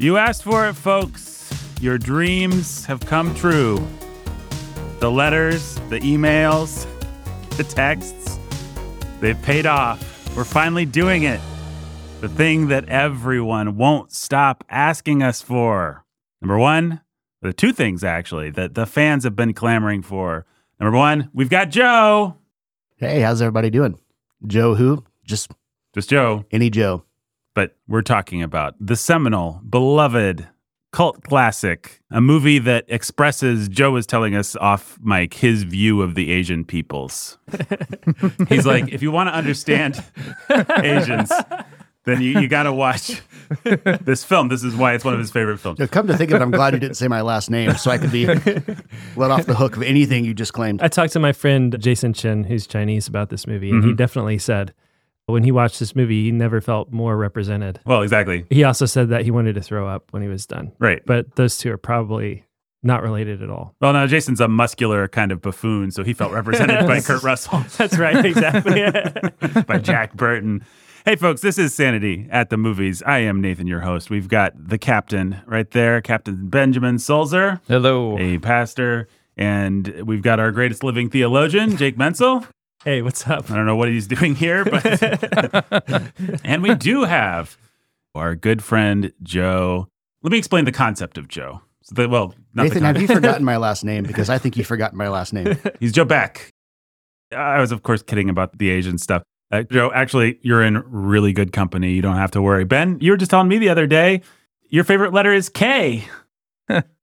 You asked for it, folks. Your dreams have come true. The letters, the emails, the texts, they've paid off. We're finally doing it. The thing that everyone won't stop asking us for. Number one, the two things actually that the fans have been clamoring for. Number one, we've got Joe. Hey, how's everybody doing? Joe who? Just Just Joe. any Joe. But we're talking about the seminal, beloved cult classic, a movie that expresses, Joe was telling us off mic, his view of the Asian peoples. He's like, if you want to understand Asians, then you, you got to watch this film. This is why it's one of his favorite films. Now, come to think of it, I'm glad you didn't say my last name so I could be let off the hook of anything you just claimed. I talked to my friend Jason Chen, who's Chinese, about this movie, and he mm-hmm. definitely said when he watched this movie, he never felt more represented. Well, exactly. He also said that he wanted to throw up when he was done. Right. But those two are probably not related at all. Well, now Jason's a muscular kind of buffoon, so he felt represented by Kurt Russell. That's right, exactly. by Jack Burton. Hey, folks, this is Sanity at the Movies. I am Nathan, your host. We've got the captain right there, Captain Benjamin Sulzer, Hello. a pastor, and we've got our greatest living theologian, Jake Menzel. Hey, what's up? I don't know what he's doing here, but. and we do have our good friend, Joe. Let me explain the concept of Joe. So that, well, not Nathan, the have you forgotten my last name? Because I think you've forgotten my last name. He's Joe Beck. I was, of course, kidding about the Asian stuff. Uh, Joe, actually, you're in really good company. You don't have to worry. Ben, you were just telling me the other day your favorite letter is K.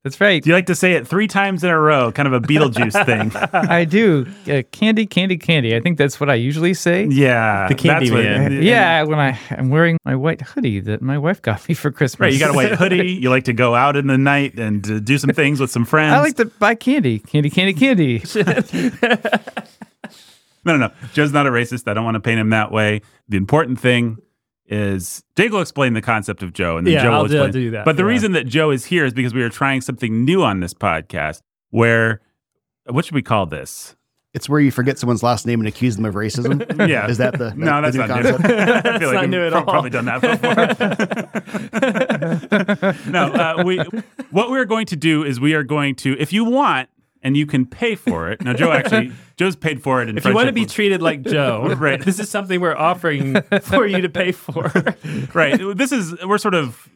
That's right. Do you like to say it three times in a row? Kind of a Beetlejuice thing. I do. Uh, candy, candy, candy. I think that's what I usually say. Yeah. The candy that's what- man. Yeah, when I I'm wearing my white hoodie that my wife got me for Christmas. Right. You got a white hoodie. You like to go out in the night and uh, do some things with some friends. I like to buy candy, candy, candy, candy. No, no, no. Joe's not a racist. I don't want to paint him that way. The important thing is Jake will explain the concept of Joe, and then Yeah, Joe will I'll do- I'll explain. do that, But the yeah. reason that Joe is here is because we are trying something new on this podcast. Where, what should we call this? It's where you forget someone's last name and accuse them of racism. Yeah. Is that the, No, That's the that's new not new. I feel not we've new all. probably done that before. no, uh, we what we're going to do is we are going to, if you want, and you can pay for it. Now, Joe actually, Joe's paid for it. In If you want to be with- treated like Joe, Right. this is something we're offering for you to pay for. right. This is we're sort of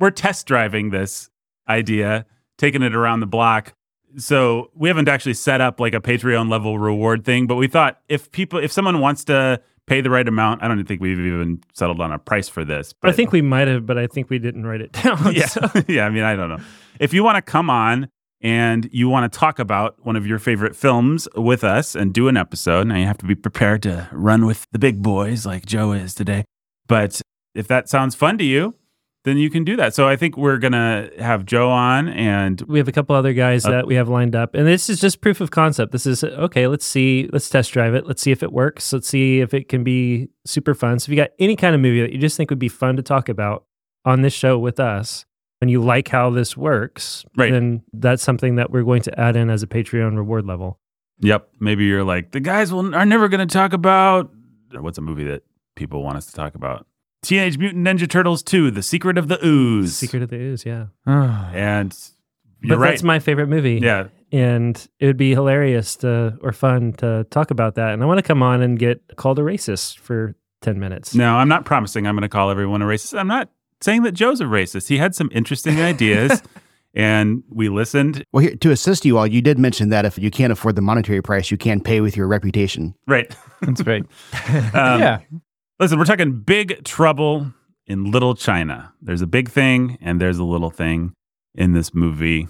we're test driving this idea, taking it around the block. So we haven't actually set up like a Patreon level reward thing, but we thought if people if someone wants to pay the right amount, I don't think we've even settled on a price for this. But I think we might have, but I think we didn't write it down. yeah. so- yeah, I mean, I don't know. If you want to come on and you want to talk about one of your favorite films with us and do an episode, now you have to be prepared to run with the big boys like Joe is today. But if that sounds fun to you, then you can do that. So I think we're going to have Joe on and we have a couple other guys Uh, that we have lined up. And this is just proof of concept. This is okay let's see let's test drive it. Let's see if it works. Let's see if it can be super fun. So if you got any kind of movie that you just think would be fun to talk about on this show with us and you like how this works Right. then that's something that we're going to add in as a patreon reward level yep, maybe you're like, the guys will, are never going to talk about what's a movie that people want us to talk about? Teenage Mutant Ninja Turtles 2, The Secret of the Ooze. secret of the ooze yeah And you're but right. that's my favorite movie yeah, and it would be hilarious to or fun to talk about that and i want to come on and get called a racist for 10 minutes No, I'm not promising I'm going to call everyone a racist. I'm not saying that Joe's a racist. He had some interesting ideas and we listened. Well, here, to assist you all, you did mention that if you can't afford the monetary price, you can pay with your reputation. Right. That's right. Um, yeah. Listen, we're talking big trouble in Little China. There's a big thing and there's a little thing in this movie.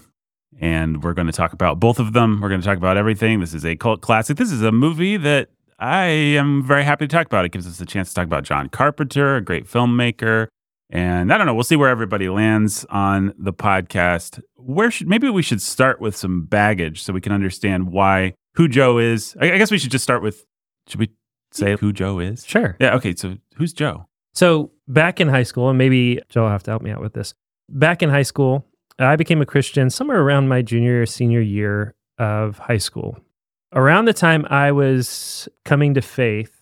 And we're going to talk about both of them. We're going to talk about everything. This is a cult classic. This is a movie that I am very happy to talk about. It gives us a chance to talk about John Carpenter, a great filmmaker. And I don't know, we'll see where everybody lands on the podcast. Where should maybe we should start with some baggage so we can understand why who Joe is. I, I guess we should just start with should we say who Joe is? sure Yeah, okay. So who's Joe? So back in high school, and maybe Joe will have to help me out with this. Back in high school, I became a Christian somewhere around my junior or senior year of high school. Around the time I was coming to faith,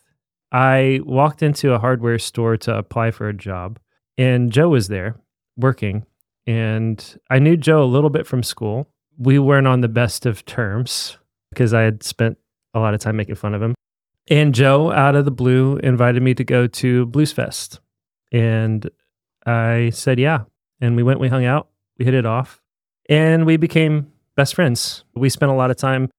I walked into a hardware store to apply for a job, and Joe was there working. And I knew Joe a little bit from school. We weren't on the best of terms because I had spent a lot of time making fun of him. And Joe, out of the blue, invited me to go to Blues Fest. And I said, yeah. And we went, we hung out, we hit it off, and we became best friends. We spent a lot of time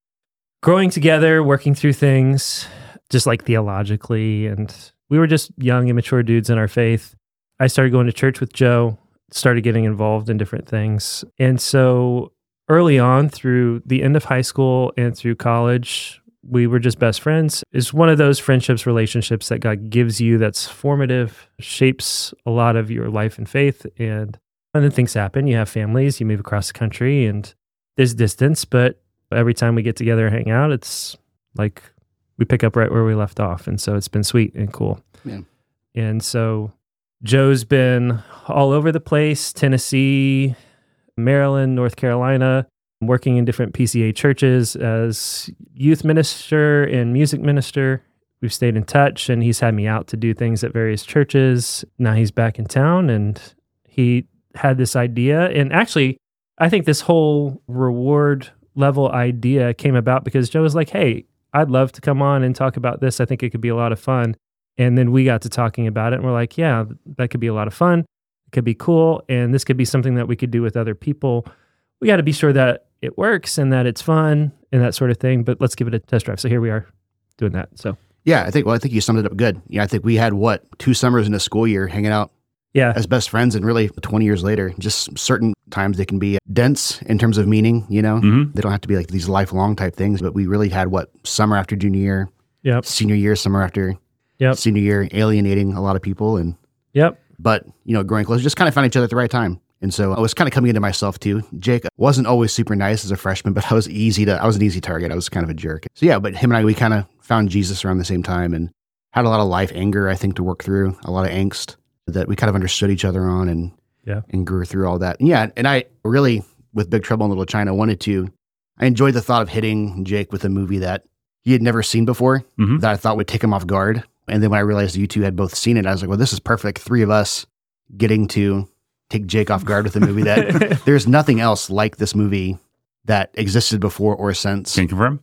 growing together, working through things, just like theologically. And we were just young, immature dudes in our faith. I started going to church with Joe, started getting involved in different things. And so early on, through the end of high school and through college, we were just best friends. It's one of those friendships, relationships that God gives you that's formative, shapes a lot of your life and faith. And, and then things happen. You have families, you move across the country, and there's distance. But every time we get together and hang out, it's like we pick up right where we left off. And so it's been sweet and cool. Yeah. And so Joe's been all over the place Tennessee, Maryland, North Carolina, working in different PCA churches as youth minister and music minister. We've stayed in touch and he's had me out to do things at various churches. Now he's back in town and he had this idea. And actually, I think this whole reward level idea came about because Joe was like, hey, I'd love to come on and talk about this. I think it could be a lot of fun. And then we got to talking about it and we're like, yeah, that could be a lot of fun. It could be cool. And this could be something that we could do with other people. We got to be sure that it works and that it's fun and that sort of thing. But let's give it a test drive. So here we are doing that. So Yeah, I think. Well, I think you summed it up good. Yeah, I think we had what two summers in a school year hanging out yeah, as best friends, and really 20 years later, just certain times they can be dense in terms of meaning. You know, Mhm. they don't have to be like these lifelong type things. But we really had what summer after junior year, yep, senior year, summer after Yep. senior year, alienating a lot of people, and yep, but you know, growing closer, just kind of found each other at the right time. And so I was kind of coming into myself too. Jake wasn't always super nice as a freshman, but I was easy to, I was an easy target. I was kind of a jerk. So yeah, but him and I, we kind of found Jesus around the same time and had a lot of life anger, I think, to work through, a lot of angst that we kind of understood each other on and, Yeah. and grew through all that. And yeah. And I really, with Big Trouble in Little China, wanted to, I enjoyed the thought of hitting Jake with a movie that he had never seen before Mhm. that I thought would take him off guard. And then when I realized you two had both seen it, I was like, well, this is perfect. Three of us getting to take Jake off guard with a movie that there's nothing else like this movie that existed before or since. Can you confirm?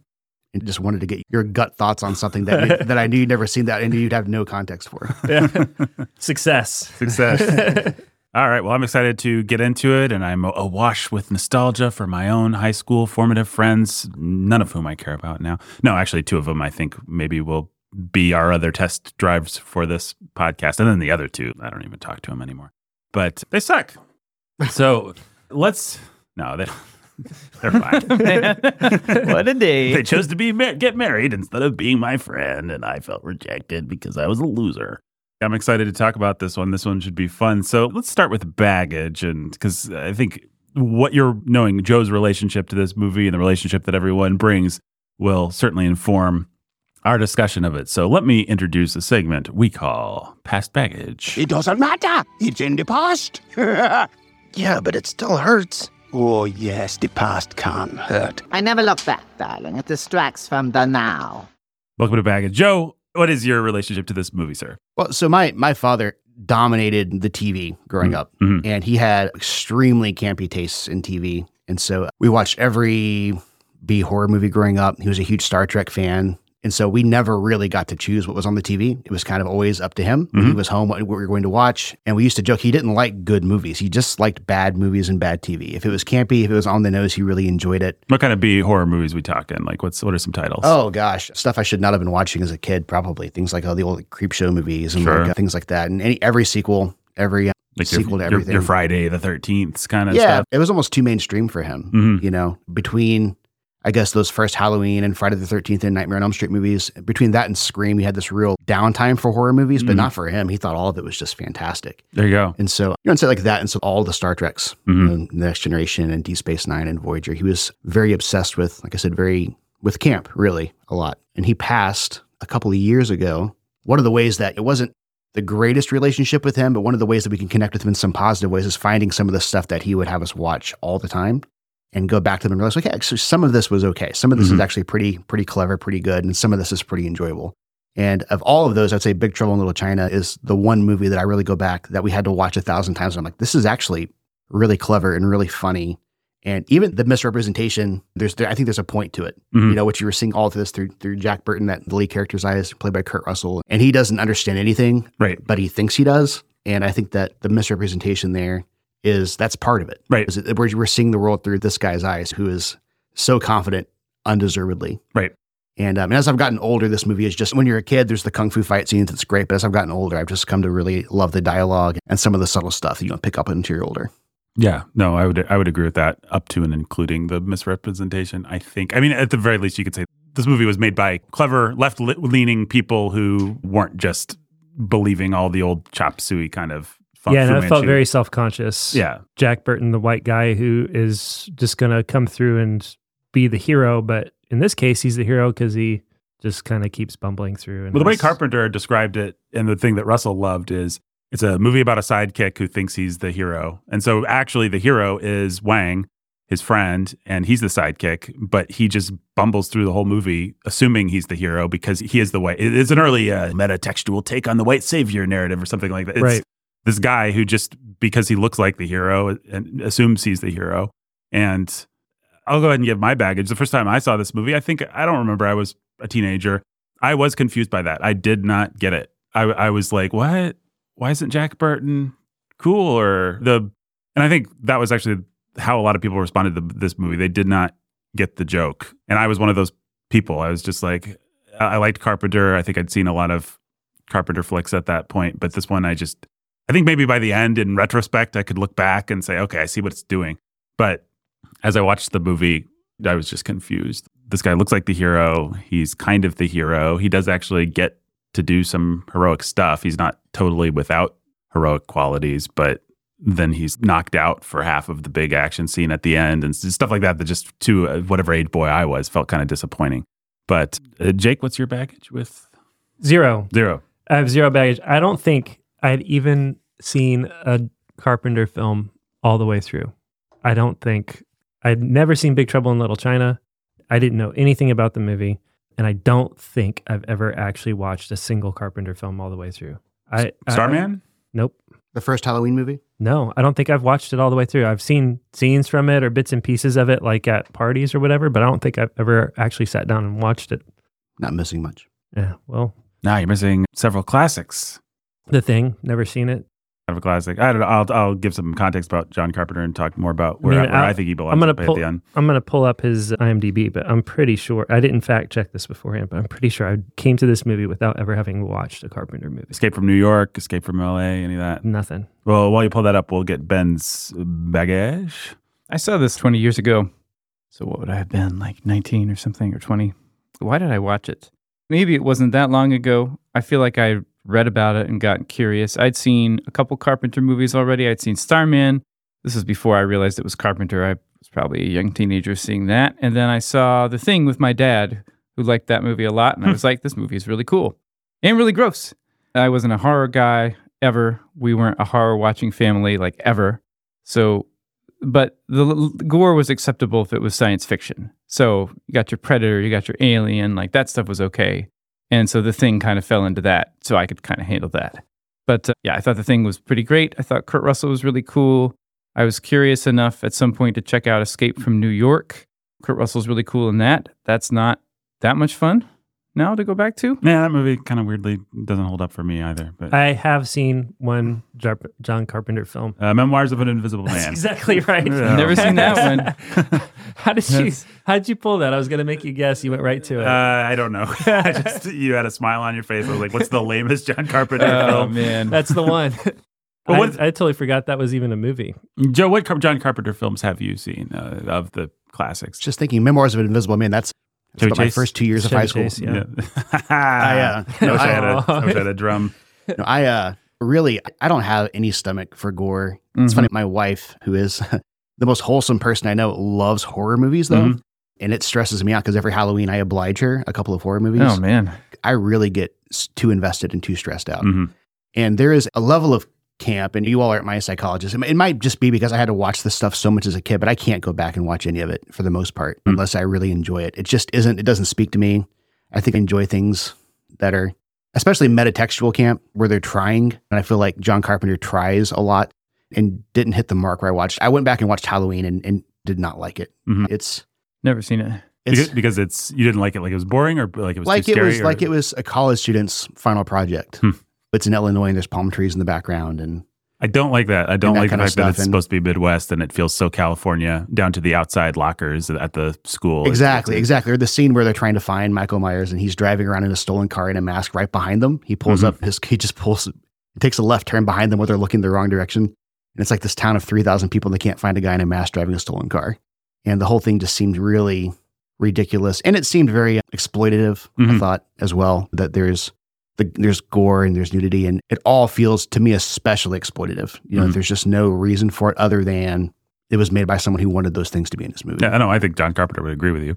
And just wanted to get your gut thoughts on something that you, that I knew you'd never seen that and you'd have no context for. success. Success. All right. Well, I'm excited to get into it, and I'm awash with nostalgia for my own high school formative friends, none of whom I care about now. No, actually, two of them I think maybe will be our other test drives for this podcast. And then the other two, I don't even talk to them anymore. But they suck. So let's, no, they, they're fine. what a day. they chose to be mar- get married instead of being my friend, and I felt rejected because I was a loser. I'm excited to talk about this one. This one should be fun. So let's start with baggage, and because I think what you're knowing Joe's relationship to this movie and the relationship that everyone brings will certainly inform our discussion of it. So let me introduce a segment we call Past Baggage. It doesn't matter. It's in the past. Yeah, but it still hurts. oh, yes, the past can hurt. I never look back, darling. It distracts from the now. Welcome to Baggage. Joe, what is your relationship to this movie, sir? Well, so my, my father dominated the TV growing Mhm. up Mhm. and he had extremely campy tastes in TV. And so we watched every B horror movie growing up. He was a huge Star Trek fan. And so we never really got to choose what was on the TV. It was kind of always up to him when he was home, what we were going to watch. And we used to joke he didn't like good movies. He just liked bad movies and bad TV. If it was campy, if it was on the nose, he really enjoyed it. What kind of B horror movies we talking? Like, what's what are some titles? Oh gosh, stuff I should not have been watching as a kid. Probably things like oh the old Creepshow movies and Sure. like, things like that. And any every sequel, every uh, like your, sequel to your- everything. Your, Friday the Thirteenth kind of yeah, stuff. it was almost too mainstream for him. Mhm. You know, between I guess those first Halloween and Friday the Thirteenth and Nightmare on Elm Street movies, between that and Scream, he had this real downtime for horror movies, but Mhm. not for him. He thought all of it was just fantastic. There you go. And so, you know, and so like that, and so all the Star Treks, Mhm. you know, Next Generation and Deep Space Nine and Voyager, he was very obsessed with, like I said, very with camp, really a lot. And he passed a couple of years ago. One of the ways that it wasn't the greatest relationship with him, but one of the ways that we can connect with him in some positive ways is finding some of the stuff that he would have us watch all the time and go back to them and realize, okay, actually, some of this was okay. Some of this is Mhm. actually pretty, pretty clever, pretty good, and some of this is pretty enjoyable. And of all of those, I'd say Big Trouble in Little China is the one movie that I really go back that we had to watch a thousand times. And I'm like, this is actually really clever and really funny. And even the misrepresentation, there's I think there's a point to it. Mhm. You know, which you were seeing all of this through through Jack Burton, that the lead character's eyes, played by Kurt Russell, and he doesn't understand anything, Right. but he thinks he does. And I think that the misrepresentation there is that's part of it. Right. We're, we're seeing the world through this guy's eyes, who is so confident, undeservedly. Right. And, um, and as I've gotten older, this movie is just when you're a kid, there's the kung fu fight scenes. It's great. But as I've gotten older, I've just come to really love the dialogue and some of the subtle stuff that you don't pick up until you're older. Yeah, no, I would I would agree with that up to and including the misrepresentation. I think I mean at the very least you could say this movie was made by clever left leaning people who weren't just believing all the old chop suey kind of yeah, and I felt very self conscious. yeah Jack Burton, the white guy who is just going to come through and be the hero. But in this case, he's the hero because he just kind of keeps bumbling through. And Well, the way Carpenter described it, and the thing that Russell loved is it's a movie about a sidekick who thinks he's the hero. And so actually, the hero is Wang, his friend, and he's the sidekick, but he just bumbles through the whole movie assuming he's the hero because he is the white. It's an early uh, metatextual take on the white savior narrative or something like that. It's Right. This guy who just, because he looks like the hero and assumes he's the hero. And I'll go ahead and give my baggage. The first time I saw this movie, I think, I don't remember, I was a teenager. I was confused by that. I did not get it. I, I was like, what? Why isn't Jack Burton cool? Or the, and I think that was actually how a lot of people responded to this movie. They did not get the joke. And I was one of those people. I was just like, I I liked Carpenter. I think I'd seen a lot of Carpenter flicks at that point, but this one I just, I think maybe by the end, in retrospect, I could look back and say, okay, I see what it's doing. But as I watched the movie, I was just confused. This guy looks like the hero. He's kind of the hero. He does actually get to do some heroic stuff. He's not totally without heroic qualities, but then he's knocked out for half of the big action scene at the end and stuff like that. That just to uh, whatever age boy I was felt kind of disappointing. But uh, Jake, what's your baggage with Zero. Zero? I have zero baggage. I don't think I'd even seen a Carpenter film all the way through. I don't think I'd never seen Big Trouble in Little China. I didn't know anything about the movie, and I don't think I've ever actually watched a single Carpenter film all the way through. I I- Starman? nope. The first Halloween movie? No, I don't think I've watched it all the way through. I've seen scenes from it or bits and pieces of it, like at parties or whatever, but I don't think I've ever actually sat down and watched it. Not missing much. Yeah, well, Now you're missing several classics. The Thing, never seen it. Kind of a classic. I don't know. I'll, I'll give some context about John Carpenter and talk more about where, I mean, where I, I- think he belongs I'm gonna at the pull- I'm going to pull up his uh, IMDb, but I'm pretty sure I didn't fact check this beforehand, but I'm pretty sure I came to this movie without ever having watched a Carpenter movie. Escape from New York, Escape from LA, any of that. Nothing. Well, while you pull that up, we'll get Ben's baggage. I saw this 20 years ago. So what would I have been, like 19 or something, or 20? Why did I watch it? Maybe it wasn't that long ago. I feel like I read about it and got curious. I'd seen a couple Carpenter movies already. I'd seen Starman. This was before I realized it was Carpenter. I was probably a young teenager seeing that. And then I saw The Thing with my dad, who liked that movie a lot. And I hmm. was like, this movie is really cool and really gross. I wasn't a horror guy ever. We weren't a horror watching family like ever. So but the l- gore was acceptable if it was science fiction. So you got your predator, you got your alien, like that stuff was okay. And so the thing kind of fell into that. So I could kind of handle that. But uh, yeah, I thought the thing was pretty great. I thought Kurt Russell was really cool. I was curious enough at some point to check out Escape from New York. Kurt Russell's really cool in that. That's not that much fun now to go back to. Yeah, that movie kind of weirdly doesn't hold up for me either. But I have seen one Jar- John Carpenter film. uh, Memoirs of an Invisible That's Man. exactly right. Yeah. Never seen that one. How did you how did you pull that? I was gonna make you guess. You went right to it. Uh, I don't know. I just you had a smile on your face. I was like, "What's the lamest John Carpenter Oh film?" man. That's the one. Well, I, what- I totally forgot that was even a movie. Joe, what John Carpenter films have you seen uh, of the classics? Just thinking, Memoirs of an Invisible Man. That's, that's Chevy about my first two years of Chevy high school. Chase, yeah. I, uh, I wish I, had a, Oh. Wish I had a drum. No, I uh, really, I don't have any stomach for gore. It's Mhm. funny. My wife, who is the most wholesome person I know, loves horror movies though. Mhm. And it stresses me out because every Halloween I oblige her a couple of horror movies. Oh man. I really get too invested and too stressed out. Mhm. And there is a level of camp, and you all aren't my psychologist. It might- just be because I had to watch this stuff so much as a kid, but I can't go back and watch any of it for the most part Mm. unless I really enjoy it. It just isn't, it doesn't speak to me. I think I enjoy things that are, especially metatextual camp, where they're trying. And I feel like John Carpenter tries a lot and didn't hit the mark where I watched. I went back and watched Halloween and, and did not like it. Mhm. It's Never seen it. it's because, because it's you didn't like it like it was boring or like it was like too it was or- like it was a college student's final project. Hmm. It's in Illinois and there's palm trees in the background and I don't like that. I don't that like the fact that it's and- supposed to be Midwest and it feels so California down to the outside lockers at the school. Exactly, exactly. Or the scene where they're trying to find Michael Myers and he's driving around in a stolen car in a mask right behind them. He pulls Mhm. up his he just pulls he takes a left turn behind them where they're looking the wrong direction. And it's like this town of three thousand people and they can't find a guy in a mask driving a stolen car. And the whole thing just seemed really ridiculous. And it seemed very exploitative, I Mhm. thought, as well. That there's the, there's gore and there's nudity and it all feels to me especially exploitative. You know, Mhm. there's just no reason for it other than it was made by someone who wanted those things to be in this movie. Yeah, I know. I think John Carpenter would agree with you.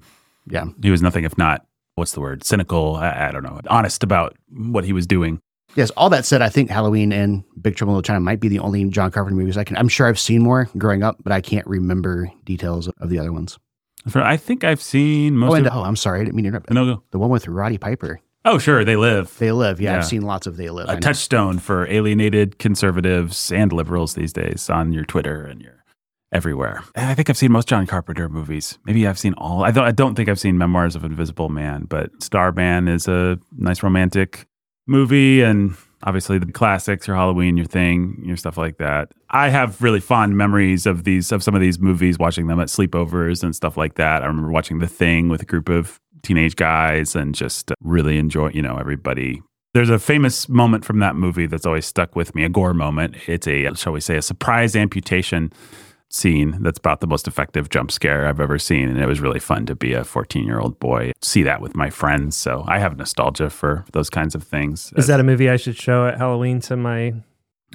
Yeah. He was nothing if not, what's the word? Cynical. I, I don't know. Honest about what he was doing. Yes. All that said, I think Halloween and Big Trouble in Little China might be the only John Carpenter movies I can. I'm sure I've seen more growing up, but I can't remember details of the other ones. For, I think I've seen most oh, and of oh, I'm sorry, I didn't mean to interrupt. No, go. The one with Roddy Piper. Oh, sure. They live. They Live. Yeah, Yeah. I've seen lots of They Live. A touchstone for alienated conservatives and liberals these days on your Twitter and your everywhere. And I think I've seen most John Carpenter movies. Maybe I've seen all. I don't. I don't think I've seen Memoirs of Invisible Man, but Starman is a nice romantic movie, and obviously the classics, your Halloween, your Thing, your stuff like that. I have really fond memories of these of some of these movies, watching them at sleepovers and stuff like that. I remember watching The Thing with a group of teenage guys and just really enjoy. You know, everybody there's a famous moment from that movie that's always stuck with me, a gore moment. It's a, shall we say, a surprise amputation scene that's about the most effective jump scare I've ever seen. And it was really fun to be a 14 year old boy, see that with my friends. So I have nostalgia for those kinds of things. Is that a movie I should show at Halloween to my?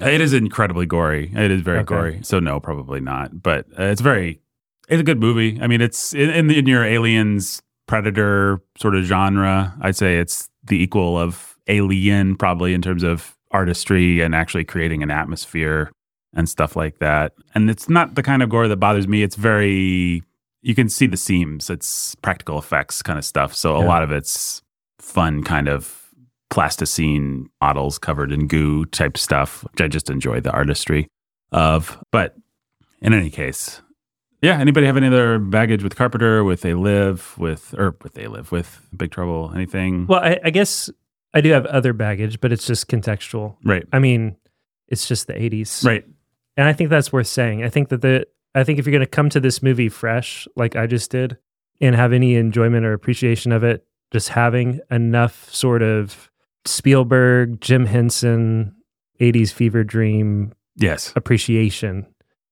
It is incredibly gory. It is very Okay. gory. So no, probably not. But uh, it's very, it's a good movie. I mean, it's in, in, in your aliens predator sort of genre. I'd say it's the equal of Alien, probably in terms of artistry and actually creating an atmosphere and stuff like that. And it's not the kind of gore that bothers me. It's very, you can see the seams. It's practical effects kind of stuff. So a lot of it's fun kind of plasticine models covered in goo type stuff, which I just enjoy the artistry of. But in any case, yeah. Anybody have any other baggage with Carpenter, with They Live, with or with They Live, with Big Trouble, anything? Well, I, I guess I do have other baggage, but it's just contextual. right, I mean, it's just the '80s, right. And I think that's worth saying. I think that the I think if you're going to come to this movie fresh, like I just did, and have any enjoyment or appreciation of it, just having enough sort of Spielberg, Jim Henson, '80s fever dream Yes, appreciation,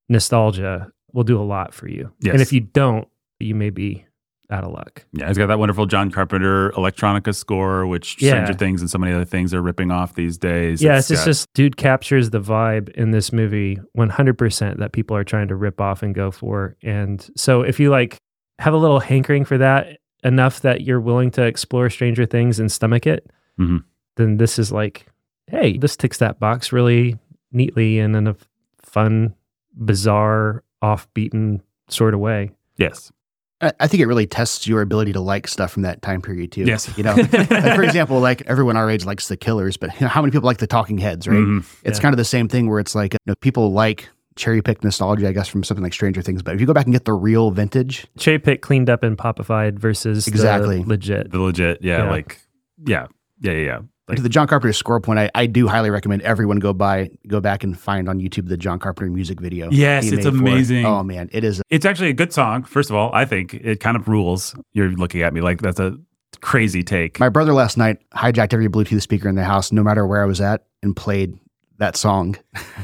nostalgia will do a lot for you. Yes. And if you don't, you may be out of luck. yeah. He's got that wonderful John Carpenter electronica score, which Yeah. Stranger Things and so many other things are ripping off these days. Yeah, it's, just, got- just dude captures the vibe in this movie 100% that people are trying to rip off and go for. And so if you like have a little hankering for that enough that you're willing to explore Stranger Things and stomach it, Mhm. then this is like, hey, this ticks that box really neatly and in a fun, bizarre, off-beaten sort of way. yes, I, I think it really tests your ability to like stuff from that time period too. Yes. You know, like for example, like everyone our age likes the Killers, but you know, how many people like the Talking Heads, right? Mhm. It's Yeah. kind of the same thing where it's like you know, people like cherry pick nostalgia, I guess, from something like Stranger Things. But if you go back and get the real vintage, Cherry pick cleaned up and popified versus the Exactly. legit. the legit. Yeah, Yeah. like yeah, yeah, yeah. yeah. Like, to the John Carpenter score point, I, I do highly recommend everyone go by go back and find on YouTube the John Carpenter music video. Yes, it's made for it. amazing. Oh man, it is. It's actually a good song. First of all, I think it kind of rules. You're looking at me like that's a crazy take. My brother last night hijacked every Bluetooth speaker in the house, no matter where I was at, and played that song.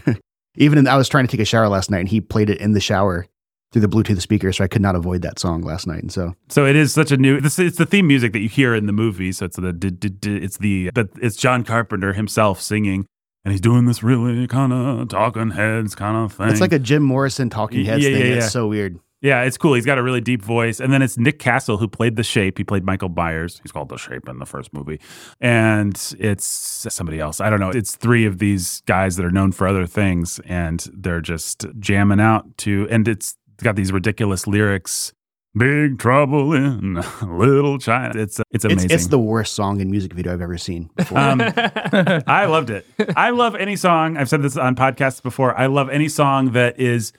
Even in, I was trying to take a shower last night, and he played it in the shower through the Bluetooth speaker, so I could not avoid that song last night. And so, so it is such a new. This it's the theme music that you hear in the movie. So it's the it's the but it's John Carpenter himself singing, and he's doing this really kind of talking heads kind of thing. it's like a Jim Morrison Talking Heads Yeah, thing. yeah, It's so weird. Yeah, it's cool. He's got a really deep voice. And then it's Nick Castle who played the shape. He played Michael Myers. He's called the shape in the first movie. And it's somebody else. I don't know. It's three of these guys that are known for other things and they're just jamming out to and it's got these ridiculous lyrics Big Trouble in Little China. It's it's It's, amazing. it's the worst song in music video I've ever seen. Before. Um, I loved it. I love any song. I've said this on podcasts before. I love any song that is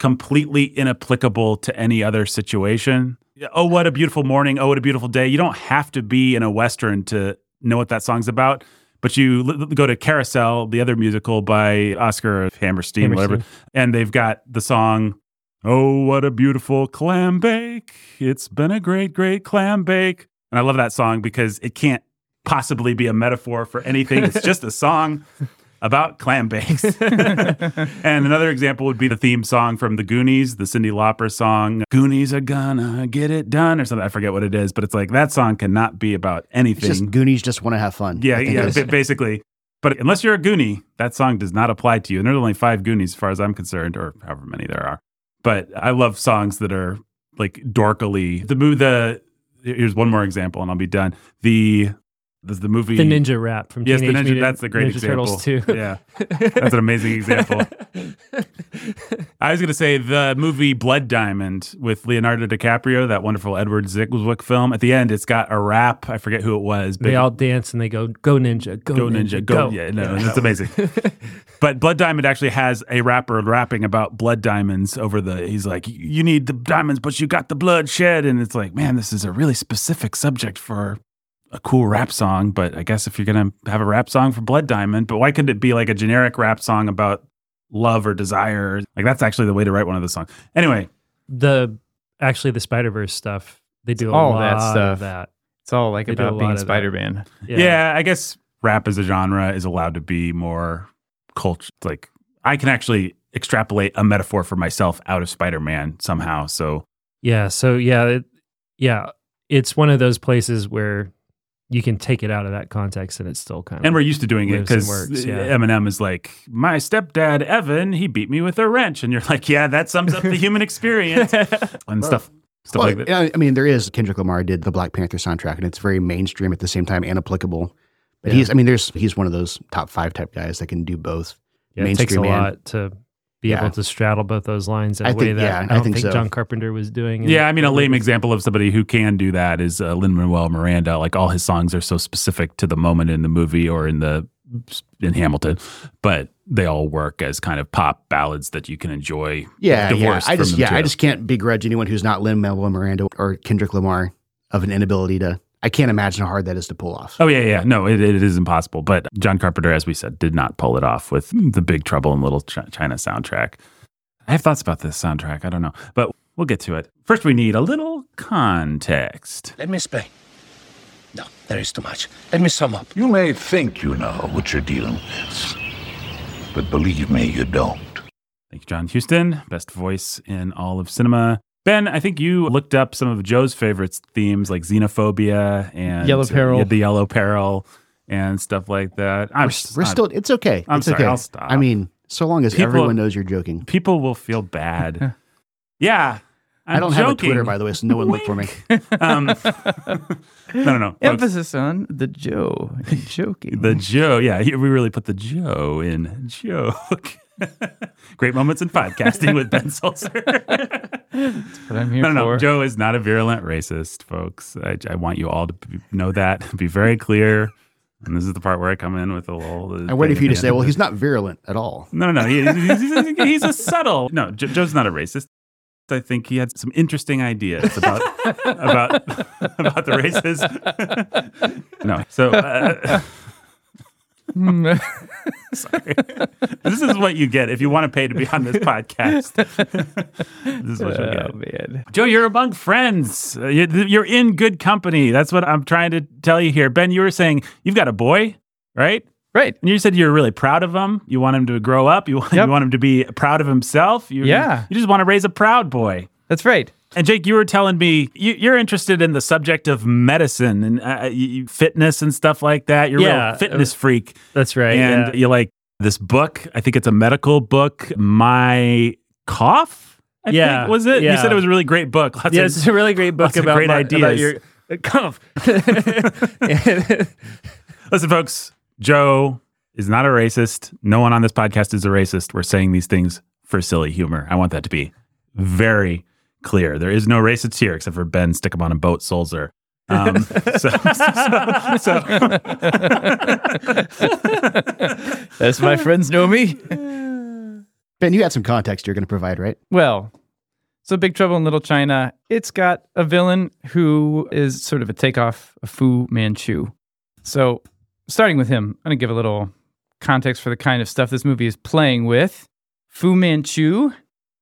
completely inapplicable to any other situation. Oh, what a beautiful morning. Oh, what a beautiful day. You don't have to be in a Western to know what that song's about. But you l- go to Carousel, the other musical by Oscar Hammerstein, whatever, and they've got the song, Oh, what a beautiful clam bake. It's been a great, great clam bake. And I love that song because it can't possibly be a metaphor for anything. It's just a song about clam bakes. and another example would be the theme song from the Goonies, the Cindy Lauper song, Goonies are gonna get it done, or something. I forget what it is, but it's like that song cannot be about it's anything. just Goonies just want to have fun. yeah, yeah, is- basically. But unless you're a Goonie, that song does not apply to you. And there's only five Goonies as far as I'm concerned, or however many there are. But I love songs that are like dorkily. The movie, the here's one more example, and I'll be done. The the movie The ninja rap from Yes, the Teenage ninja. Mutant That's the great Ninja example. Turtles too. Yeah, that's an amazing example. I was going to say the movie Blood Diamond with Leonardo DiCaprio, that wonderful Edward Zwick film. At the end, it's got a rap. I forget who it was. They all dance and they go, "Go ninja, go, Go Ninja, go. Yeah, no, it's amazing. but Blood Diamond actually has a rapper rapping about blood diamonds over the, he's like, you need the diamonds, but you got the blood shed. And it's like, man, this is a really specific subject for a cool rap song. But I guess if you're going to have a rap song for Blood Diamond, but why couldn't it be like a generic rap song about love or desire? Like that's actually the way to write one of the songs. Anyway, The actually the Spider Verse stuff. They do a All lot that of stuff. that. It's all like They about being. Spider Man. Yeah. I guess rap as a genre is allowed to be more culture. Like I can actually extrapolate a metaphor for myself out of Spider-Man somehow. So Yeah. So yeah, it, yeah, it's one of those places where you can take it out of that context and it's still kind of. and we're used to doing it because yeah. Eminem is like, my stepdad Evan, he beat me with a wrench, and you're like, yeah, that sums up the human experience and stuff, stuff Well, like that. yeah, I mean, there is Kendrick Lamar did the Black Panther soundtrack, and it's very mainstream at the same time and applicable. But Yeah. he's, I mean, there's he's one of those top five type guys that can do both. yeah, it takes a mainstream and- lot to be Yeah. able to straddle both those lines in a I way think- that yeah, I I don't think think, so. John Carpenter was doing. in- Yeah, I mean, a lame example of somebody who can do that is uh, Lin Manuel Miranda. Like all his songs are so specific to the moment in the movie or in the in Hamilton, but they all work as kind of pop ballads that you can enjoy. Yeah, yeah. I just the yeah, I just can't begrudge anyone who's not Lin Manuel Miranda or Kendrick Lamar of an inability to. I can't imagine how hard that is to pull off. Oh yeah, yeah. No, it, it is impossible. But John Carpenter, as we said, did not pull it off with the Big Trouble in Little Chi- China soundtrack. I have thoughts about this soundtrack. I don't know, but we'll get to it. First, we need a little context. Let me explain. No, there is too much. Let me sum up. You may think you know what you're dealing with, but believe me, you don't. Thank you, John Houston, best voice in all of cinema. Ben, I think you looked up some of Joe's favorites themes like xenophobia and Yellow uh, Peril. yeah, the yellow peril, and stuff like that. I'm, We're, we're still. It's okay. I'm it's sorry, okay. I'll stop. I mean, so long as People- everyone knows you're joking. people will feel bad. yeah, I'm I'm do not have a. Twitter, by the way, so no one look for me. Um, no, no, no. folks. Emphasis on the Joe and joking. The Joe, yeah, we really put the Joe in joke. Great moments in podcasting with Ben Sulzer. What I'm here no, no, for. no. Joe is not a virulent racist, folks. I, I want you all to be, know that. Be very clear. And this is the part where I come in with a little. I'm waiting for you to say, "Well, he's not virulent at all." No, no, no. He, he's, he's, he's a subtle. No, Jo- Joe's not a racist. I think he had some interesting ideas about about about the races. no, so uh, sorry. This is what you get if you want to pay to be on this podcast. this is what you oh get. man. Joe, you're among friends. Uh, you- You're in good company. That's what I'm trying to tell you here. Ben, you were saying you've got a boy, right? Right. And you said you're really proud of him. You want him to grow up. You want, Yep. you want him to be proud of himself. You, Yeah. You just want to raise a proud boy. That's right. And Jake, you were telling me you, you're interested in the subject of medicine and uh, uh you, you- fitness and stuff like that. You're a real uh, fitness freak. that's right. and yeah. you like this book. I think it's a medical book. My cough. I Yeah, think, was it? You said it was a really great book. Lots yeah, of- it's a really great book about, great my- ideas. about your uh, cough. Listen, folks, Joe is not a racist. No one on this podcast is a racist. We're saying these things for silly humor. I want that to be very clear. There is no racist here except for Ben Stick 'em on a boat Sulzer. Um, so, so, so, As my friends know me. Ben, you had some context you're going to provide, right? Well, so Big Trouble in Little China, it's got a villain who is sort of a takeoff of Fu Manchu. So, starting with him, I'm going to give a little context for the kind of stuff this movie is playing with. Fu Manchu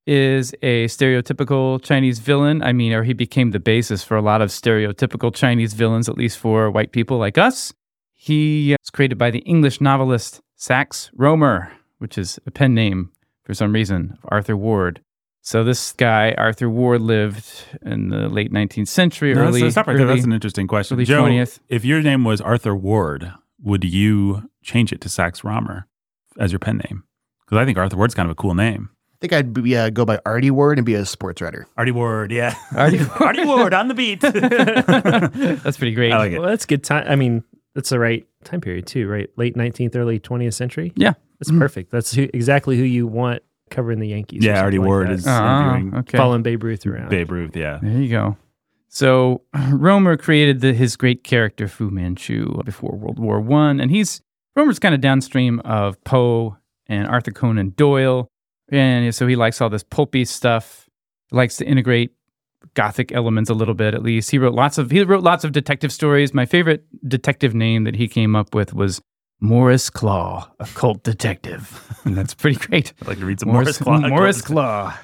is a stereotypical Chinese villain. I mean, or he became the basis for a lot of stereotypical Chinese villains, at least for white people like us. He uh, was created by the English novelist Sax Rohmer, which is a pen name for some reason of Arthur Ward. So this guy, Arthur Ward, lived in the late 19th century, No, early, that's, stop right there. early- That's an interesting question. Joe, 20th. if your name was Arthur Ward, would you change it to Sax Rohmer as your pen name? Because I think Arthur Ward's kind of a cool name. I think I'd be, uh, go by Artie Ward and be a sports writer. Artie Ward, yeah. Artie- Artie Ward on the beat. That's pretty great. I like it. Well, that's good time. I mean, that's the right time period too, right? Late 19th, early 20th century. Yeah. That's perfect. That's who, exactly who you want covering the Yankees. Yeah, Artie like Ward that. is interviewing okay. following Babe Ruth around. Babe Ruth, yeah. There you go. So Rohmer created the, his great character Fu Manchu before World War One, and he's Rohmer's kind of downstream of Poe and Arthur Conan Doyle, and so he likes all this pulpy stuff. Likes to integrate gothic elements a little bit, at least. He wrote lots of he wrote lots of detective stories. My favorite detective name that he came up with was Moris Klaw, a cult detective, and that's pretty great. I'd like to read some Moris, Klaw. Moris Klaw.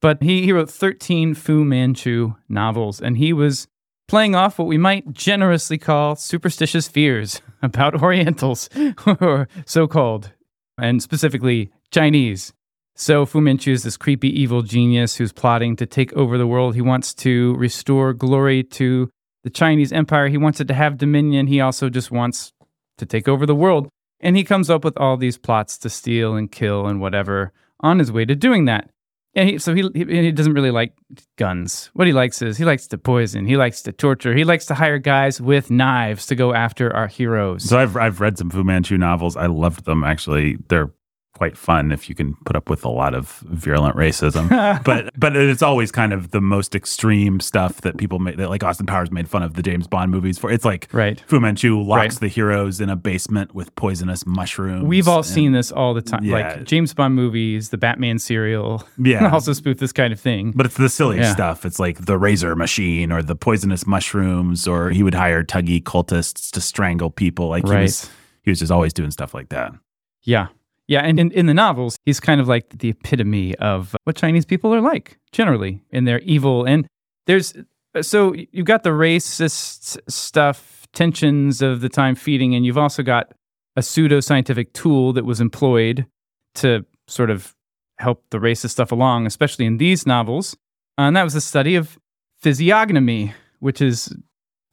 But he, he wrote 13 Fu Manchu novels, and he was playing off what we might generously call superstitious fears about Orientals, or so called, and specifically Chinese. So Fu Manchu is this creepy evil genius who's plotting to take over the world. He wants to restore glory to the Chinese empire. He wants it to have dominion. He also just wants to take over the world. And he comes up with all these plots to steal and kill and whatever on his way to doing that. And he, so he, he he doesn't really like guns. What he likes is he likes to poison. He likes to torture. He likes to hire guys with knives to go after our heroes. So I've I've read some Fu Manchu novels. I loved them actually. They're quite fun if you can put up with a lot of virulent racism. but but it's always kind of the most extreme stuff that people make that like Austin Powers made fun of the James Bond movies for. It's like Right. Fu Manchu locks Right. the heroes in a basement with poisonous mushrooms. We've all and- seen this all the time. Yeah. Like James Bond movies, the Batman serial. Yeah. also spoof this kind of thing. But it's the silly Yeah. stuff. It's like the razor machine or the poisonous mushrooms, or he would hire Thuggee cultists to strangle people. Like he was, he was just always doing stuff like that. Yeah. Yeah. And in, in the novels, he's kind of like the epitome of what Chinese people are like generally in their evil. And there's, so you've got the racist stuff, tensions of the time feeding, and you've also got a pseudo scientific tool that was employed to sort of help the racist stuff along, especially in these novels. Uh, and that was the study of physiognomy, which is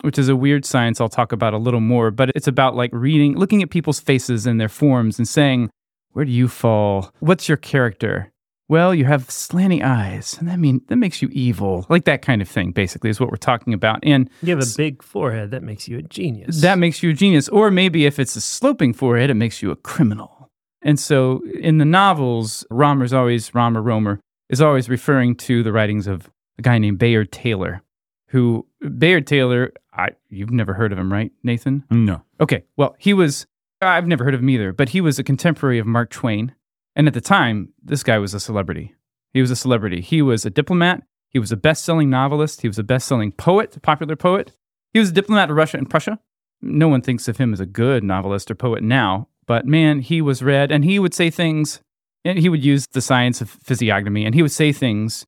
which is a weird science I'll talk about a little more, but it's about like reading, looking at people's faces and their forms and saying, where do you fall? What's your character? Well, you have slanty eyes, and that mean that makes you evil. Like that kind of thing, basically, is what we're talking about. And You have a big forehead. That makes you a genius. that makes you a genius. Or maybe if it's a sloping forehead, it makes you a criminal. And so in the novels, Rohmer's always, Rohmer Rohmer, is always referring to the writings of a guy named Bayard Taylor, who, Bayard Taylor, I, you've never heard of him, right, Nathan? No. Okay, well, he was, I've never heard of him either, but he was a contemporary of Mark Twain. And at the time, this guy was a celebrity. He was a celebrity. He was a diplomat. He was a best selling novelist. He was a best selling poet, a popular poet. He was a diplomat of Russia and Prussia. No one thinks of him as a good novelist or poet now, but man, he was read and he would say things, and he would use the science of physiognomy, and he would say things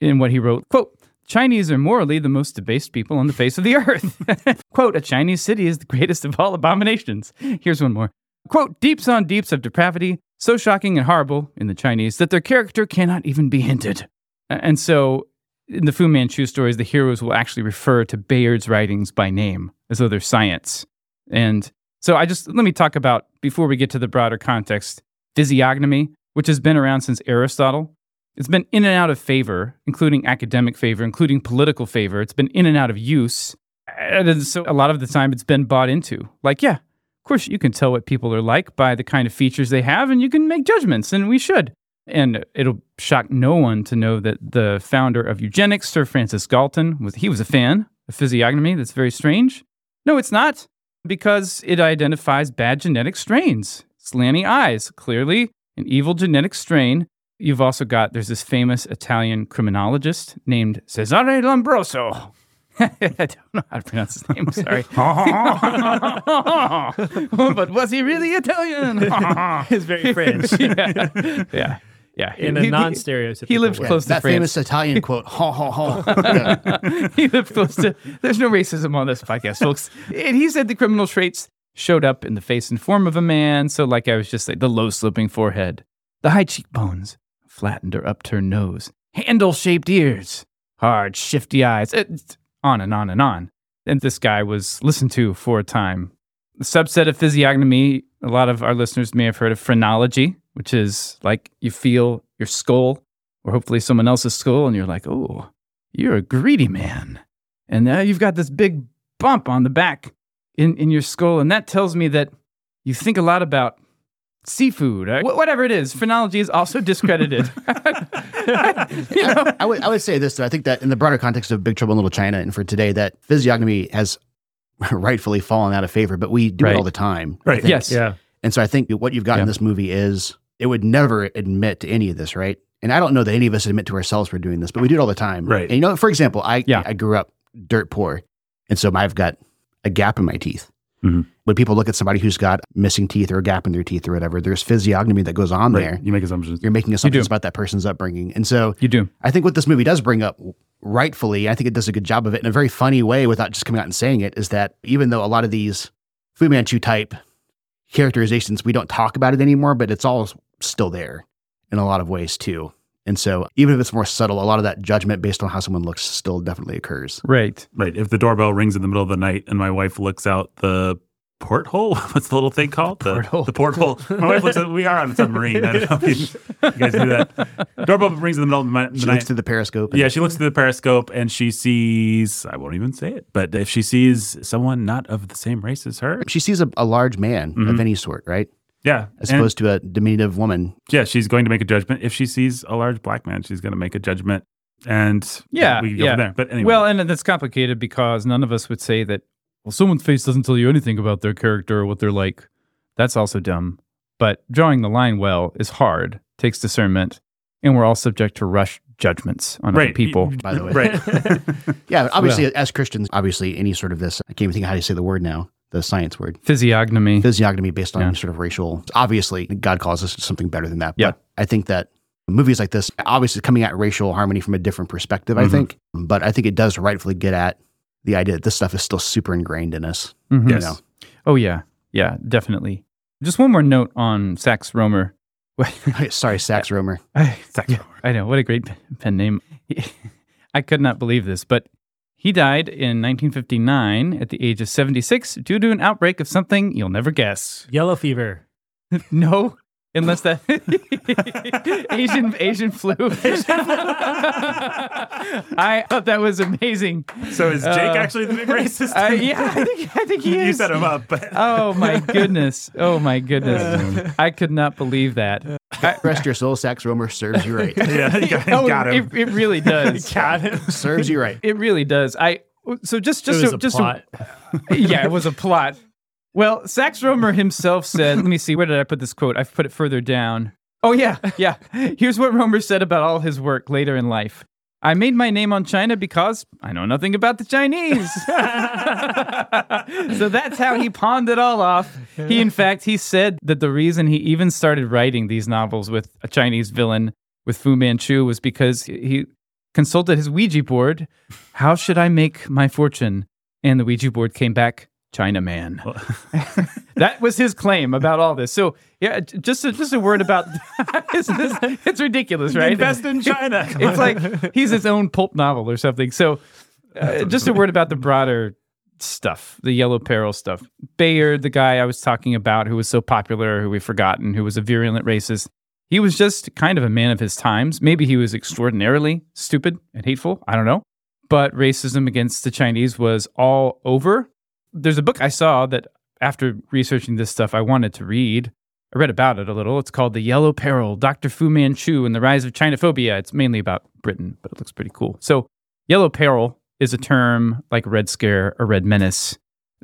in what he wrote, quote, Chinese are morally the most debased people on the face of the earth. quote, a Chinese city is the greatest of all abominations. Here's one more. Quote, deeps on deeps of depravity, so shocking and horrible in the Chinese that their character cannot even be hinted. And so in the Fu Manchu stories, the heroes will actually refer to Bayard's writings by name as though they're science. And so I just, let me talk about, before we get to the broader context, physiognomy, which has been around since Aristotle. It's been in and out of favor, including academic favor, including political favor. It's been in and out of use. And so a lot of the time it's been bought into. Like, yeah, of course you can tell what people are like by the kind of features they have, and you can make judgments, and we should. And it'll shock no one to know that the founder of eugenics, Sir Francis Galton, was he was a fan of physiognomy. That's very strange. No, it's not, because it identifies bad genetic strains. Slanty eyes, clearly an evil genetic strain. You've also got there's this famous Italian criminologist named Cesare Lombroso. I don't know how to pronounce his name. Sorry. but was he really Italian? It's very French yeah. Yeah. Yeah. in a He- he- non-stereotypical He lived way. close to that France. famous Italian quote, ha ha ha. Yeah. he lived close to. There's no racism on this podcast, folks. And he said the criminal traits showed up in the face and form of a man. So, like I was just saying, the low sloping forehead, the high cheekbones, flattened or upturned nose, handle shaped ears, hard, shifty eyes, it, on and on and on. And this guy was listened to for a time. The subset of physiognomy, a lot of our listeners may have heard of phrenology, which is like you feel your skull or hopefully someone else's skull, and you're like, oh, you're a greedy man. And now you've got this big bump on the back in, in your skull. And that tells me that you think a lot about seafood, or wh- whatever it is. Phrenology is also discredited. you know? I, I would I would say this though. I think that in the broader context of Big Trouble in Little China and for today, that physiognomy has rightfully fallen out of favor, but we do Right. it all the time. Right. Yes. Yeah. And so I think what you've got Yeah. in this movie is it would never admit to any of this, right? And I don't know that any of us admit to ourselves we're doing this, but we do it all the time. Right. And you know, for example, I Yeah. I grew up dirt poor. And so I've got a gap in my teeth. Mhm. When people look at somebody who's got missing teeth or a gap in their teeth or whatever, there's physiognomy that goes on Right. there. You make assumptions. You're making assumptions do. about that person's upbringing. And so You do. I think what this movie does bring up rightfully, I think it does a good job of it in a very funny way without just coming out and saying it, is that even though a lot of these Fu Manchu type characterizations, we don't talk about it anymore, but it's all still there in a lot of ways too. And so even if it's more subtle, a lot of that judgment based on how someone looks still definitely occurs. Right. Right. If the doorbell rings in the middle of the night and my wife looks out the porthole, what's the little thing called? The Porthole. The porthole. My wife looks at. We are on a submarine. I don't know if you, you guys do that. Doorbell rings in the middle of the mi- the She looks through the periscope. Yeah, she looks through the periscope and she sees, I won't even say it, but if she sees someone not of the same race as her, She sees a, a large man Mhm. of any sort, right? yeah. As and- opposed to a diminutive woman. yeah, she's going to make a judgment. If she sees a large black man, she's going to make a judgment. And Yeah, we can go yeah. from there. But anyway. Well, and that's complicated because none of us would say that, well, someone's face doesn't tell you anything about their character or what they're like. That's also dumb. But drawing the line well is hard, takes discernment, and we're all subject to rush judgments on other people. by the way. Right. Yeah, obviously, as Christians, obviously, any sort of this, I can't even think of how to say the word now, the science word. Physiognomy. physiognomy based on Yeah. sort of racial. Obviously, God calls us to something better than that. Yeah. But I think that movies like this, obviously coming at racial harmony from a different perspective, I Mhm. think. But I think it does rightfully get at the idea that this stuff is still super ingrained in us. Mhm. Yes. know. Oh, yeah. Yeah, definitely. Just one more note on Sax Rohmer. Sorry, Sax Rohmer. I, yeah, I know. What a great pen- pen name. I could not believe this, but he died in 1959 at the age of 76 due to an outbreak of something you'll never guess. Yellow fever. No, unless that Asian Asian flu. I thought that was amazing. so is Jake Uh, actually the big racist? Uh, yeah, I think I think he is. you set him up. But Oh my goodness! Oh my goodness! I could not believe that. I, Rest your soul, Sax Rohmer serves you right. yeah, you got, oh, got him. It, it really does. Got him. serves you right. It really does. I so just just so- a just plot. yeah, it was a plot. Well, Sax Rohmer himself said, let me see, where did I put this quote? I've put it further down. Oh, yeah, yeah. Here's what Rohmer said about all his work later in life. I made my name on China because I know nothing about the Chinese. so that's how he pawned it all off. He, in fact, he said that the reason he even started writing these novels with a Chinese villain with Fu Manchu was because he consulted his Ouija board. How should I make my fortune? And the Ouija board came back, Chinaman. that was his claim about all this. So yeah, just a, just a word about this, it's ridiculous, right? Invest in China. it's like he's his own pulp novel or something. So uh, just a word about the broader stuff, the yellow peril stuff. Bayard, the guy I was talking about who was so popular, who we've forgotten, who was a virulent racist, he was just kind of a man of his times. Maybe he was extraordinarily stupid and hateful. I don't know. But racism against the Chinese was all over. There's a book I saw that after researching this stuff, I wanted to read. I read about it a little. It's called The Yellow Peril Dr. Fu Manchu and the Rise of Chinophobia. It's mainly about Britain, but it looks pretty cool. So, Yellow Peril is a term like Red Scare or Red Menace.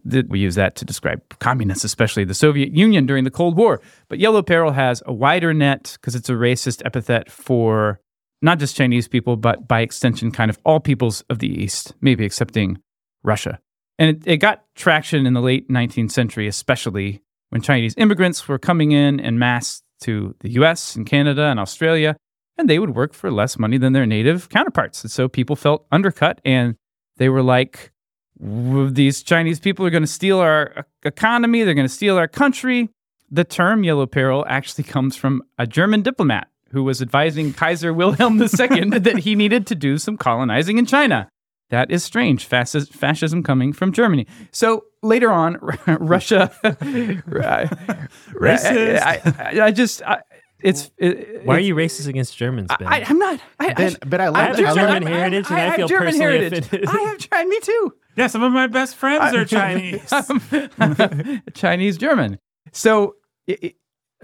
That we use that to describe communists, especially the Soviet Union during the Cold War. But Yellow Peril has a wider net because it's a racist epithet for not just Chinese people, but by extension, kind of all peoples of the East, maybe excepting Russia. And it, it got traction in the late 19th century, especially when Chinese immigrants were coming in en masse to the US and Canada and Australia, and they would work for less money than their native counterparts. And so people felt undercut, and they were like, these Chinese people are going to steal our uh, economy, they're going to steal our country. The term yellow peril actually comes from a German diplomat who was advising Kaiser Wilhelm II that he needed to do some colonizing in China. That is strange. Fasc- fascism coming from Germany. So later on, Russia. Racist. I, I, I just. I, it's. It, Why are you racist against Germans, Ben? I, I'm not. I, Ben, I, but I I love have that. a I German love- heritage, and I, have feel German personally heritage. offended. I have Chinese. Me too. Yeah, some of my best friends are Chinese. Chinese German. So, i i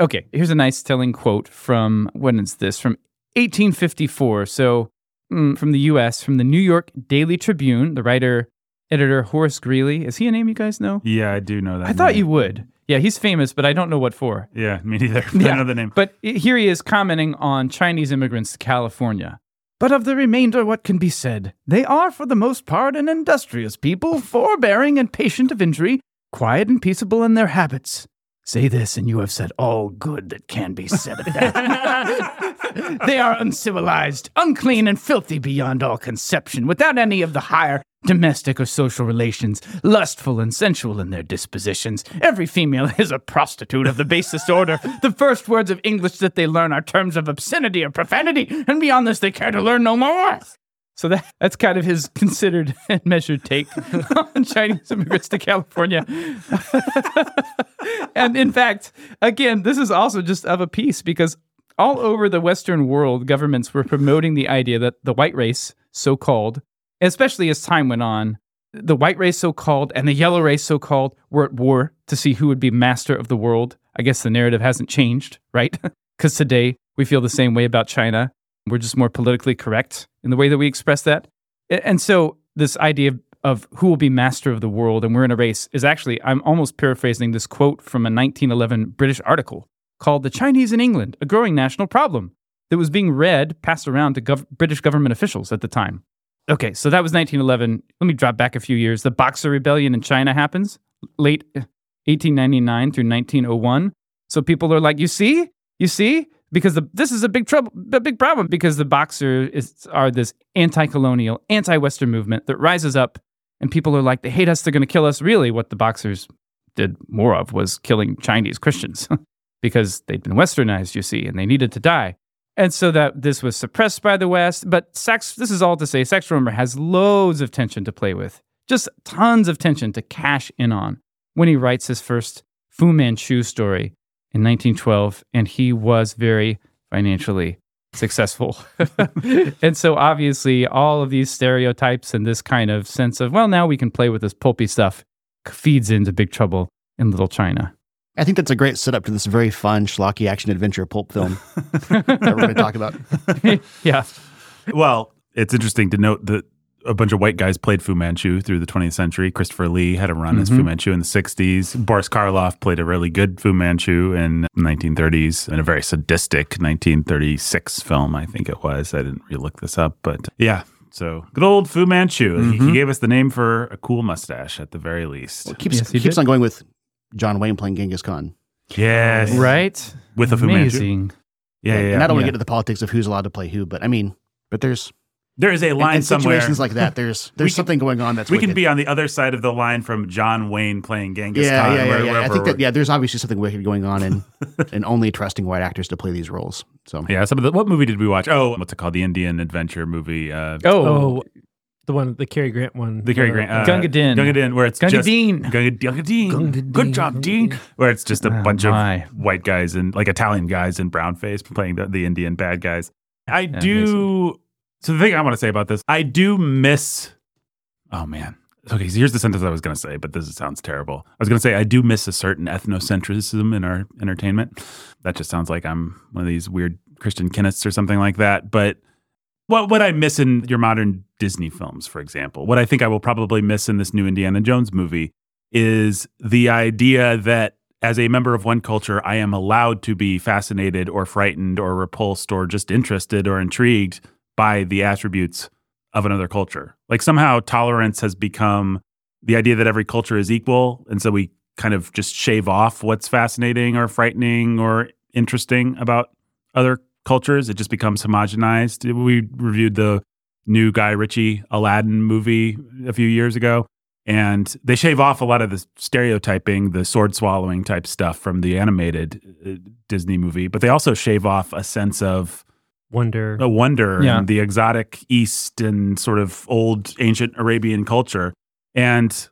okay, here's a nice telling quote from when is this? From 1854. So, Mm, from the U.S., from the New York Daily Tribune, the writer editor Horace Greeley. Is he a name you guys know? yeah, I do know that. I thought you would. Yeah, he's famous, but I don't know what for. Yeah, me neither. I don't know the name. But here he is commenting on Chinese immigrants to California. But of the remainder, what can be said? They are, for the most part, an industrious people, forbearing and patient of injury, quiet and peaceable in their habits. Say this, and you have said all good that can be said of that. they are uncivilized, unclean, and filthy beyond all conception, without any of the higher domestic or social relations, lustful and sensual in their dispositions. Every female is a prostitute of the basest order. The first words of English that they learn are terms of obscenity or profanity, and beyond this they care to learn no more. So that, that's kind of his considered and measured take on Chinese immigrants to California. and in fact, again, this is also just of a piece because all over the Western world, governments were promoting the idea that the white race, so called, especially as time went on, the white race, so called, and the yellow race, so called, were at war to see who would be master of the world. I guess the narrative hasn't changed, right? Because today we feel the same way about China. We're just more politically correct in the way that we express that. And so, this idea of, of who will be master of the world and we're in a race is actually, I'm almost paraphrasing this quote from a 1911 British article called The Chinese in England, a Growing National Problem, that was being read, passed around to gov- British government officials at the time. Okay, so that was 1911. Let me drop back a few years. The Boxer Rebellion in China happens late 1899 through 1901. So people are like, you see, you see, because the, this is a big trouble, a big problem because the Boxers are this anti-colonial, anti-Western movement that rises up, and people are like, they hate us, they're going to kill us. Really, what the Boxers did more of was killing Chinese Christians because they'd been westernized, you see, and they needed to die. And so that this was suppressed by the West. But sex, this is all to say, Sax Rohmer has loads of tension to play with, just tons of tension to cash in on when he writes his first Fu Manchu story in 1912. And he was very financially successful. and so obviously, all of these stereotypes and this kind of sense of, well, now we can play with this pulpy stuff feeds into Big Trouble in Little China. I think that's a great setup to this very fun schlocky action adventure pulp film that we're going to talk about. yeah. Well, it's interesting to note that a bunch of white guys played Fu Manchu through the 20th century. Christopher Lee had a run as Fu Mhm. Manchu in the 60s. Boris Karloff played a really good Fu Manchu in the 1930s in a very sadistic 1936 film, I think it was. I didn't really look this up, but yeah. So good old Fu Manchu. He, he Mhm. gave us the name for a cool mustache at the very least. Well, keeps Yes, he keeps did. on going with John Wayne playing Genghis Khan. yes. Right? With a Fu Manchu. Amazing. Yeah, yeah, And. I don't want to get to the politics of who's allowed to play who, but I mean, but there's There is a in, line in somewhere. situations like that. There's there's can- something going on that's we can be on the other side of the line from John Wayne playing Genghis yeah, Khan. yeah, yeah, where- yeah. I think that yeah, there's obviously something wicked going on, and and only trusting white actors to play these roles. So Yeah, some of the what movie did we watch? Oh, what's it called? The Indian adventure movie. Uh, Oh, Oh, the one, the Cary Grant one. the Cary Grant. Uh, Gunga Din. Gunga Din, where it's Gunga just Din. Gunga, Gunga Din. Gunga Good job, Gunga Dean. Din. Where it's just a Oh, bunch my. of white guys and like Italian guys in brown face playing the, the Indian bad guys. I Yeah, do. So the thing I want to say about this, I do miss. Oh man, okay, so here's the sentence I was going to say, but this sounds terrible. I was going to say I do miss a certain ethnocentrism in our entertainment. That just sounds like I'm one of these weird Christian Kenneths or something like that. But what what I miss in your modern Disney films, for example, what I think I will probably miss in this new Indiana Jones movie is the idea that as a member of one culture, I am allowed to be fascinated or frightened or repulsed or just interested or intrigued by the attributes of another culture. Like somehow tolerance has become the idea that every culture is equal. And so we kind of just shave off what's fascinating or frightening or interesting about other cultures. It just becomes homogenized. We reviewed the new Guy Ritchie Aladdin movie a few years ago. And they shave off a lot of the stereotyping, the sword swallowing type stuff from the animated uh, Disney movie, but they also shave off a sense of Wonder. a wonder Yeah. and the exotic East and sort of old ancient Arabian culture. And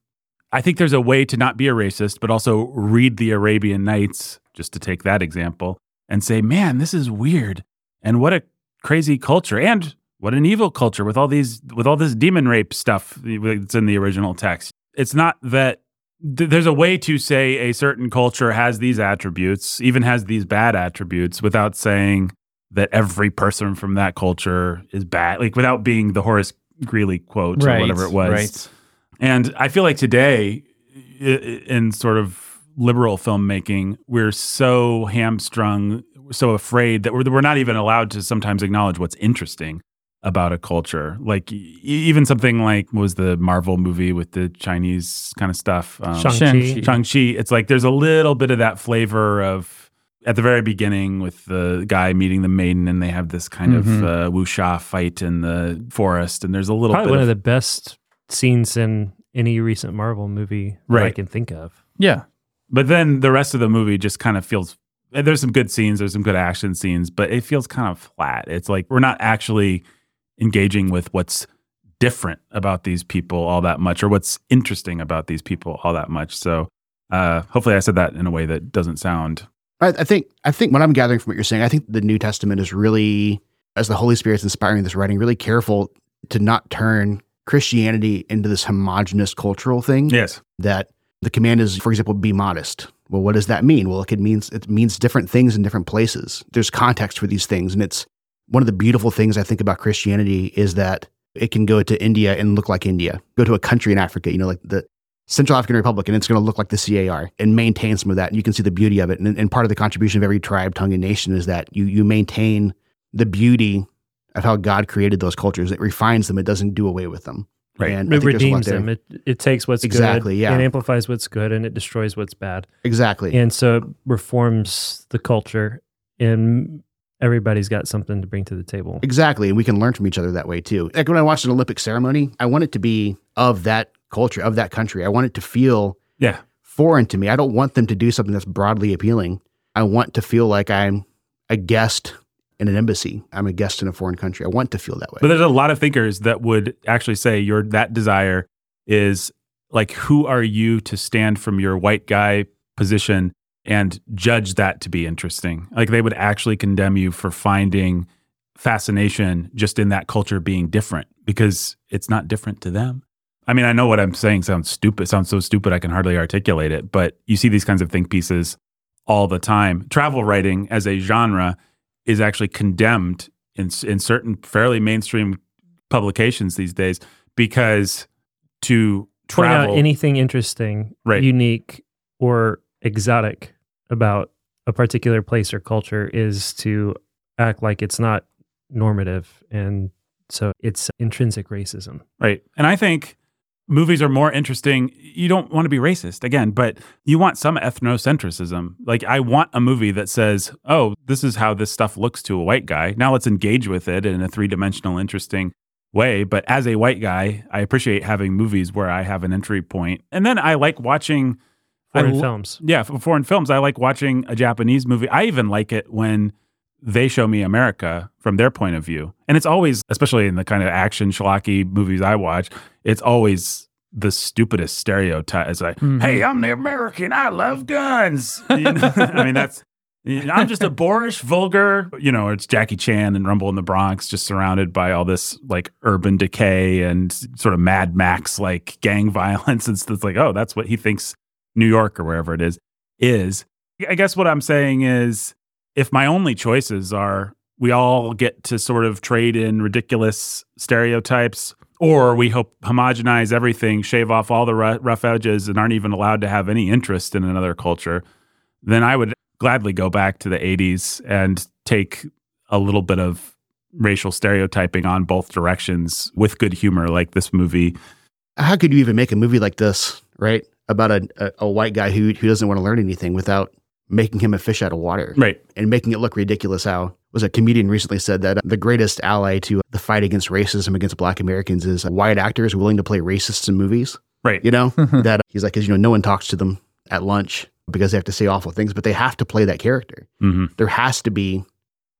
I think there's a way to not be a racist, but also read the Arabian Nights, just to take that example, and say, man, this is weird. And what a crazy culture. And what an evil culture with all these with all this demon rape stuff that's in the original text. It's not that th- there's a way to say a certain culture has these attributes, even has these bad attributes, without saying that every person from that culture is bad, like without being the Horace Greeley quote or whatever it was. Right. And I feel like today, in sort of liberal filmmaking, we're so hamstrung, so afraid that we're, we're not even allowed to sometimes acknowledge what's interesting about a culture. Like even something like what was the Marvel movie with the Chinese kind of stuff. Um, Shang-Chi. Shang-Chi. Shang-Chi, it's like there's a little bit of that flavor of at the very beginning with the guy meeting the maiden and they have this kind of Mhm. uh, wuxia fight in the forest and there's a little Probably bit one of, of the best scenes in any recent Marvel movie that I can think of. Yeah. but then the rest of the movie just kind of feels there's some good scenes there's some good action scenes but it feels kind of flat it's like we're not actually engaging with what's different about these people all that much or what's interesting about these people all that much so uh, hopefully i said that in a way that doesn't sound I, I think I think what I'm gathering from what you're saying, I think the New Testament is really, as the Holy Spirit's inspiring this writing, really careful to not turn Christianity into this homogenous cultural thing. yes That the command is, for example, be modest. Well, what does that mean? Well, it could means it means different things in different places. There's context for these things, and it's one of the beautiful things I think about Christianity is that it can go to India and look like India. Go to a country in Africa, you know, like the Central African Republic, and it's going to look like the CAR and maintain some of that. And you can see the beauty of it. And, and part of the contribution of every tribe, tongue, and nation is that you you maintain the beauty of how God created those cultures. It refines them. It doesn't do away with them. Right. And It think there's a lot redeems them. It it takes what's Exactly, good yeah. and amplifies what's good and it destroys what's bad. Exactly. And so it reforms the culture and everybody's got something to bring to the table. Exactly. And we can learn from each other that way too. Like when I watch an Olympic ceremony, I want it to be of that culture, of that country. I want it to feel yeah foreign to me. I don't want them to do something that's broadly appealing. I want to feel like I'm a guest in an embassy. I'm a guest in a foreign country. I want to feel that way. But there's a lot of thinkers that would actually say your that desire is like who are you to stand from your white guy position and judge that to be interesting. Like they would actually condemn you for finding fascination just in that culture being different because it's not different to them. I mean, I know what I'm saying sounds stupid, sounds so stupid I can hardly articulate it, but you see these kinds of think pieces all the time. Travel writing as a genre is actually condemned in in certain fairly mainstream publications these days because to Point travel out anything interesting, Right. unique, or exotic about a particular place or culture is to act like it's not normative. And so it's intrinsic racism. Right. And I think movies are more interesting. You don't want to be racist again, but you want some ethnocentrism. Like I want a movie that says, "Oh, this is how this stuff looks to a white guy. Now let's engage with it in a three-dimensional interesting way." But as a white guy, I appreciate having movies where I have an entry point. And then I like watching Foreign lo- films. Yeah, foreign films, I like watching a Japanese movie. I even like it when they show me America from their point of view. And it's always, especially in the kind of action schlocky movies I watch, it's always the stupidest stereotype. It's like, Mhm. hey, I'm the American. I love guns. You know? I mean, that's I'm just a boorish, vulgar, you know, it's Jackie Chan and Rumble in the Bronx, just surrounded by all this like urban decay and sort of Mad Max like gang violence. And it's like, oh, that's what he thinks New York or wherever it is is. I guess what I'm saying is if my only choices are we all get to sort of trade in ridiculous stereotypes or we hope homogenize everything, shave off all the rough edges and aren't even allowed to have any interest in another culture, then I would gladly go back to the 80s and take a little bit of racial stereotyping on both directions with good humor like this movie. How could you even make a movie like this, right? About a, a, a white guy who, who doesn't want to learn anything without making him a fish out of water. Right. And making it look ridiculous how was a comedian recently said that the greatest ally to the fight against racism against black Americans is white actors willing to play racists in movies. Right. You know, that he's like, cause you know, no one talks to them at lunch because they have to say awful things, but they have to play that character. Mm-hmm. There has to be,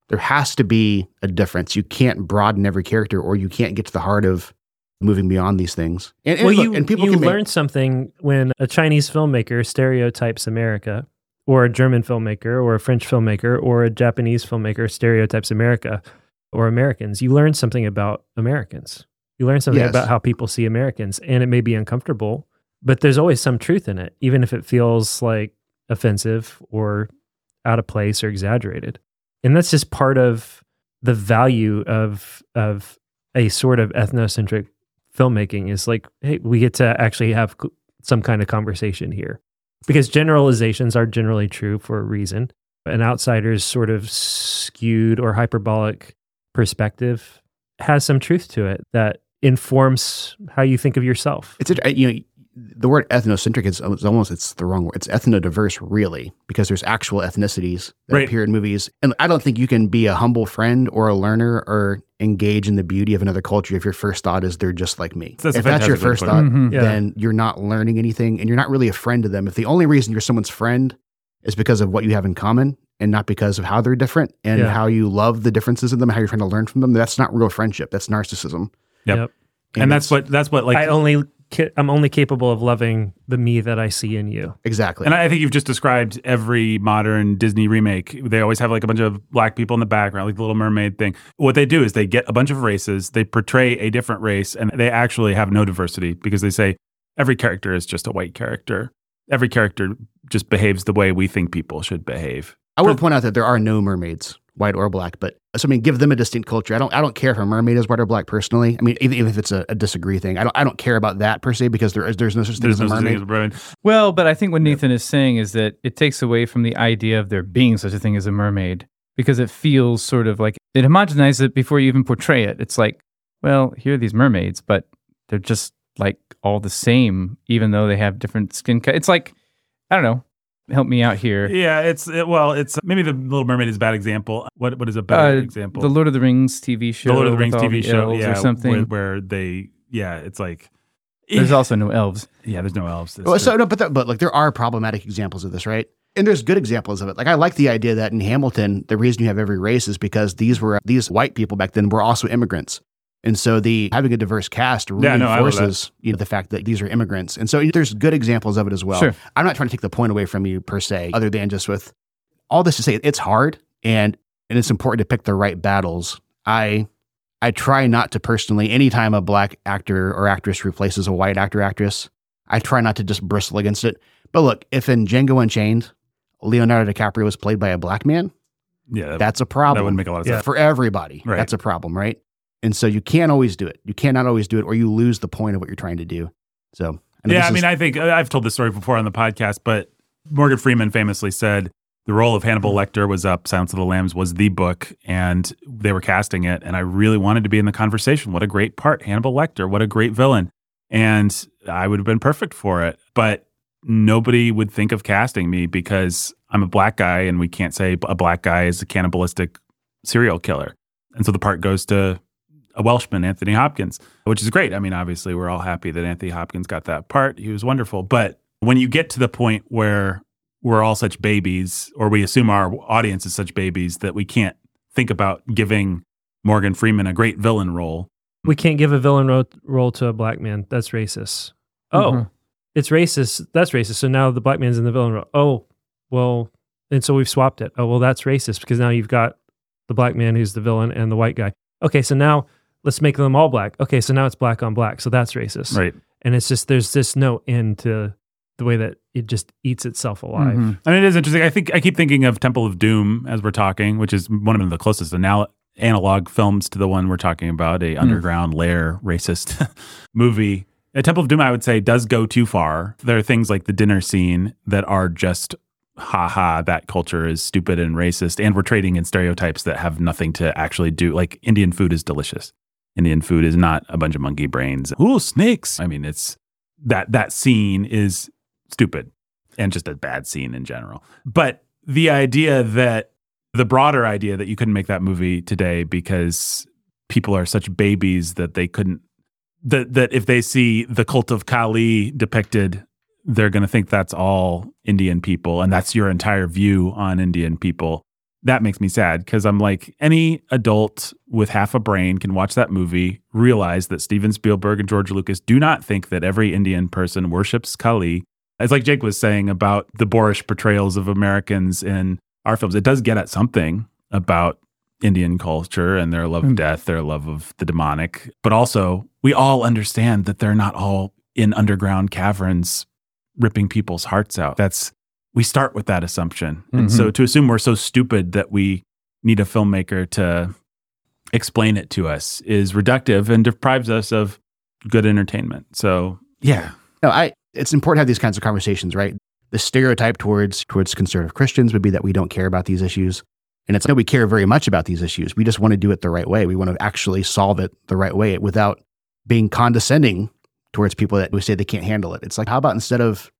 there has to be a difference. You can't broaden every character or you can't get to the heart of moving beyond these things. And, and well, look, you, and people you learn make, something when a Chinese filmmaker stereotypes America or a German filmmaker or a French filmmaker or a Japanese filmmaker stereotypes America or Americans, you learn something about Americans. You learn something yes. about how people see Americans, and it may be uncomfortable, but there's always some truth in it, even if it feels like offensive or out of place or exaggerated. And that's just part of the value of of a sort of ethnocentric filmmaking is like, hey, we get to actually have some kind of conversation here because generalizations are generally true for a reason. An outsider's sort of skewed or hyperbolic perspective has some truth to it that informs how you think of yourself. It's you know the word ethnocentric is, almost it's the wrong word. It's ethnodiverse, really, because there's actual ethnicities that right. appear in movies. And I don't think you can be a humble friend or a learner or engage in the beauty of another culture if your first thought is they're just like me. That's if that's your first thought, mm-hmm. then you're not learning anything and you're not really a friend to them. If the only reason you're someone's friend is because of what you have in common and not because of how they're different and yeah. how you love the differences in them, how you're trying to learn from them, that's not real friendship. That's narcissism. Yep. yep. And, and that's what that's what like I only I'm only capable of loving the me that I see in you. Exactly. And I think you've just described every modern Disney remake. They always have like a bunch of black people in the background, like the Little Mermaid thing. What they do is they get a bunch of races, they portray a different race, and they actually have no diversity because they say every character is just a white character. Every character just behaves the way we think people should behave. I will point out that there are no mermaids white or black. But so I mean, give them a distinct culture. I don't I don't care if a mermaid is white or black personally. I mean, even, even if it's a, a, disagree thing, I don't I don't care about that per se because there is there's no such thing as a mermaid. mermaid. Well, but I think what Nathan is saying is that it takes away from the idea of there being such a thing as a mermaid because it feels sort of like it homogenizes it before you even portray it. It's like, well, here are these mermaids, but they're just like all the same, even though they have different skin. Co- it's like I don't know help me out here. Yeah, it's it, well, it's maybe the Little Mermaid is a bad example. What what is a bad uh, example? The Lord of the Rings TV show. The Lord of the Rings TV the show, yeah, or something where, where, they yeah, it's like there's also no elves. Yeah, there's no elves. Well, so no, but the, but like there are problematic examples of this, right? And there's good examples of it. Like I like the idea that in Hamilton, the reason you have every race is because these were these white people back then were also immigrants. And so the having a diverse cast reinforces yeah, no, you know the fact that these are immigrants. And so there's good examples of it as well. Sure. I'm not trying to take the point away from you per se, other than just with all this to say it's hard and and it's important to pick the right battles. I I try not to personally anytime a black actor or actress replaces a white actor actress, I try not to just bristle against it. But look, if in Django Unchained, Leonardo DiCaprio was played by a black man, yeah, that's a problem. That wouldn't make a lot of sense yeah. for everybody. Right. That's a problem, right? And so you can't always do it. You cannot always do it, or you lose the point of what you're trying to do. So, I yeah, I mean, I think I've told this story before on the podcast, but Morgan Freeman famously said the role of Hannibal Lecter was up. Silence of the Lambs was the book, and they were casting it. And I really wanted to be in the conversation. What a great part, Hannibal Lecter. What a great villain. And I would have been perfect for it. But nobody would think of casting me because I'm a black guy, and we can't say a black guy is a cannibalistic serial killer. And so the part goes to a Welshman, Anthony Hopkins, which is great. I mean, obviously, we're all happy that Anthony Hopkins got that part. He was wonderful. But when you get to the point where we're all such babies, or we assume our audience is such babies that we can't think about giving Morgan Freeman a great villain role. We can't give a villain ro- role to a black man. That's racist. Oh, mm-hmm. it's racist. That's racist. So now the black man's in the villain role. Oh, well, And so we've swapped it. Oh, well, that's racist because now you've got the black man who's the villain and the white guy. Okay, so now let's make them all black. Okay, so now it's black on black. So that's racist. Right. And it's just, there's just no end to the way that it just eats itself alive. Mhm. I mean, it is interesting. I think I keep thinking of Temple of Doom as we're talking, which is one of the closest anal- analog films to the one we're talking about, a underground lair racist movie. A Temple of Doom, I would say, does go too far. There are things like the dinner scene that are just, ha ha, that culture is stupid and racist, and we're trading in stereotypes that have nothing to actually do. Like Indian food is delicious. Indian food is not a bunch of monkey brains. Ooh, snakes. I mean, it's that that scene is stupid and just a bad scene in general. But the idea that the broader idea that you couldn't make that movie today because people are such babies that they couldn't that that if they see the cult of Kali depicted they're going to think that's all Indian people and that's your entire view on Indian people. That makes me sad because I'm like any adult with half a brain can watch that movie, realize that Steven Spielberg and George Lucas do not think that every Indian person worships Kali it's like Jake was saying about the boorish portrayals of Americans in our films. It does get at something about Indian culture and their love of hmm. death, their love of the demonic. But also, we all understand that they're not all in underground caverns ripping people's hearts out. That's we start with that assumption. And Mhm. so to assume we're so stupid that we need a filmmaker to explain it to us is reductive and deprives us of good entertainment. So, yeah. No, I. It's important to have these kinds of conversations, right? The stereotype towards towards conservative Christians would be that we don't care about these issues, and it's that we care very much about these issues. We just want to do it the right way. We want to actually solve it the right way without being condescending towards people that we say they can't handle it. It's like, how about instead of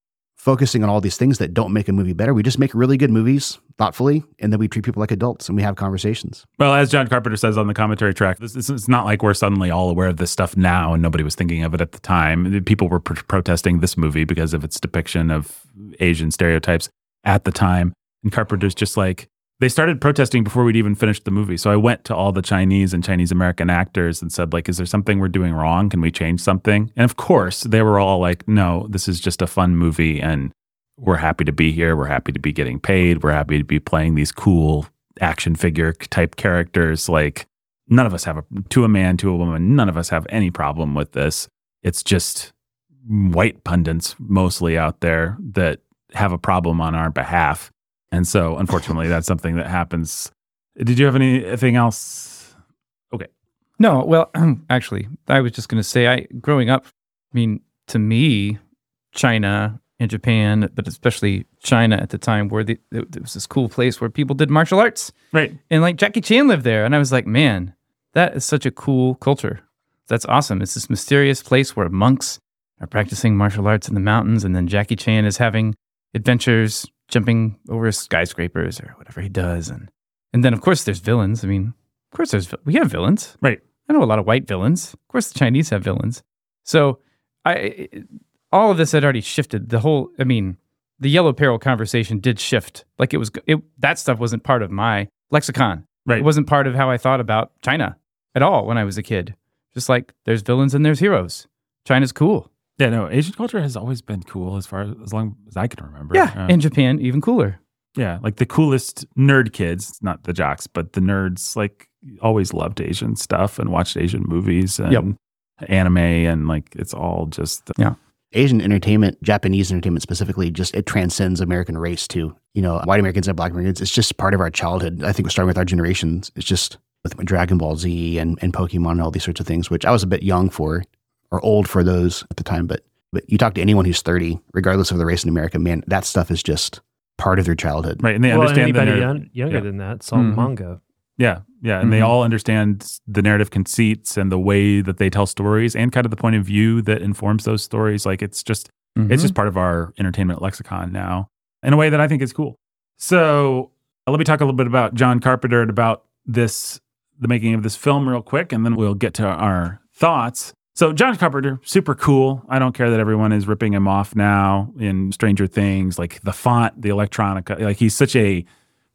focusing on all these things that don't make a movie better, we just make really good movies thoughtfully, and then we treat people like adults and we have conversations. Well, as John Carpenter says on the commentary track, this, this, it's not like we're suddenly all aware of this stuff now and nobody was thinking of it at the time. People were pr- protesting this movie because of its depiction of Asian stereotypes at the time. And Carpenter's just like, they started protesting before we'd even finished the movie. So I went to all the Chinese and Chinese American actors and said, like, is there something we're doing wrong? Can we change something? And of course, they were all like, no, this is just a fun movie and we're happy to be here. We're happy to be getting paid. We're happy to be playing these cool action figure type characters. Like, none of us have a, to a man, to a woman, none of us have any problem with this. It's just white pundits mostly out there that have a problem on our behalf. And so, unfortunately, that's something that happens. Did you have anything else? Okay. No, well, actually, I was just going to say, I growing up, I mean, to me, China and Japan, but especially China at the time, where the, there was this cool place where people did martial arts, Right. and like Jackie Chan lived there, and I was like, man, that is such a cool culture. That's awesome. It's this mysterious place where monks are practicing martial arts in the mountains, and then Jackie Chan is having adventures jumping over skyscrapers or whatever he does, and and then of course there's villains. I mean, of course there's we have villains. Right. I know a lot of white villains. Of course, the Chinese have villains. So, I all of this had already shifted. The whole, I mean, the yellow peril conversation did shift. Like it was, it, that stuff wasn't part of my lexicon. Right. It wasn't part of how I thought about China at all when I was a kid. Just like there's villains and there's heroes. China's cool. Yeah, no, Asian culture has always been cool as far as, as long as I can remember. Yeah, Uh, and Japan even cooler. yeah, like the coolest nerd kids, not the jocks, but the nerds, like always loved Asian stuff and watched Asian movies and Yep. anime, and like it's all just yeah. Asian entertainment, Japanese entertainment specifically, just it transcends American race too. You know, white Americans and black Americans, it's just part of our childhood. I think we're starting with our generations. It's just with Dragon Ball Z and, and Pokemon and all these sorts of things, which I was a bit young for or old for those at the time. But but you talk to anyone who's 30, regardless of the race in America, man, that stuff is just part of their childhood. right, and they well, understand the anybody young, younger yeah. than that saw Mhm. manga. Yeah, yeah, and they Mhm. all understand the narrative conceits and the way that they tell stories, and kind of the point of view that informs those stories. Like it's just Mm-hmm. It's just part of our entertainment lexicon now in a way that I think is cool. So uh, let me talk a little bit about John Carpenter and about this, the making of this film, real quick, and then we'll get to our thoughts. So John Carpenter, super cool. I don't care that everyone is ripping him off now in Stranger Things, like the font, the electronica. Like he's such a,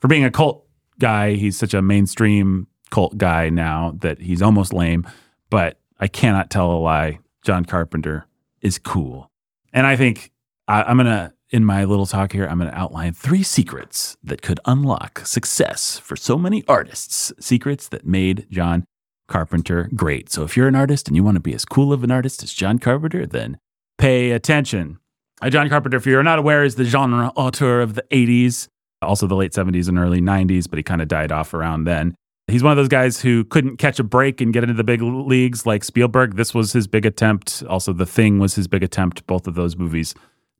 for being a cult guy, he's such a mainstream cult guy now that he's almost lame. But I cannot tell a lie. John Carpenter is cool. And I think I, I'm to in my little talk here, I'm going to outline three secrets that could unlock success for so many artists, secrets that made John Carpenter great. So if you're an artist and you want to be as cool of an artist as John Carpenter, then pay attention. Uh, John Carpenter, if you're not aware, is the genre auteur of the 80s, also the late 70s and early 90s, but he kind of died off around then. He's one of those guys who couldn't catch a break and get into the big leagues like Spielberg. This was his big attempt. Also, The Thing was his big attempt. Both of those movies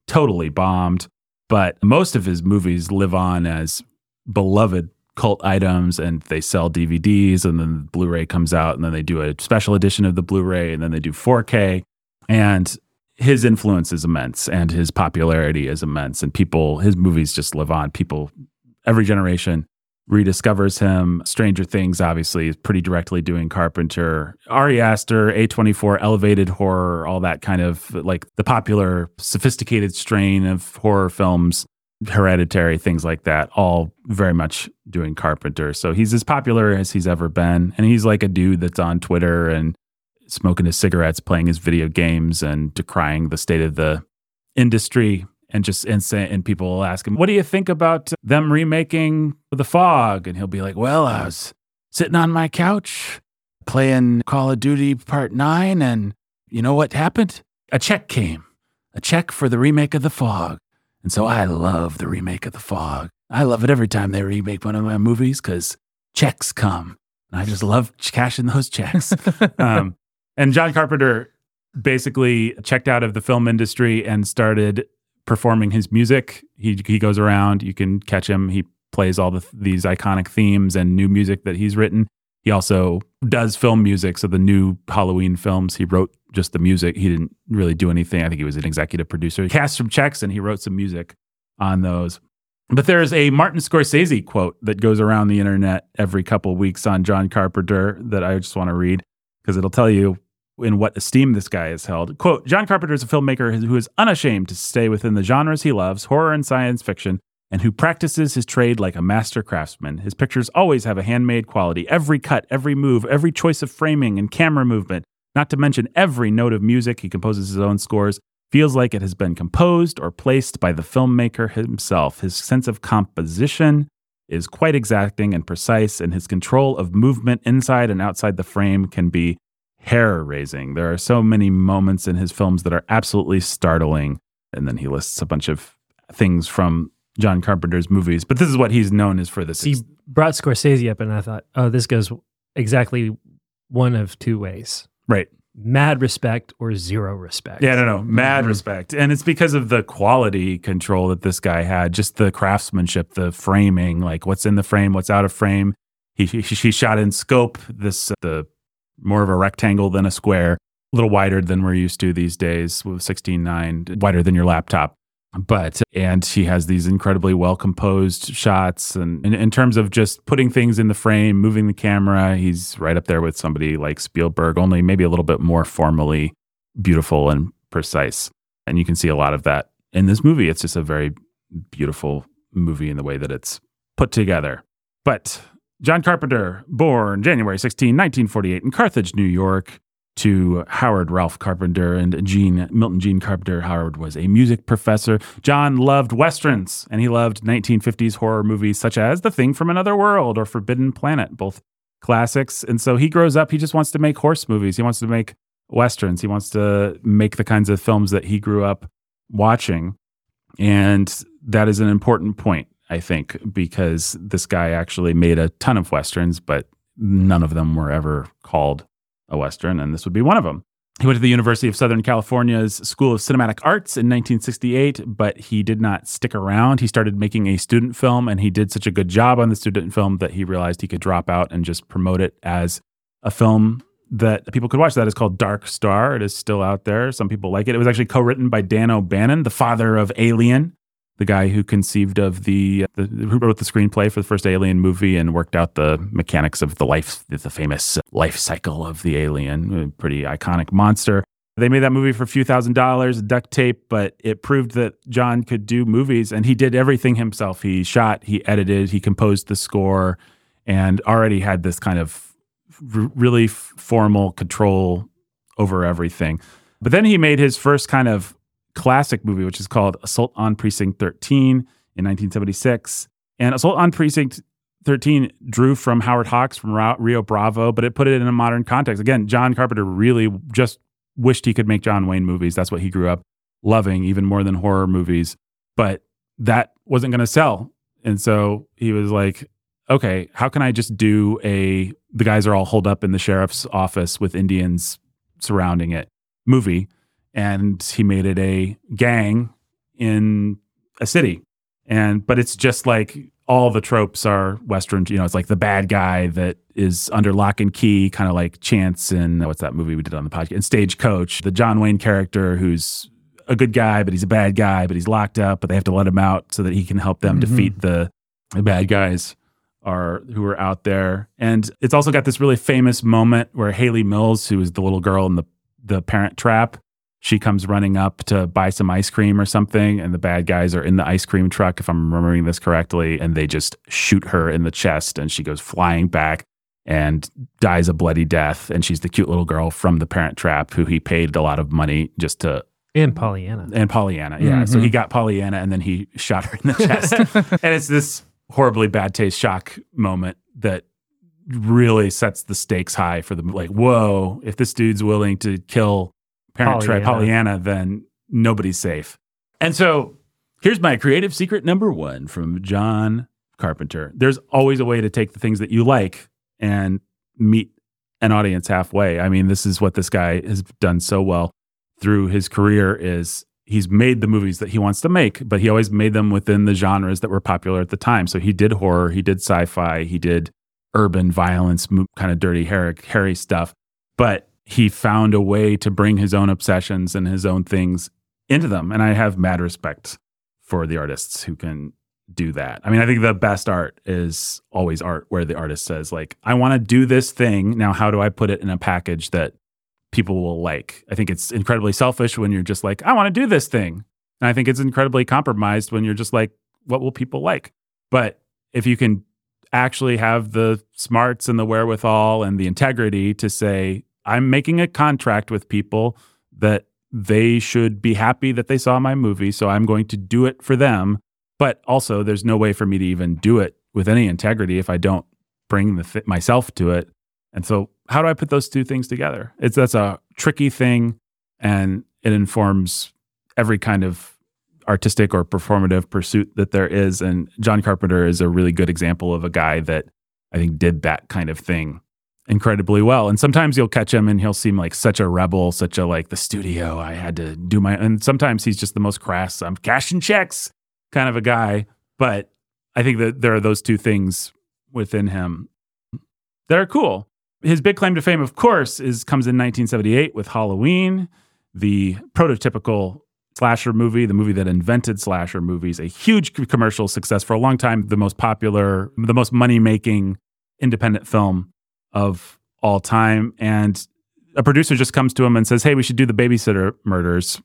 totally bombed. But most of his movies live on as beloved cult items and they sell DVDs and then the Blu-ray comes out and then they do a special edition of the Blu-ray and then they do 4K and his influence is immense and his popularity is immense and people his movies just live on. People every generation rediscovers him. Stranger things obviously is pretty directly doing carpenter. Ari aster a24 elevated horror all that kind of like the popular sophisticated strain of horror films hereditary things like that all very much doing carpenter. So he's as popular as he's ever been. And he's like a dude that's on twitter and smoking his cigarettes playing his video games and decrying the state of the industry and just and say, and people will ask him what do you think about them remaking the fog? And he'll be like well i was sitting on my couch playing call of duty part 9 and you know what happened? A check came. A check for the remake of the fog and so I love the remake of The Fog. I love it every time they remake one of my movies because checks come. And I just love cashing those checks. um, and John Carpenter basically checked out of the film industry and started performing his music. He, he goes around, you can catch him. He plays all the, these iconic themes and new music that he's written. He also does film music. So the new Halloween films, he wrote just the music. He didn't really do anything. I think he was an executive producer. He cast some checks and he wrote some music on those. But there's a Martin Scorsese quote that goes around the internet every couple weeks on John Carpenter that I just want to read because it'll tell you in what esteem this guy is held. Quote John Carpenter is a filmmaker who is unashamed to stay within the genres he loves, horror and science fiction, and who practices his trade like a master craftsman. His pictures always have a handmade quality. Every cut, every move, every choice of framing and camera movement, not to mention every note of music, he composes his own scores, feels like it has been composed or placed by the filmmaker himself. His sense of composition is quite exacting and precise, and his control of movement inside and outside the frame can be hair raising. There are so many moments in his films that are absolutely startling. And then he lists a bunch of things from John Carpenter's movies, but this is what he's known as for this. He brought Scorsese up, and I thought, oh, this goes exactly one of two ways. Right. Mad respect or zero respect. Yeah, no, no, mad mm-hmm. respect. And it's because of the quality control that this guy had, just the craftsmanship, the framing, like what's in the frame, what's out of frame. He, he, he shot in scope, this, uh, the more of a rectangle than a square, a little wider than we're used to these days with 16.9, wider than your laptop but and he has these incredibly well composed shots and in, in, terms of just putting things in the frame moving the camera he's right up there with somebody like spielberg only maybe a little bit more formally beautiful and precise. And you can see a lot of that in this movie. It's just a very beautiful movie in the way that it's put together. But john carpenter born january 16 1948 in carthage new york to Howard Ralph Carpenter and Gene Milton Gene Carpenter. Howard was a music professor. John loved westerns and he loved 1950s horror movies such as The Thing from Another World or Forbidden Planet, both classics. And so he grows up, he just wants to make horse movies. He wants to make westerns. He wants to make the kinds of films that he grew up watching. And that is an important point, I think, because this guy actually made a ton of westerns, but none of them were ever called a Western, and this would be one of them. He went to the University of Southern California's School of Cinematic Arts in 1968, but he did not stick around. He started making a student film, and he did such a good job on the student film that he realized he could drop out and just promote it as a film that people could watch. That is called Dark Star. It is still out there. Some people like it. It was actually co written by Dan O'Bannon, the father of Alien the guy who conceived of the, the, who wrote the screenplay for the first Alien movie and worked out the mechanics of the life, the famous life cycle of the alien, a pretty iconic monster. They made that movie for a few thousand dollars, duct tape, but it proved that John could do movies and he did everything himself. He shot, he edited, he composed the score, and already had this kind of r- really f- formal control over everything. But then he made his first kind of classic movie, which is called Assault on Precinct 13 in 1976. And Assault on Precinct 13 drew from Howard Hawks from Rio Bravo, but it put it in a modern context. Again, John Carpenter really just wished he could make John Wayne movies. That's what he grew up loving, even more than horror movies. But that wasn't going to sell. And so he was like, okay, how can I just do a the guys are all holed up in the sheriff's office with Indians surrounding it movie? And he made it a gang in a city. And but it's just like all the tropes are Western, you know, it's like the bad guy that is under lock and key, kind of like Chance in what's that movie we did on the podcast? And Stagecoach, the John Wayne character who's a good guy, but he's a bad guy, but he's locked up, but they have to let him out so that he can help them Mhm. defeat the, the bad guys are who are out there. And it's also got this really famous moment where Hayley Mills, who is the little girl in the the parent trap, she comes running up to buy some ice cream or something, and the bad guys are in the ice cream truck, if I'm remembering this correctly, and they just shoot her in the chest, and she goes flying back and dies a bloody death. And she's the cute little girl from the parent trap who he paid a lot of money just to And Pollyanna. and Pollyanna. Yeah. So he mm-hmm. got Pollyanna and then he shot her in the chest. and it's this horribly bad taste shock moment that really sets the stakes high for the like, whoa, if this dude's willing to kill Parent Pollyanna. Pollyanna, then nobody's safe. And so here's my creative secret number one from John Carpenter. There's always a way to take the things that you like and meet an audience halfway. I mean, this is what this guy has done so well through his career is he's made the movies that he wants to make, but he always made them within the genres that were popular at the time. So he did horror, he did sci-fi, he did urban violence, kind of dirty, hairy stuff. But he found a way to bring his own obsessions and his own things into them. And I have mad respect for the artists who can do that. I mean, I think the best art is always art where the artist says, like, I want to do this thing. Now, how do I put it in a package that people will like? I think it's incredibly selfish when you're just like, I want to do this thing. And I think it's incredibly compromised when you're just like, what will people like? But if you can actually have the smarts and the wherewithal and the integrity to say, I'm making a contract with people that they should be happy that they saw my movie. So I'm going to do it for them. But also, there's no way for me to even do it with any integrity if I don't bring the th- myself to it. And so, how do I put those two things together? It's that's a tricky thing, and it informs every kind of artistic or performative pursuit that there is. And John Carpenter is a really good example of a guy that I think did that kind of thing incredibly well. And sometimes you'll catch him and he'll seem like such a rebel, such a like the studio. I had to do my, and sometimes he's just the most crass. I'm cashing checks kind of a guy. But I think that there are those two things within him that are cool. His big claim to fame, of course, is comes in 1978 with Halloween, the prototypical slasher movie, the movie that invented slasher movies, a huge commercial success for a long time, the most popular, the most money making independent film of all time. And a producer just comes to him and says, Hey, we should do the babysitter murders.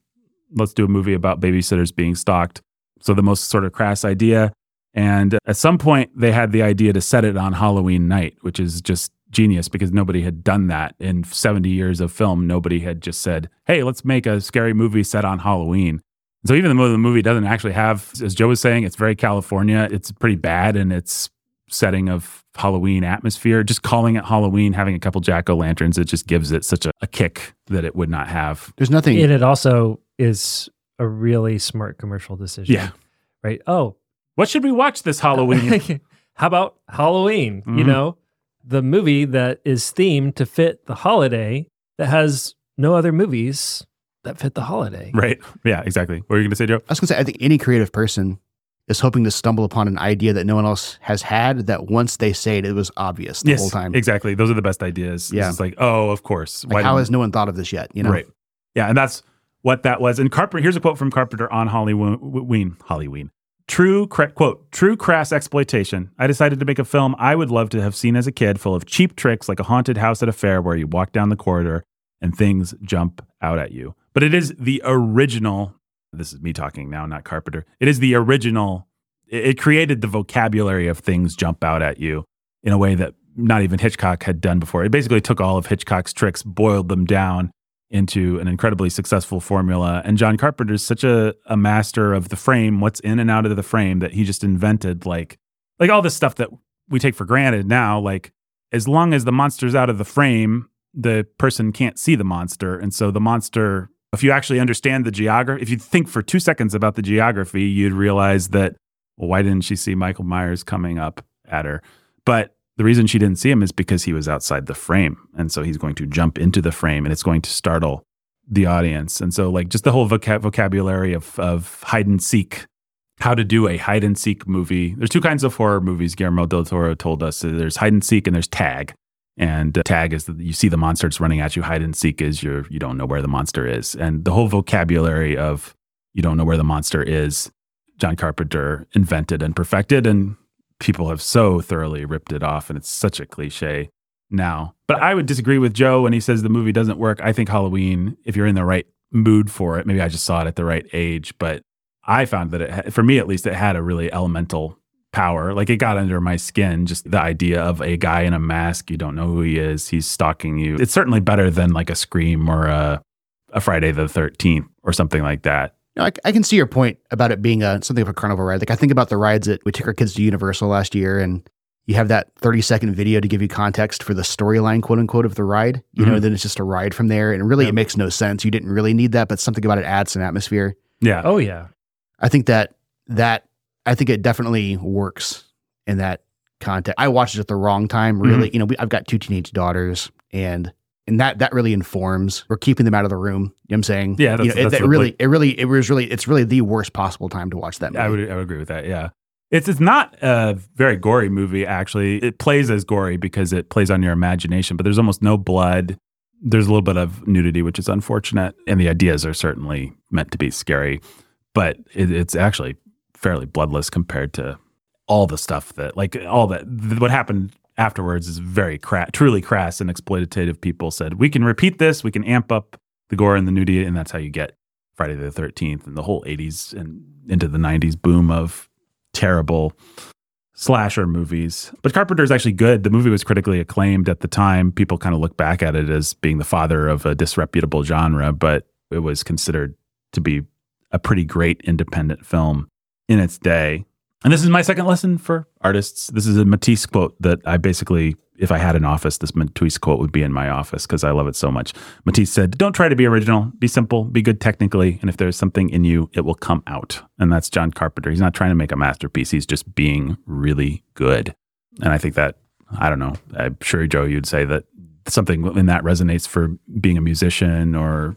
Let's do a movie about babysitters being stalked. So, the most sort of crass idea. And at some point, they had the idea to set it on Halloween night, which is just genius because nobody had done that in 70 years of film. Nobody had just said, hey, let's make a scary movie set on Halloween. So even though the movie doesn't actually have, as Joe was saying, it's very California. It's pretty bad in its setting of Halloween atmosphere. Just calling it Halloween, having a couple jack o' lanterns, it just gives it such a, a kick that it would not have. There's nothing. And it also is a really smart commercial decision. Yeah. Right. Oh, What should we watch this Halloween? How about Halloween? You Mhm. know, the movie that is themed to fit the holiday that has no other movies that fit the holiday. right. Yeah, exactly. What were you going to say, Joe? I was going to say, I think any creative person is hoping to stumble upon an idea that no one else has had. That once they say it, it was obvious the whole time. Exactly. Those are the best ideas. Yeah. It's like, oh, of course. Like, how has no one thought of this yet? You know, Right. Yeah, and that's what that was. And Carpenter, here's a quote from Carpenter on Halloween. Halloween. True, cra- quote, true crass exploitation. I decided to make a film I would love to have seen as a kid, full of cheap tricks like a haunted house at a fair where you walk down the corridor and things jump out at you. But it is the original. This is me talking now, not Carpenter. It is the original. It, created the vocabulary of things jump out at you in a way that not even Hitchcock had done before. It basically took all of Hitchcock's tricks, boiled them down into an incredibly successful formula. And John Carpenter's such a, a master of the frame, what's in and out of the frame, that he just invented like like all this stuff that we take for granted now. Like as long as the monster's out of the frame, the person can't see the monster. And so the monster, if you actually understand the geography, if you think for two seconds about the geography, you'd realize that, well, why didn't she see Michael Myers coming up at her? But the reason she didn't see him is because he was outside the frame. And so he's going to jump into the frame and it's going to startle the audience. And so, like, just the whole vocab- vocabulary of, of hide and seek, how to do a hide and seek movie. There's two kinds of horror movies Guillermo del Toro told us there's hide and seek and there's tag. And uh, tag is that you see the monster it's running at you. Hide and seek is you're you don't know where the monster is. And the whole vocabulary of you don't know where the monster is, John Carpenter invented and perfected, and people have so thoroughly ripped it off. And it's such a cliche now. But I would disagree with Joe when he says the movie doesn't work. I think Halloween, if you're in the right mood for it, maybe I just saw it at the right age, but I found that it, for me at least, it had a really elemental power. Like it got under my skin, just the idea of a guy in a mask. You don't know who he is. He's stalking you. It's certainly better than like a Scream or a, a Friday the 13th or something like that. No, I, I can see your point about it being a, something of a carnival ride. Like I think about the rides that we took our kids to Universal last year, and you have that 30 second video to give you context for the storyline, quote unquote, of the ride. You know, Mhm. then it's just a ride from there. And really, Yep. it makes no sense. You didn't really need that, but something about it adds some atmosphere. Yeah. Oh yeah. I think that that I think it definitely works in that context. I watched it at the wrong time. Really, mm-hmm. you know, we, I've got two teenage daughters, and and that that really informs. We're keeping them out of the room. You know what I'm saying? Yeah, that's- you know, it, that's that the- really, it really, it was really, it's really the worst possible time to watch that movie. I would I would agree with that. Yeah. It's it's not a very gory movie actually. It plays as gory because it plays on your imagination, but there's almost no blood. There's a little bit of nudity, which is unfortunate, and the ideas are certainly meant to be scary, but it, it's actually fairly bloodless compared to all the stuff that like all that th- what happened afterwards is very cra- truly crass and exploitative. People said we can repeat this. We can amp up the gore and the nudity. And that's how you get friday the 13th and the whole 80s and into the 90s boom of terrible slasher movies. But carpenter's actually good. The movie was critically acclaimed at the time. People kind of look back at it as being the father of a disreputable genre but it was considered to be a pretty great independent film in its day and this is my second lesson for artists. This is a Matisse quote that I basically, if I had an office, this Matisse quote would be in my office because I love it so much. Matisse said, Don't try to be original, be simple, be good technically, and if there's something in you, it will come out. And that's John Carpenter. He's not trying to make a masterpiece, he's just being really good. And I think that, I don't know, I'm sure, Joe, you'd say that something in that resonates for being a musician or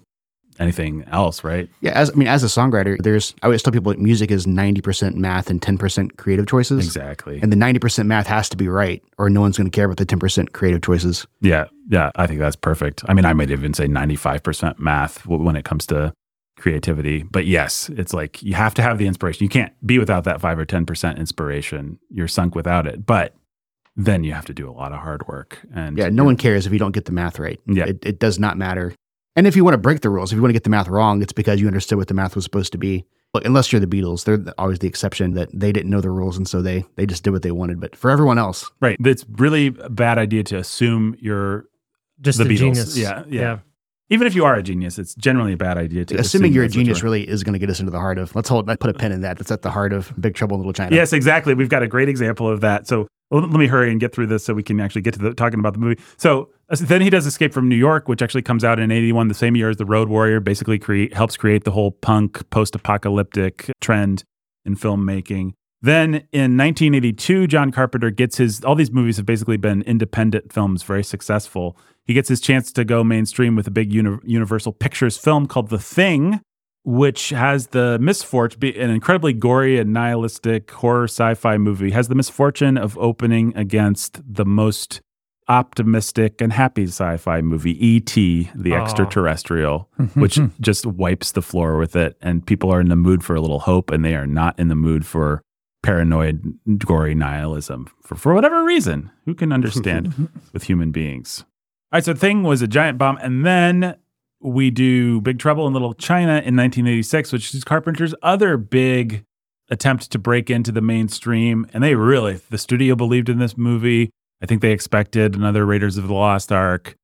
anything else, right? Yeah, as I mean, as a songwriter, there's I always tell people music is ninety percent math and ten percent creative choices. Exactly. And the ninety percent math has to be right, or no one's going to care about the ten percent creative choices. Yeah, yeah, I think that's perfect. I mean, I might even say 95% math when it comes to creativity. But yes, it's like you have to have the inspiration. You can't be without that 5 or 10% inspiration. You're sunk without it. But then you have to do a lot of hard work. And Yeah, no one cares if you don't get the math right. Yeah. it, it does not matter. And if you want to break the rules, if you want to get the math wrong, it's because you understood what the math was supposed to be. Look, unless you're the Beatles, they're always the exception that they didn't know the rules and so they they just did what they wanted. But for everyone else, Right. It's really a bad idea to assume you're Just the a Beatles. genius. Yeah, yeah. even if you are a genius, it's generally a bad idea to assuming assume you're a that's what you genius are. really is going to get us into the heart of. Let's hold. I put a pin in that. That's at the heart of Big Trouble in Little China. Yes, exactly. We've got a great example of that. So well, let me hurry and get through this so we can actually get to the, talking about the movie. So then he does Escape from New York, which actually comes out in 81, the same year as The Road Warrior, basically create, helps create the whole punk post-apocalyptic trend in filmmaking. Then in 1982, John Carpenter gets his, all these movies have basically been independent films, very successful. He gets his chance to go mainstream with a big uni- Universal Pictures film called The Thing, which has the misfortune, an incredibly gory and nihilistic horror sci-fi movie, has the misfortune of opening against the most optimistic and happy sci-fi movie, E.T., the extraterrestrial, which just wipes the floor with it. And people are in the mood for a little hope, and they are not in the mood for paranoid, gory nihilism for, for whatever reason. Who can understand with human beings? All right, so Thing was a giant bomb. And then we do Big Trouble in Little China in 1986, which is Carpenter's other big attempt to break into the mainstream. And they really, the studio believed in this movie. I think they expected another Raiders of the Lost Ark.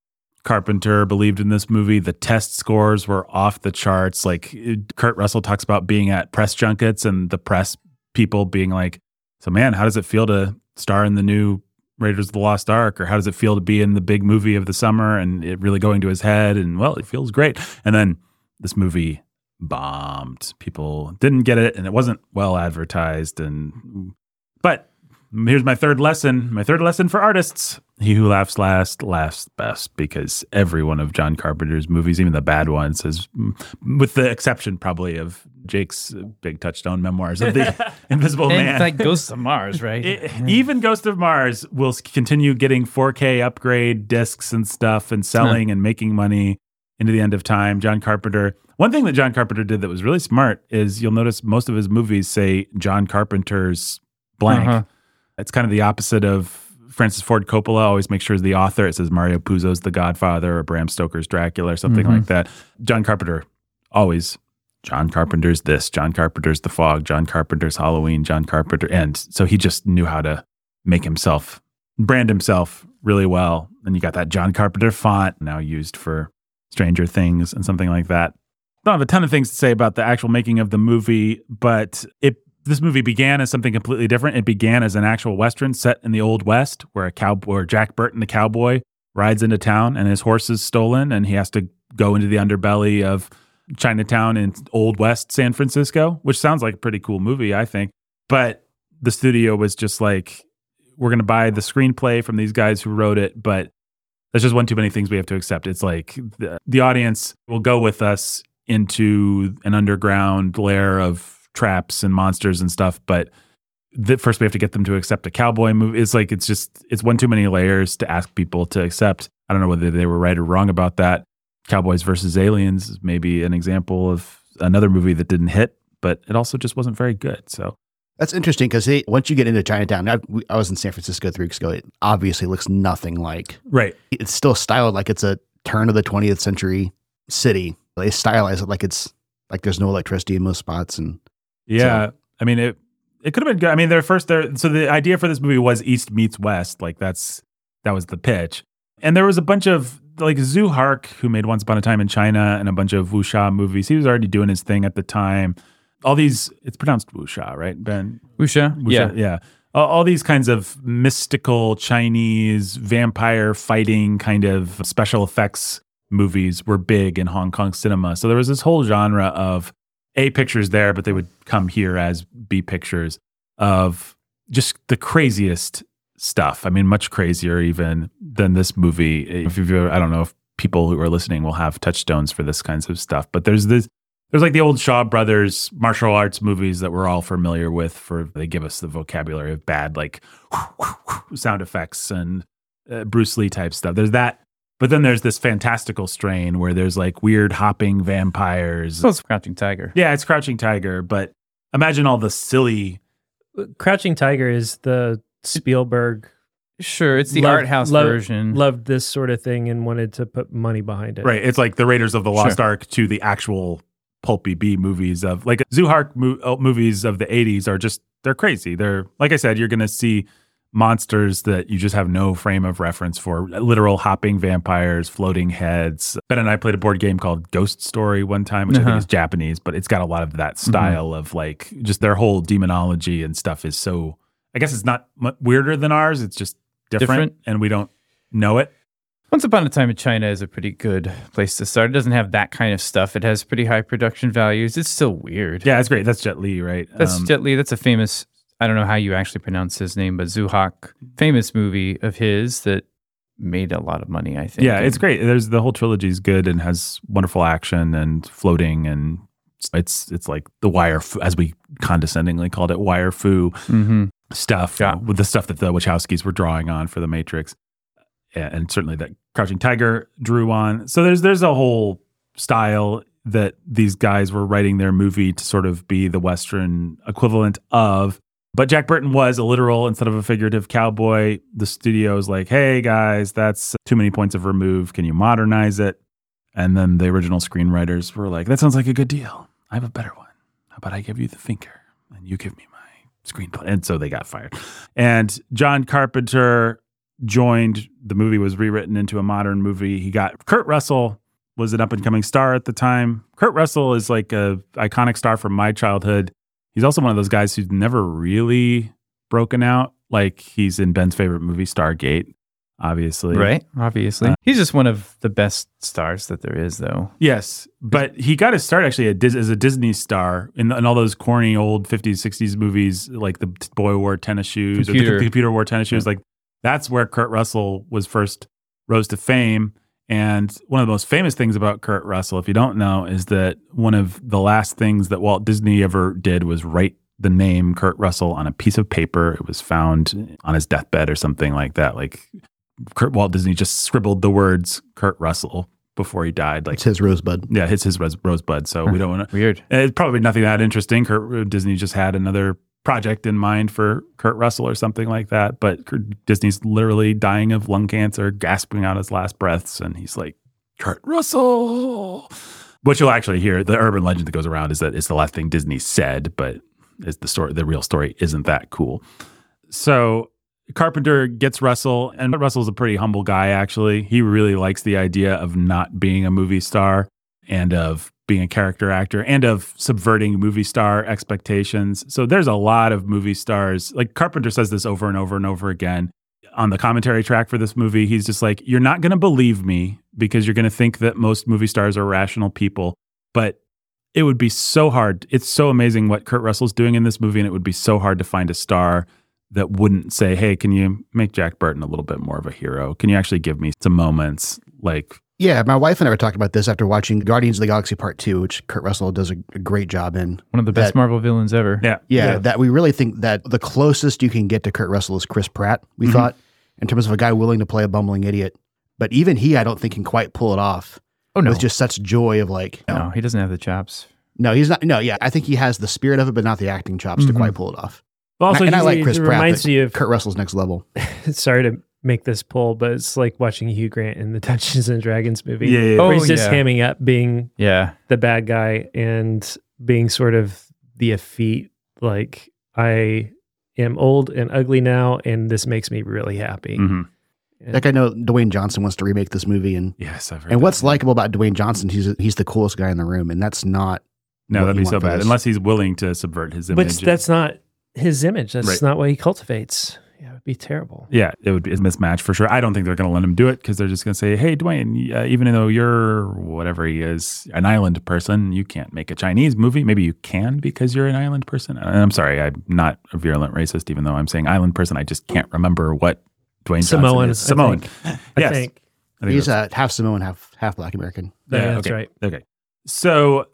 Carpenter believed in this movie. The test scores were off the charts. Like Kurt Russell talks about being at press junkets and the press people being like, "So man, how does it feel to star in the new Raiders of the Lost Ark or how does it feel to be in the big movie of the summer and it really going to his head and well, it feels great." And then this movie bombed. People didn't get it and it wasn't well advertised and but here's my third lesson. My third lesson for artists. He who laughs last laughs best because every one of John Carpenter's movies, even the bad ones, is with the exception probably of Jake's big touchstone memoirs of the Invisible and Man. It's like Ghosts of Mars, right? It- even Ghost of Mars will continue getting 4K upgrade discs and stuff and selling and making money into the end of time. John Carpenter. One thing that John Carpenter did that was really smart is you'll notice most of his movies say John Carpenter's blank. Uh-huh. It's kind of the opposite of Francis Ford Coppola. Always makes sure the author. It says Mario Puzo's The Godfather or Bram Stoker's Dracula or something Mhm. like that. John Carpenter always John Carpenter's this, John Carpenter's The Fog, John Carpenter's Halloween, John Carpenter. And so he just knew how to make himself, brand himself really well. And you got that John Carpenter font now used for Stranger Things and something like that. Don't have a ton of things to say about the actual making of the movie, but it this movie began as something completely different. It began as an actual western set in the old west, where a cow, where Jack Burton, the cowboy, rides into town and his horse is stolen, and he has to go into the underbelly of Chinatown in Old West San Francisco, which sounds like a pretty cool movie, I think. But the studio was just like, we're going to buy the screenplay from these guys who wrote it, but that's just one too many things we have to accept. It's like the, the audience will go with us into an underground lair of traps and monsters and stuff, but the, first we have to get them to accept a cowboy movie. It's like it's just it's one too many layers to ask people to accept. I don't know whether they were right or wrong about that. Cowboys versus Aliens is maybe an example of another movie that didn't hit, but it also just wasn't very good. So That's interesting because once you get into Chinatown, I, I was in San Francisco three weeks ago. It obviously looks nothing like. right, It's still styled like it's a turn of the 20th century city. They stylize it like it's like there's no electricity in most spots, and Yeah, I mean it. It could have been good. I mean, their first there. So the idea for this movie was East meets West. Like that's that was the pitch. And there was a bunch of like Tsui Hark, who made Once Upon a Time in China and a bunch of wuxia movies. He was already doing his thing at the time. All these, it's pronounced wuxia, right, Ben? Wuxia? Yeah. Yeah. All, all these kinds of mystical Chinese vampire fighting kind of special effects movies were big in Hong Kong cinema. So there was this whole genre of A pictures there, but they would come here as B pictures of just the craziest stuff. I mean, much crazier even than this movie. If you've I don't know if people who are listening will have touchstones for this kinds of stuff, but there's this there's like the old Shaw Brothers martial arts movies that we're all familiar with. For they give us the vocabulary of bad like sound effects and uh, Bruce Lee type stuff. There's that, but then there's this fantastical strain where there's like weird hopping vampires. So it's Crouching Tiger. Yeah, it's Crouching Tiger, but imagine all the silly. Crouching Tiger is the Spielberg Sure, it's the Love- art house love- version. loved this sort of thing and wanted to put money behind it. Right, it's like the Raiders of the Lost Sure. Ark to the actual pulpy B movies of like Tsui Hark mo- uh, movies of the 80s are just they're crazy. They're like I said, you're going to see monsters that you just have no frame of reference for. Literal hopping vampires, floating heads. Ben and I played a board game called Ghost Story one time, which I Uh-huh. think is Japanese, but it's got a lot of that style of like just their whole demonology and stuff is so. I guess it's not weirder than ours. It's just different, Different. and we don't know it. Once Upon a Time in China is a pretty good place to start. It doesn't have that kind of stuff. It has pretty high production values. It's still weird. Yeah, it's great. That's Jet Li, right? That's Um, Jet Li. That's a famous, I don't know how you actually pronounce his name, but Tsui Hark, famous movie of his that made a lot of money, I think. Yeah, it's great. There's the whole trilogy is good and has wonderful action and floating and it's it's like the wire as we condescendingly called it wire fu Mhm. stuff Yeah. with the stuff that the Wachowskis were drawing on for the Matrix, and certainly that Crouching Tiger drew on. So there's there's a whole style that these guys were writing their movie to sort of be the Western equivalent of. But Jack Burton was a literal instead of a figurative cowboy. The studio's like, hey guys, that's too many points of remove. Can you modernize it? And then the original screenwriters were like, that sounds like a good deal. I have a better one. How about I give you the finger and you give me my screenplay? And so they got fired. And John Carpenter joined. The movie was rewritten into a modern movie. He got Kurt Russell was an up and coming star at the time. Kurt Russell is like a iconic star from my childhood. He's also one of those guys who's never really broken out. Like he's in Ben's favorite movie, Stargate, obviously. Right? Obviously. Uh, He's just one of the best stars that there is, though. Yes, but he got his start actually as a Disney star in, in all those corny old 50s, 60s movies, like the boy wore tennis shoes or Computer. the computer wore tennis shoes. Like that's where Kurt Russell was first rose to fame. And one of the most famous things about Kurt Russell, if you don't know, is that one of the last things that Walt Disney ever did was write the name Kurt Russell on a piece of paper. It was found on his deathbed or something like that. Like Kurt Walt Disney just scribbled the words Kurt Russell before he died. Like It's his rosebud. yeah, it's his ros- rosebud. So we don't want to. Weird. It's probably nothing that interesting. Kurt uh, Disney just had another project in mind for Kurt Russell or something like that. But Disney's literally dying of lung cancer, gasping out his last breaths, and he's like, Kurt Russell. What you'll actually hear, the urban legend that goes around is that it's the last thing Disney said, but it's the story. The real story isn't that cool. So Carpenter gets Russell, and Russell's a pretty humble guy, actually. He really likes the idea of not being a movie star and of being a character actor and of subverting movie star expectations. So there's a lot of movie stars. Like Carpenter says this over and over and over again on the commentary track for this movie. He's just like, You're not going to believe me because you're going to think that most movie stars are rational people. But it would be so hard. It's so amazing what Kurt Russell's doing in this movie, and it would be so hard to find a star that wouldn't say, "Hey, can you make Jack Burton a little bit more of a hero? Can you actually give me some moments like Yeah, my wife and I were talking about this after watching Guardians of the Galaxy Part Two, which Kurt Russell does a, a great job in. One of the best That- Marvel villains ever. yeah, Yeah, that we really think that the closest you can get to Kurt Russell is Chris Pratt. We Mhm. thought in terms of a guy willing to play a bumbling idiot, but even he, I don't think can quite pull it off Oh, no. with just such joy of like, no, he doesn't have the chops. no, he's not. No, yeah, I think he has the spirit of it, but not the acting chops to Mhm. quite pull it off. But also, and I he's- like Chris Pratt. reminds but me of- Kurt Russell's next level. Sorry to make this pull, but it's like watching Hugh Grant in the Dungeons and Dragons movie. Yeah, yeah, yeah. Oh, he's just yeah. hamming up being Yeah. the bad guy and being sort of the effete, like, I am old and ugly now, and this makes me really happy. Mhm. And- Like I know Dwayne Johnson wants to remake this movie, and yes, I've heard and that. what's likable about Dwayne Johnson? He's he's the coolest guy in the room, and that's not. no, what that'd you be so bad this. unless he's willing to subvert his image. but that's not his image. That's Right. not what he cultivates. Yeah, it would be terrible. Yeah, it would be a mismatch for sure. I don't think they're going to let him do it because they're just going to say, "Hey, Dwayne, uh, even though you're whatever he is, an island person, you can't make a Chinese movie. Maybe you can because you're an island person." And I'm sorry, I'm not a virulent racist, even though I'm saying island person. I just can't remember what Dwayne Samoan, Johnson is. I Samoan. think. yes, I think. I think He's uh, half Samoan, half half Black American. Yeah, that's okay. right. Okay. So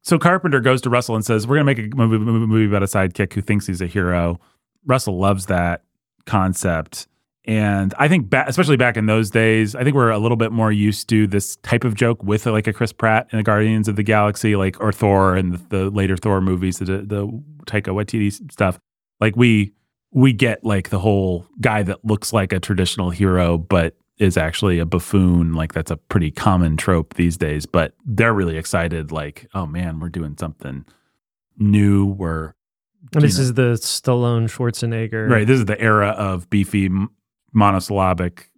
so Carpenter goes to Russell and says, "We're going to make a movie, movie, movie about a sidekick who thinks he's a hero." Russell loves that concept. And I think, ba- especially back in those days, I think we're a little bit more used to this type of joke with like a Chris Pratt in the Guardians of the Galaxy, like or Thor and the, the later Thor movies, the the Taika Waititi stuff. Like we we get like the whole guy that looks like a traditional hero, but is actually a buffoon. Like that's a pretty common trope these days. But they're really excited. Like, oh man, we're doing something new. We're And this know- is the Stallone Schwarzenegger. Right. This is the era of beefy monosyllabic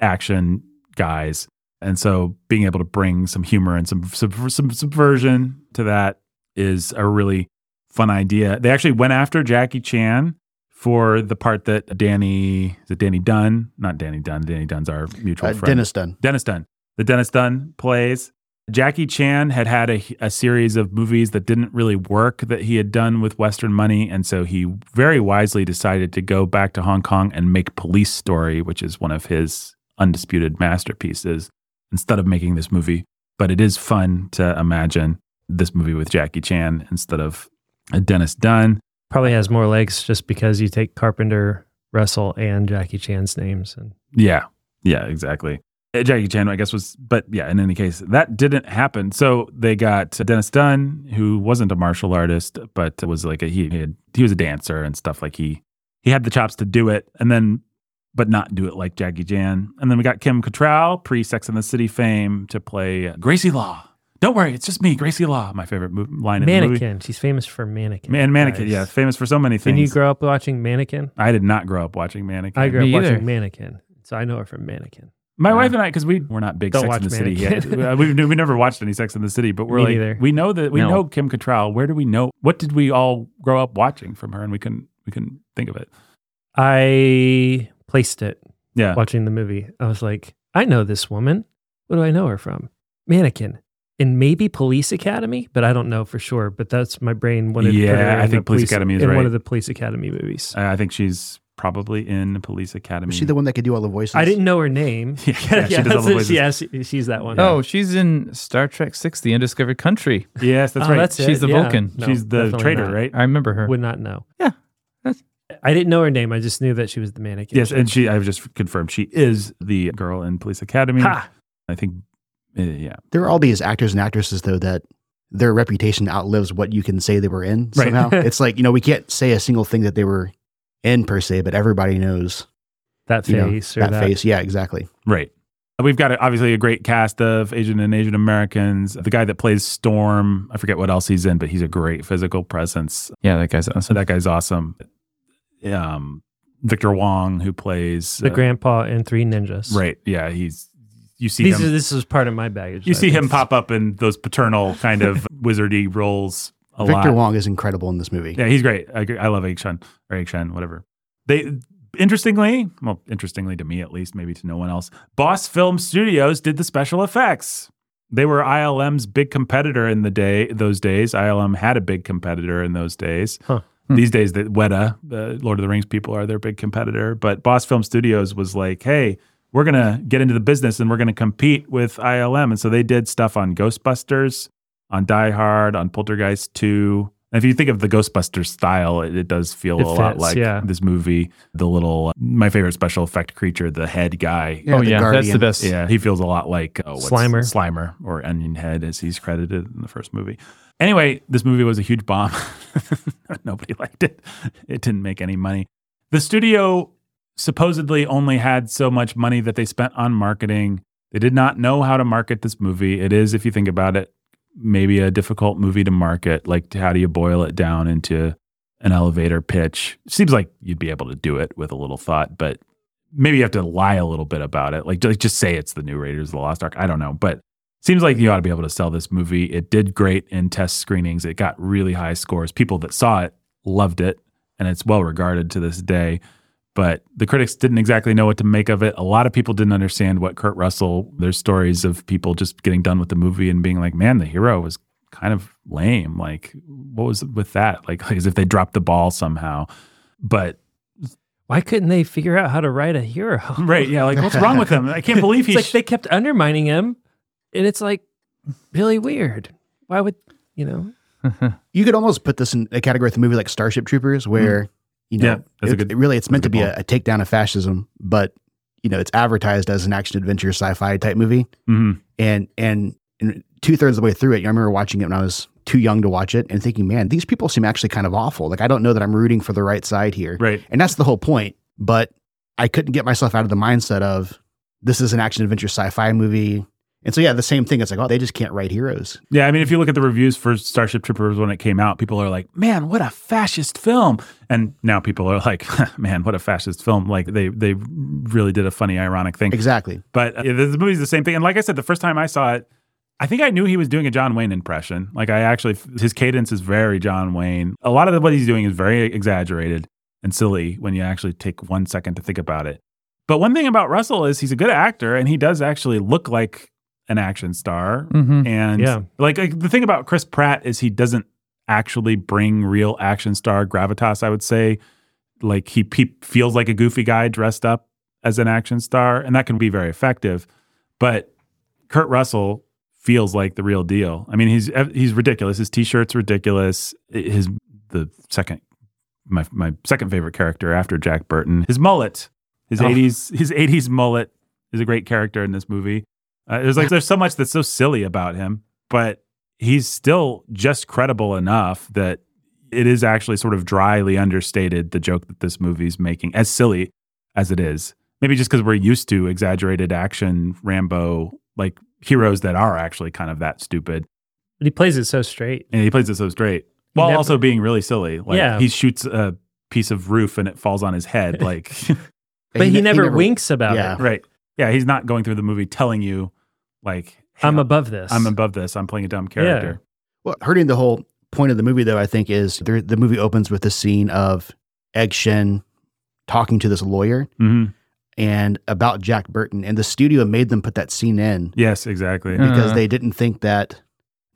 action guys. And so being able to bring some humor and some, sub- some subversion to that is a really fun idea. They actually went after Jackie Chan for the part that Danny, is it Danny Dunn? Not Danny Dunn. Danny Dunn's our mutual Uh, friend. Dennis Dun. Dennis Dun. The Dennis Dun plays. Jackie Chan had had a, a series of movies that didn't really work that he had done with Western money. And so he very wisely decided to go back to Hong Kong and make Police Story, which is one of his undisputed masterpieces, instead of making this movie. But it is fun to imagine this movie with Jackie Chan instead of Dennis Dun. Probably has more legs just because you take Carpenter, Russell, and Jackie Chan's names. And Yeah. Yeah, exactly. Uh, Jackie Chan, I guess, was, but yeah, in any case, that didn't happen. So they got Dennis Dun, who wasn't a martial artist, but was like a, he, he had, he was a dancer and stuff. Like he, he had the chops to do it and then, but not do it like Jackie Chan. And then we got Kim Cattrall, pre Sex and the City fame, to play Gracie Law. Don't worry, it's just me, Gracie Law. My favorite mo- line in the movie. Mannequin. She's famous for Mannequin. Man, Mannequin. guys. Yeah, famous for so many Didn't you things. grow up watching Mannequin? I did not grow up watching Mannequin. I grew up Me either. watching Mannequin, so I know her from Mannequin. My Yeah. wife and I, because we we're not big Don't Sex in the City yet. Uh, we we never watched any Sex in the City, but we're Me like neither. we know that we No. know Kim Cattrall. Where do we know? What did we all grow up watching from her? And we couldn't we couldn't think of it. I placed it Yeah, watching the movie. I was like, I know this woman. What do I know her from? Mannequin. And maybe Police Academy, but I don't know for sure. But that's my brain wanted Yeah, I think Police Academy is in right. one of the Police Academy movies. Uh, I think she's probably in the Police Academy. Is she the one that could do all the voices? I didn't know her name. Yeah, yeah, she does all the voices. yeah, she- she's that one. Oh, she's in Star Trek Six: The Undiscovered Country. Yes, that's Oh, right. that's it. She's the Yeah. Vulcan. No, she's the traitor, not. right? I remember her. Would not know. Yeah, that's- I didn't know her name. I just knew that she was the mannequin. Yes, and she. I've just confirmed she is the girl in Police Academy. Ha! I think. uh, yeah, There are all these actors and actresses though that their reputation outlives what you can say they were in. Right. Somehow, it's like you know we can't say a single thing that they were in per se, but everybody knows that you know, face or that, that, face. Yeah, exactly. right. We've got obviously a great cast of Asian and Asian Americans. The guy that plays Storm, I forget what else he's in, but he's a great physical presence. yeah, that guy's So awesome. that guy's awesome. Um, Victor Wong, who plays the uh, grandpa in Three Ninjas. right? Yeah, he's you see These him. are, this is part of my baggage. you I see him pop up in those paternal kind of wizardy roles a Victor lot. Wong is incredible in this movie. Yeah, he's great. I, agree. I love Egg Shen or Egg Shen, whatever. They interestingly, well, interestingly to me at least, maybe to no one else, Boss Film Studios did the special effects. They were ILM's big competitor in the day those days. ILM had a big competitor in those days. Huh. Hmm. These days, that Weta, the Lord of the Rings people, are their big competitor. But Boss Film Studios was like, "Hey, we're gonna get into the business and we're gonna compete with ILM." And so they did stuff on Ghostbusters, on Die Hard, on Poltergeist 2. And if you think of the Ghostbusters style, it, it does feel It a lot like yeah. this movie. The little, uh, my favorite special effect creature, the head guy. oh the yeah, that's the best. Yeah, he feels a lot like oh, Slimer. Slimer or Onion Head as he's credited in the first movie. Anyway, this movie was a huge bomb. Nobody liked it. It didn't make any money. The studio supposedly only had so much money that they spent on marketing. They did not know how to market this movie. It is, if you think about it, maybe a difficult movie to market. Like, how do you boil it down into an elevator pitch? Seems like you'd be able to do it with a little thought, but maybe you have to lie a little bit about it. Like, just, say it's the new Raiders of the Lost Ark. I don't know, but seems like you ought to be able to sell this movie. It did great in test screenings. It got really high scores. People that saw it loved it, and it's well regarded to this day. But the critics didn't exactly know what to make of it. A lot of people didn't understand what Kurt Russell. There's stories of people just getting done with the movie and being like, "Man, the hero was kind of lame. Like, what was with that? Like, as if they dropped the ball somehow." But Why couldn't they figure out how to write a hero? right, yeah, like what's wrong with him? I can't believe he's he. like they kept undermining him, and it's like really weird. Why would you know? You could almost put this in a category with a movie like Starship Troopers, where you know. Yeah, it- good- it really it's meant to be a a, takedown of fascism, but you know, it's advertised as an action adventure sci-fi type movie, Mhm. and and, and two thirds of the way through it, I remember watching it when I was too young to watch it and thinking, man, these people seem actually kind of awful. Like I don't know that I'm rooting for the right side here, right. and that's the whole point. But I couldn't get myself out of the mindset of this is an action adventure sci-fi movie. And so yeah, the same thing. It's like, oh, they just can't write heroes. Yeah, I mean, if you look at the reviews for Starship Troopers when it came out, people are like, "Man, what a fascist film!" And now people are like, "Man, what a fascist film!" Like they they really did a funny, ironic thing. Exactly. But uh, the movie's the same thing. And like I said, the first time I saw it, I think I knew he was doing a John Wayne impression. Like I actually, his cadence is very John Wayne. A lot of what he's doing is very exaggerated and silly when you actually take one second to think about it. But one thing about Russell is he's a good actor and he does actually look like an action star. Mhm. And Yeah. like, like the thing about Chris Pratt is he doesn't actually bring real action star gravitas, I would say. Like he, he feels like a goofy guy dressed up as an action star, and that can be very effective. But Kurt Russell feels like the real deal. I mean, he's he's ridiculous. His t-shirt's ridiculous. His the second my my second favorite character after Jack Burton, his mullet, his Oh. eighties his eighties mullet is a great character in this movie. Uh, there's like there's so much that's so silly about him, but he's still just credible enough that it is actually sort of dryly understated the joke that this movie's making, as silly as it is. Maybe just because we're used to exaggerated action, Rambo, like heroes that are actually kind of that stupid. But he plays it so straight. and he plays it so straight while never- also being really silly. Like Yeah. he shoots a piece of roof and it falls on his head. Like But he, ne- never, winks about yeah. it. right, yeah, he's not going through the movie telling you like hey, I'm above this. I'm above this. I'm playing a dumb character. Yeah. Well, hurting the whole point of the movie, though, I think is there, the movie opens with the scene of Egg Shen talking to this lawyer hmm and about Jack Burton, and the studio made them put that scene in Yes, exactly. Because Uh. they didn't think that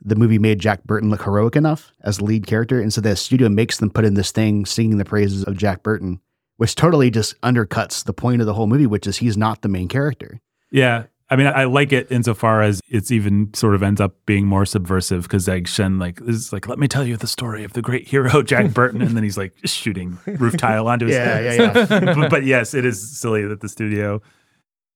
the movie made Jack Burton look heroic enough as the lead character, and so the studio makes them put in this thing singing the praises of Jack Burton, which totally just undercuts the point of the whole movie, which is he's not the main character. Yeah. I mean, I like it insofar as it's even sort of ends up being more subversive because Egg Shen like is like, let me tell you the story of the great hero Jack Burton, and then he's like shooting roof tile onto his Yeah, head. yeah, yeah. but, but yes, it is silly that the studio.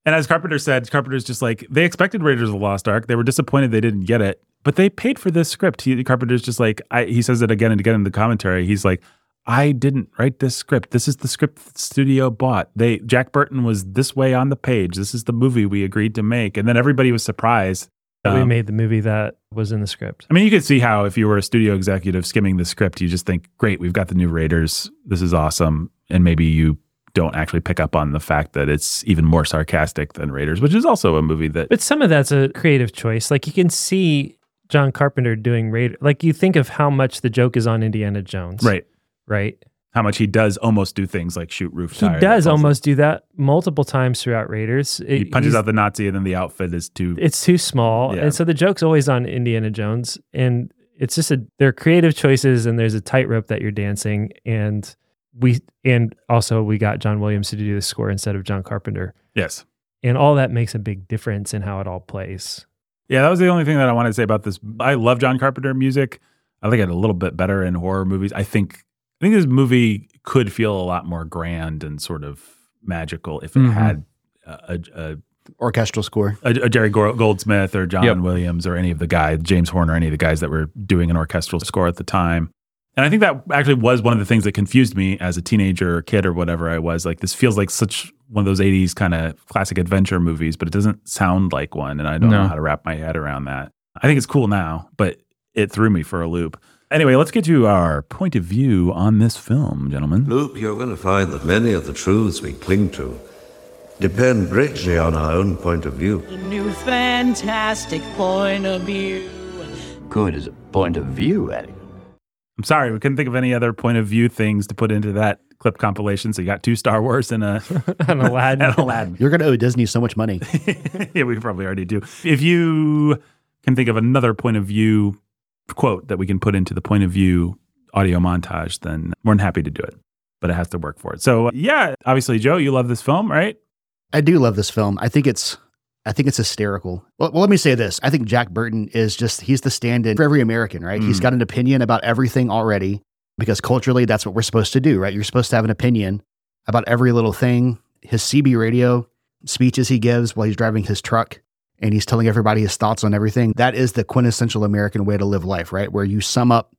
And as Carpenter said, Carpenter's just like they expected Raiders of the Lost Ark. They were disappointed they didn't get it, but they paid for this script. He, Carpenter's just like I, he says it again and again in the commentary. He's like, I didn't write this script. This is the script the studio bought. They Jack Burton was this way on the page. This is the movie we agreed to make, and then everybody was surprised. that we Um, made the movie that was in the script. I mean, you could see how if you were a studio executive skimming the script, you just think, "Great, we've got the new Raiders. This is awesome," and maybe you don't actually pick up on the fact that it's even more sarcastic than Raiders, which is also a movie that But some of that's a creative choice. Like you can see John Carpenter doing Raider. Like you think of how much the joke is on Indiana Jones. right Right. how much he does almost do things like shoot roof. He does almost do that multiple times throughout Raiders. He punches out the Nazi, and then the outfit is too. it's too small. Yeah. And so the joke's always on Indiana Jones. And it's just a there are creative choices and there's a tightrope that you're dancing. And we and also we got John Williams to do the score instead of John Carpenter. yes, And all that makes a big difference in how it all plays. yeah, that was the only thing that I wanted to say about this. I love John Carpenter music. I think it a little bit better in horror movies. I think I think this movie could feel a lot more grand and sort of magical if it Mhm. had a, a, Orchestral score. a, a Jerry Goldsmith or John Yep. Williams or any of the guys, James Horner, any of the guys that were doing an orchestral score at the time. And I think that actually was one of the things that confused me as a teenager or kid or whatever I was. Like, this feels like such one of those 80s kind of classic adventure movies, but it doesn't sound like one. And I don't know how to wrap my head around that. I think it's cool now, but it threw me for a loop. Anyway, let's get to our point of view on this film, gentlemen. Luke, you're going to find that many of the truths we cling to depend greatly on our own point of view. A new fantastic point of view. Good as a point of view, Eddie. I'm sorry, we couldn't think of any other point of view things to put into that clip compilation. So you got two Star Wars and a And Aladdin. and Aladdin. You're going to owe Disney so much money. yeah, we probably already do. If you can think of another point of view quote that we can put into the point of view audio montage, then more than happy to do it. But it has to work for it. So uh, yeah, obviously, Joe, you love this film, right? I do love this film. I think it's I think it's hysterical. Well, well, let me say this. I think Jack Burton is just he's the stand-in for every American, right? He's mm. got an opinion about everything already because culturally that's what we're supposed to do, right? You're supposed to have an opinion about every little thing. His CB radio speeches he gives while he's driving his truck and he's telling everybody his thoughts on everything. That is the quintessential American way to live life, right? Where you sum up,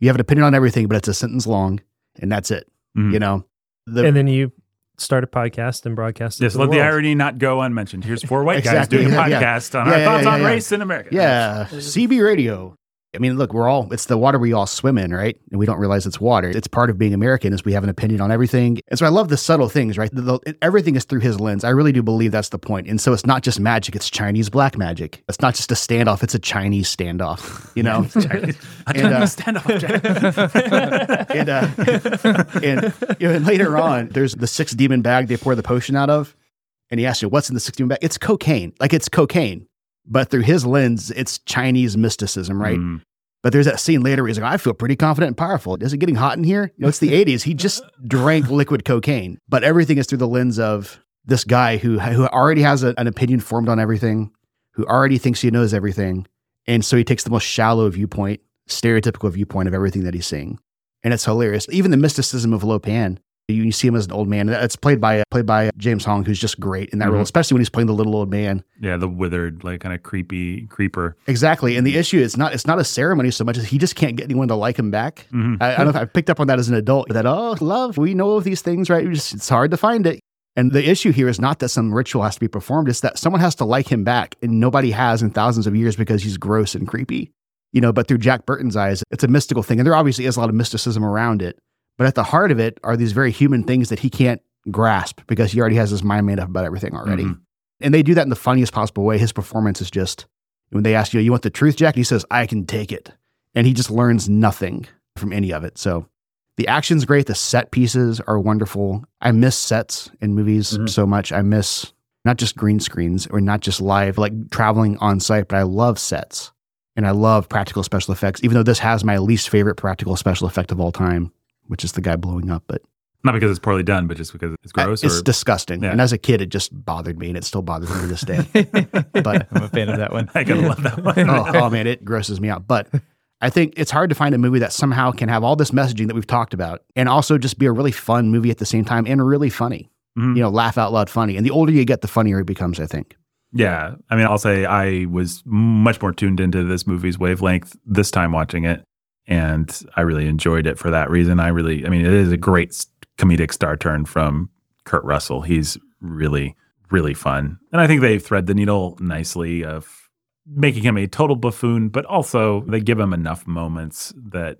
you have an opinion on everything, but it's a sentence long and that's it. Mhm. You know, the, and then you start a podcast and broadcast it. Yes, to let the world. irony not go unmentioned. Here's four white guys Exactly. doing a Yeah, yeah. podcast on Yeah, our yeah, thoughts yeah, on yeah. race in America. Yeah, CB radio. I mean, look, we're all, it's the water we all swim in, right? And we don't realize it's water. It's part of being American is we have an opinion on everything. And so I love the subtle things, right? The, the- everything is through his lens. I really do believe that's the point. And so it's not just magic, it's Chinese black magic. It's not just a standoff, it's a Chinese standoff, you know? I And, uh, stand up, Jack. and, uh, and, you know, and later on, there's the six demon bag they pour the potion out of. And he asks you, what's in the six demon bag? It's cocaine. Like it's cocaine. But through his lens, it's Chinese mysticism, right? Mm. But there's that scene later where he's like, I feel pretty confident and powerful. Is it getting hot in here? You know, it's the 80s. He just drank liquid cocaine. But everything is through the lens of this guy who, who already has a- an opinion formed on everything, who already thinks he knows everything. And so he takes the most shallow viewpoint, stereotypical viewpoint of everything that he's seeing. And it's hilarious. Even the mysticism of Lo Pan, you, you see him as an old man. It's played by played by James Hong, who's just great in that role, Mhm. especially when he's playing the little old man. Yeah, the withered, like kind of creepy creeper. Exactly. And the issue is not it's not a ceremony so much as he just can't get anyone to like him back. Mhm. I, I don't know if I picked up on that as an adult that oh love we know of these things right just, it's hard to find it. And the issue here is not that some ritual has to be performed; it's that someone has to like him back, and nobody has in thousands of years because he's gross and creepy. you know, but through Jack Burton's eyes, it's a mystical thing. And there obviously is a lot of mysticism around it. But at the heart of it are these very human things that he can't grasp because he already has his mind made up about everything already. Mhm. And they do that in the funniest possible way. His performance is just when they ask you, you want the truth, Jack? And he says, I can take it. And he just learns nothing from any of it. So the action's great. The set pieces are wonderful. I miss sets in movies Mhm. so much. I miss not just green screens or not just live, like traveling on site, but I love sets and I love practical special effects, even though this has my least favorite practical special effect of all time, which is the guy blowing up. But Not because it's poorly done, but just because it's gross. it's or, disgusting. Yeah. And as a kid, it just bothered me and it still bothers me to this day. But- I'm a fan of that one. I gotta love that one. oh, oh, man, it grosses me out. But I think it's hard to find a movie that somehow can have all this messaging that we've talked about and also just be a really fun movie at the same time and really funny. Mhm. You know, laugh out loud funny. And the older you get, the funnier it becomes, I think. Yeah. I mean, I'll say I was much more tuned into this movie's wavelength this time watching it. And I really enjoyed it for that reason. I really, I mean, it is a great comedic star turn from Kurt Russell. He's really, really fun. And I think they thread the needle nicely of making him a total buffoon, but also they give him enough moments that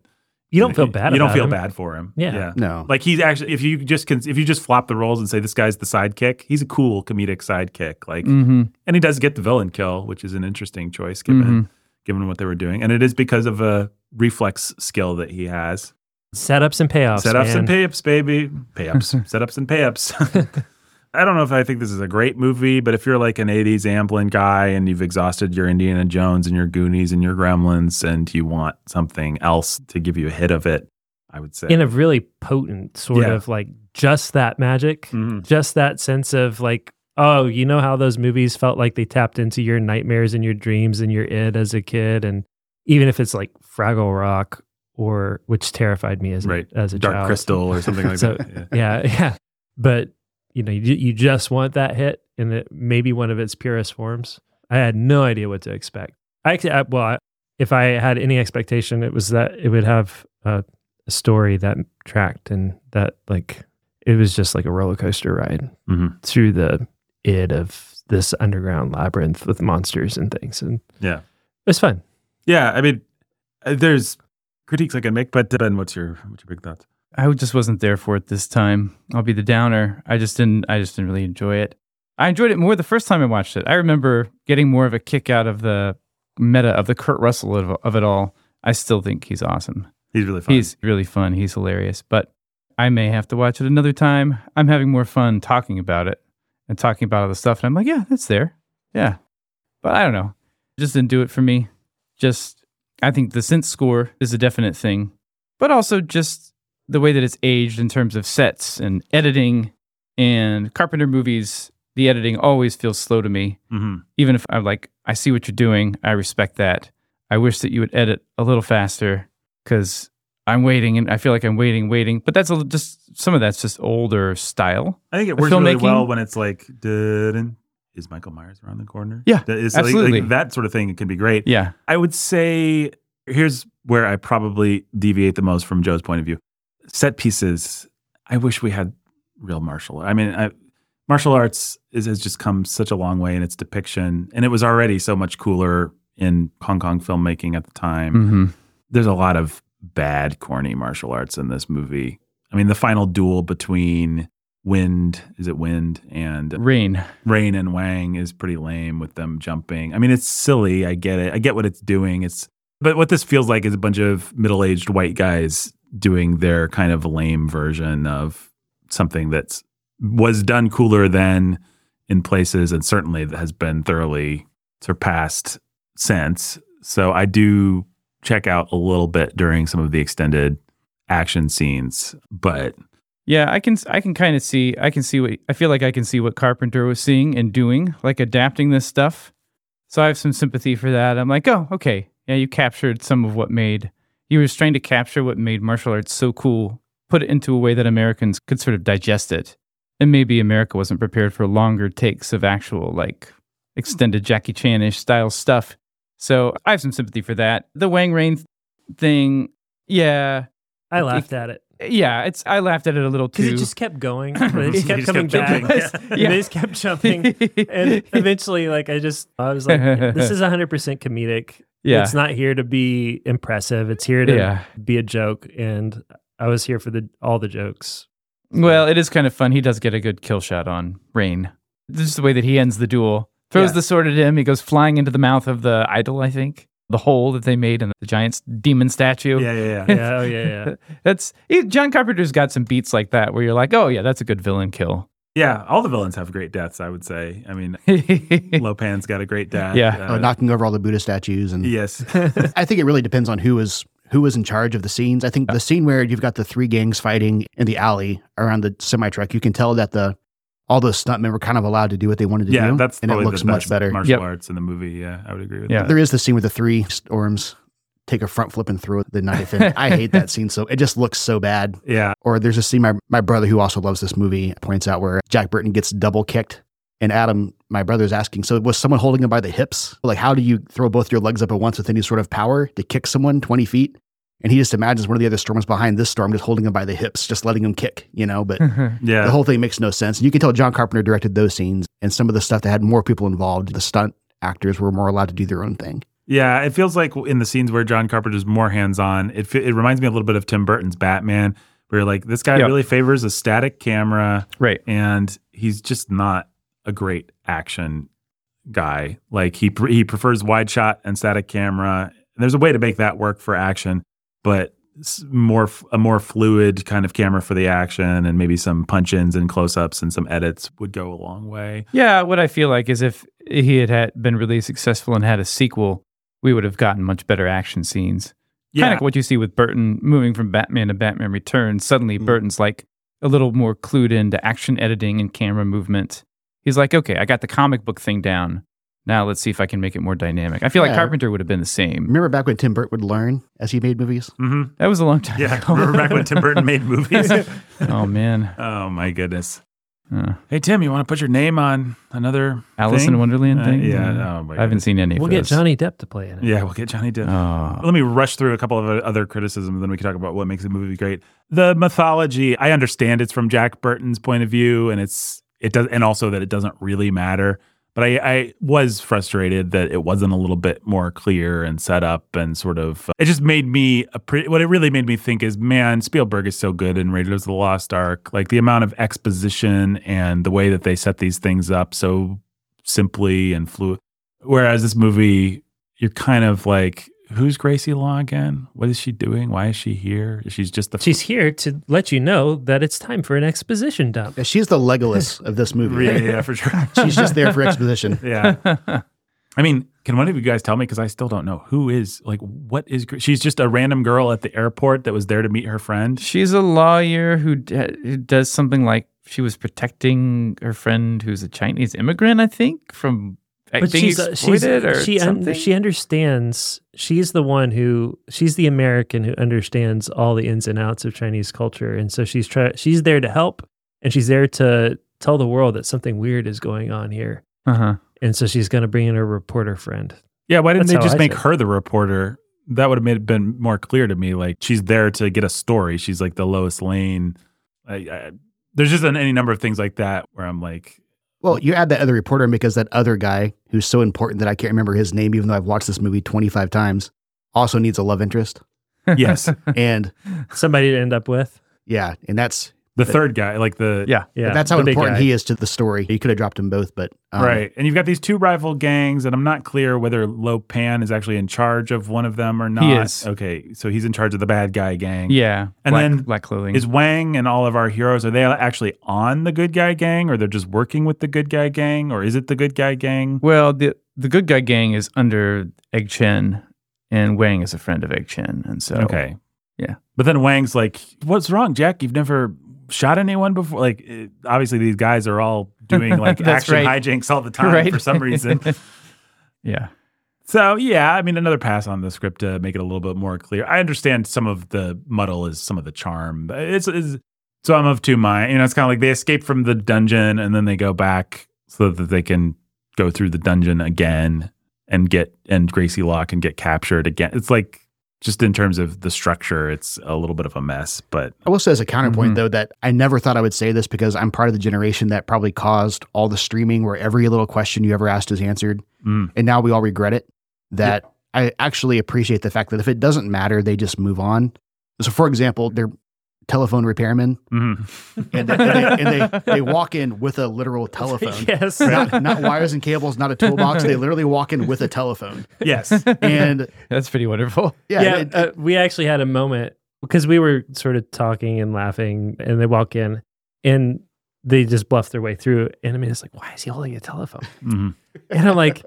You don't feel bad You don't feel him. bad for him. Yeah. Yeah. No. Like he's actually, if you just can, if you just flop the roles and say this guy's the sidekick, he's a cool comedic sidekick. Like, Mm-hmm. and he does get the villain kill, which is an interesting choice given Mhm. given what they were doing, and it is because of a reflex skill that he has. Setups and payoffs. Setups and man. payups, baby, payups, setups and payups. I don't know if I think this is a great movie, but if you're like an '80s Amblin guy and you've exhausted your Indiana Jones and your Goonies and your Gremlins, and you want something else to give you a hit of it, I would say. in a really potent sort Yeah. of like just that magic, Mhm. just that sense of like, oh, you know how those movies felt like they tapped into your nightmares and your dreams and your id as a kid, and even if it's like Fraggle Rock or which terrified me as a, as a Dark child. Crystal or something like So, that. Yeah. yeah, yeah, but you know, you, you just want that hit, and it maybe one of its purest forms. I had no idea what to expect. I actually, I, well, I, if I had any expectation, it was that it would have a, a story that tracked and that like it was just like a roller coaster ride Mhm. through the id of this underground labyrinth with monsters and things, and Yeah. it was fun. Yeah, I mean, uh, there's critiques I can make, but Ben, what's your what's your big thoughts? I just wasn't there for it this time. I'll be the downer. I just didn't. I just didn't really enjoy it. I enjoyed it more the first time I watched it. I remember getting more of a kick out of the meta of the Kurt Russell of, of it all. I still think he's awesome. He's really fun. He's really fun. He's hilarious. But I may have to watch it another time. I'm having more fun talking about it and talking about all the stuff. And I'm like, yeah, that's there. Yeah. But I don't know. It just didn't do it for me. Just, I think the synth score is a definite thing, but also just the way that it's aged in terms of sets and editing and Carpenter movies. The editing always feels slow to me hmm even if I'm like, I see what you're doing, I respect that. I wish that you would edit a little faster because I'm waiting and I feel like I'm waiting, waiting. But that's a, just some of that's just older style. I think it works really well when it's like, dun, is Michael Myers around the corner? Yeah, That is- like- absolutely. like that sort of thing can be great. Yeah. I would say here's where I probably deviate the most from Joe's point of view. Set pieces. I wish we had real martial. I mean, I, martial arts is, has just come such a long way in its depiction, and it was already so much cooler in Hong Kong filmmaking at the time. Mm-hmm. There's a lot of bad, corny martial arts in this movie. I mean, the final duel between Wind, is it Wind, and Rain. Rain and Wang is pretty lame with them jumping. I mean, it's silly. I get it. I get what it's doing. It's but what this feels like is a bunch of middle-aged white guys doing their kind of lame version of something that's was done cooler than in places and certainly that has been thoroughly surpassed since. So I do check out a little bit during some of the extended action scenes, but Yeah, I can I can kind of see I can see what I feel like I can see what Carpenter was seeing and doing, like adapting this stuff. So I have some sympathy for that. I'm like, oh, okay, yeah, you captured some of what made you were trying to capture what made martial arts so cool, put it into a way that Americans could sort of digest it, and maybe America wasn't prepared for longer takes of actual like extended Jackie Chanish style stuff. So I have some sympathy for that. The Wang Rain thing, yeah, I It- laughed at it yeah, it's I laughed at it a little too. because it just kept going. but It just kept coming kept back. jumping. and Yeah. They just kept jumping. and eventually, like I just, I was like, this is 100% comedic. Yeah. It's not here to be impressive. It's here to Yeah. be a joke. And I was here for the all the jokes. Well, it is kind of fun. He does get a good kill shot on Rain. This is the way that he ends the duel. Throws Yeah. the sword at him. He goes flying into the mouth of the idol, I think. The hole that they made in the giant demon statue. Yeah, yeah, yeah. Yeah, oh yeah, yeah. That's he, John Carpenter's got some beats like that where you're like, oh yeah, that's a good villain kill. Yeah, all the villains have great deaths, I would say. I mean, Lo Pan's got a great death. Yeah. Uh, oh, knocking over all the Buddha statues and Yes. I think it really depends on who was who was in charge of the scenes. I think the scene where you've got the three gangs fighting in the alley around the semi truck, you can tell that the all those stuntmen were kind of allowed to do what they wanted to yeah, do. that's and it looks the much better. martial Yep. arts in the movie. Yeah, I would agree with Yeah. that. There is the scene where the three storms take a front flip and throw the knife, and I hate that scene. So it just looks so bad. Yeah, Or there's a scene my my brother who also loves this movie points out where Jack Burton gets double kicked, and Adam, my brother, is asking, so was someone holding him by the hips? Like, how do you throw both your legs up at once with any sort of power to kick someone twenty feet? And he just imagines one of the other storms behind this storm just holding him by the hips, just letting him kick, you know. But mm-hmm. yeah. the whole thing makes no sense. And you can tell John Carpenter directed those scenes, and some of the stuff that had more people involved, the stunt actors were more allowed to do their own thing. Yeah, it feels like in the scenes where John Carpenter's more hands-on, it fe- it reminds me a little bit of Tim Burton's Batman, where you're like this guy Yep. really favors a static camera, right. and he's just not a great action guy. Like he pr- he prefers wide shot and static camera. There's a way to make that work for action, but more a more fluid kind of camera for the action, and maybe some punch-ins and close-ups and some edits would go a long way. Yeah, what I feel like is if he had, had been really successful and had a sequel, we would have gotten much better action scenes. Yeah, Kind of what you see with Burton moving from Batman to Batman Returns. Suddenly, Mm. Burton's like a little more clued into action editing and camera movement. He's like, okay, I got the comic book thing down. Now let's see if I can make it more dynamic. I feel like Carpenter would have been the same. Remember back when Tim Burton would learn as he made movies? hmm That was a long time yeah. ago. Remember back when Tim Burton made movies? oh man, oh my goodness. Uh, Hey Tim, you want to put your name on another Alice thing? in Wonderland Uh, thing? yeah. Oh my I haven't seen any. We'll of get those. Johnny Depp to play in it. Yeah, we'll get Johnny Depp. Oh. Let me rush through a couple of other criticisms, then we can talk about what makes a movie great. The mythology, I understand it's from Jack Burton's point of view, and it's it does, and also that it doesn't really matter. But I, I was frustrated that it wasn't a little bit more clear and set up and sort of. Uh, it just made me pre- what it really made me think is, man, Spielberg is so good in Raiders of the Lost Ark. Like the amount of exposition and the way that they set these things up so simply and fluid. Whereas this movie, you're kind of like, who's Gracie Law again? What is she doing? Why is she here? She's just the She's here to let you know that it's time for an exposition dump. Yeah, She's the Legolas of this movie. yeah, right? yeah, for sure. She's just there for exposition. yeah. I mean, can one of you guys tell me? Because I still don't know who is like what is. She's just a random girl at the airport that was there to meet her friend. She's a lawyer who, d- who does something like she was protecting her friend who's a Chinese immigrant, I think, from But being she's, uh, she's or she un- she understands. She's the one who she's the American who understands all the ins and outs of Chinese culture, and so she's try she's there to help, and she's there to tell the world that something weird is going on here, uh-huh. and so she's going to bring in her reporter friend. Yeah, why didn't That's they just I make said her the reporter? That would have made been more clear to me. Like she's there to get a story. She's like the Lois Lane. I, I, there's just an, any number of things like that where I'm like, Well, you add that other reporter because that other guy who's so important that I can't remember his name, even though I've watched this movie 25 times, also needs a love interest. yes, And Somebody to end up with. yeah, and that's the third guy, like the Yeah. Yeah, that's how important guy. he is to the story. You could have dropped them both, but um, right. And you've got these two rival gangs, and I'm not clear whether Lo Pan is actually in charge of one of them or not. He is. Okay, so he's in charge of the bad guy gang. Yeah. And black, then black clothing. Is Wang and all of our heroes are they actually on the good guy gang, or they're just working with the good guy gang, or is it the good guy gang? well, the the good guy gang is under Egg Shen, and Wang is a friend of Egg Shen, and so Okay. Yeah. But then Wang's like, "What's wrong, Jack? You've never shot anyone before." Like, it, obviously, these guys are all doing like action right. hijinks all the time Right. for some reason. yeah. so yeah, I mean, another pass on the script to make it a little bit more clear. I understand some of the muddle is some of the charm. but It's, it's so I'm of two minds. You know, it's kind of like they escape from the dungeon and then they go back so that they can go through the dungeon again and get and Gracie Law and get captured again. It's like just in terms of the structure, it's a little bit of a mess. But I will say as a counterpoint Mhm. though that I never thought I would say this because I'm part of the generation that probably caused all the streaming where every little question you ever asked is answered, mm, and now we all regret it. That I actually appreciate the fact that if it doesn't matter, they just move on. So, for example, they're telephone repairmen, Mhm. and, they, and, they, and they, they walk in with a literal telephone. yes. Not, not wires and cables, not a toolbox. They literally walk in with a telephone. Yes. And That's pretty wonderful. yeah, yeah, it- uh, we actually had a moment because we were sort of talking and laughing, and they walk in and they just bluff their way through. And I mean, it's like, why is he holding a telephone? Mhm. And I'm like,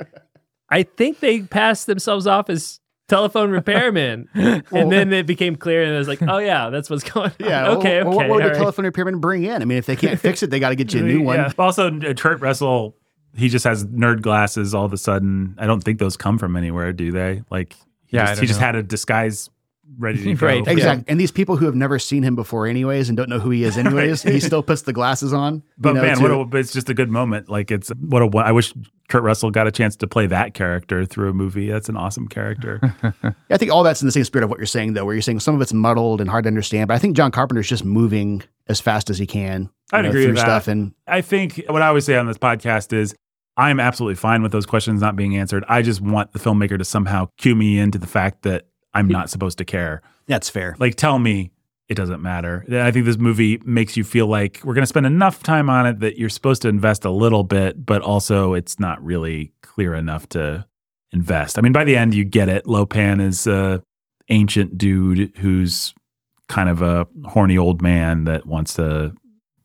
I think they passed themselves off as telephone repairmen, and then it became clear, and I was like, oh yeah, that's what's going on. yeah. okay, well, okay. What would all the right. telephone repairman bring in? I mean, if they can't fix it, they got to get you a new one. Yeah. Also, uh, Kurt Russell, he just has nerd glasses all of a sudden. I don't think those come from anywhere, do they? Like, he Yeah, just, he just know. had a disguise ready to go. Right. Exactly. And these people who have never seen him before, anyways, and don't know who he is, anyways, he still puts the glasses on. But you know, man, what a, but it's just a good moment. Like it's what a. I wish Kurt Russell got a chance to play that character through a movie. That's an awesome character. I think all that's in the same spirit of what you're saying, though, where you're saying some of it's muddled and hard to understand. But I think John Carpenter's just moving as fast as he can. I'd know, agree through with that. stuff. And I think what I always say on this podcast is I'm absolutely fine with those questions not being answered. I just want the filmmaker to somehow cue me into the fact that I'm not supposed to care. that's fair. Like, tell me it doesn't matter. I think this movie makes you feel like we're going to spend enough time on it that you're supposed to invest a little bit, but also it's not really clear enough to invest. I mean, by the end, you get it. Lo Pan is a ancient dude who's kind of a horny old man that wants to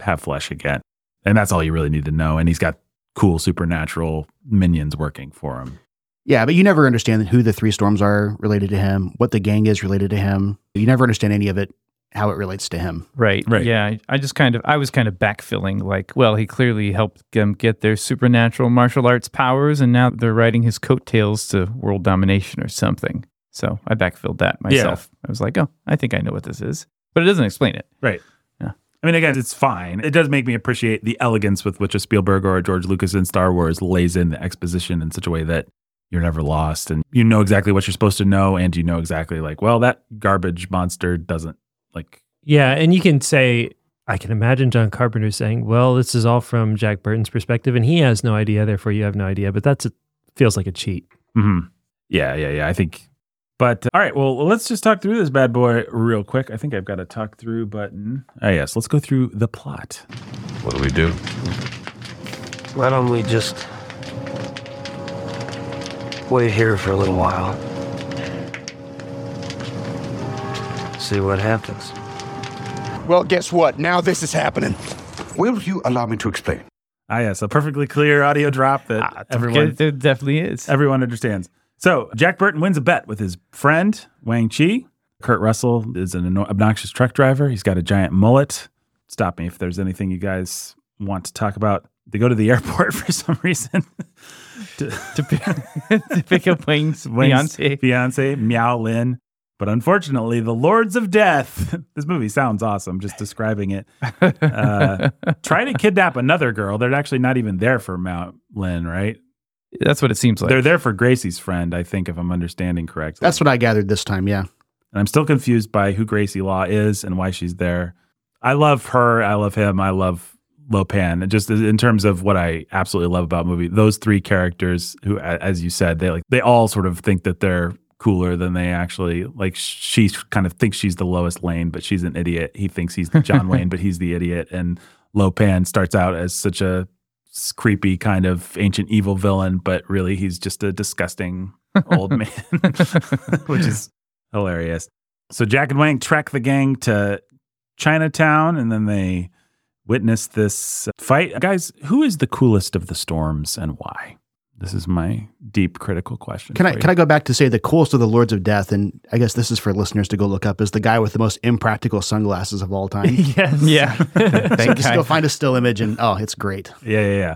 have flesh again. And that's all you really need to know. And he's got cool supernatural minions working for him. Yeah, but you never understand who the three storms are related to him, what the gang is related to him. You never understand any of it, how it relates to him. Right. Right. Yeah. I- I just kind of, I was kind of backfilling like, well, he clearly helped them get their supernatural martial arts powers, and now they're riding his coattails to world domination or something. So I backfilled that myself. I was like, oh, I think I know what this is, but it doesn't explain it. Right. Yeah. I mean, again, it's fine. It does make me appreciate the elegance with which a Spielberg or a George Lucas in Star Wars lays in the exposition in such a way that you're never lost and you know exactly what you're supposed to know and you know exactly like, well, that garbage monster doesn't like Yeah, and you can say, I can imagine John Carpenter saying, "Well, this is all from Jack Burton's perspective, and he has no idea, therefore you have no idea." But that's a, feels like a cheat. mhm. Yeah, yeah, yeah. I think but all right, well, let's just talk through this bad boy real quick. I think I've got a talk through button. Oh, yes, let's go through the plot. What do we do? Why don't we just wait here for a little while? See what happens. Well, guess what? Now this is happening. Will you allow me to explain? Ah, yes, a perfectly clear audio drop that everyone There definitely is. Everyone understands. So Jack Burton wins a bet with his friend Wang Chi. Kurt Russell is an obnoxious truck driver. He's got a giant mullet. Stop me if there's anything you guys want to talk about. They go to the airport for some reason. to, to, pick, to pick up Wayne's Wang's fiance. fiance, Miao Lin. But unfortunately, the Lords of Death. This movie sounds awesome. Just describing it. Uh, try to kidnap another girl. They're actually not even there for Mount Lin, right? That's what it seems like. They're there for Gracie's friend, I think, if I'm understanding correctly. That's what I gathered this time. Yeah. And I'm still confused by who Gracie Law is and why she's there. I love her. I love him. I love Lo Pan. And Just in terms of what I absolutely love about movie, those three characters who, as you said, they like they all sort of think that they're cooler than they actually like. She kind of thinks she's the Lois Lane, but she's an idiot. He thinks he's John Wayne, but he's the idiot. And Lo Pan starts out as such a creepy kind of ancient evil villain, but really he's just a disgusting old man, which is hilarious. So Jack and Wang track the gang to Chinatown and then they witness this fight. Guys, who is the coolest of the storms and why? This is my deep critical question. Can I for can. I go back to say the coolest of the Lords of Death, and I guess this is for listeners to go look up, is the guy with the most impractical sunglasses of all time. yes. yeah. so That just guy. go find a still image, and oh, it's great. Yeah, yeah, yeah.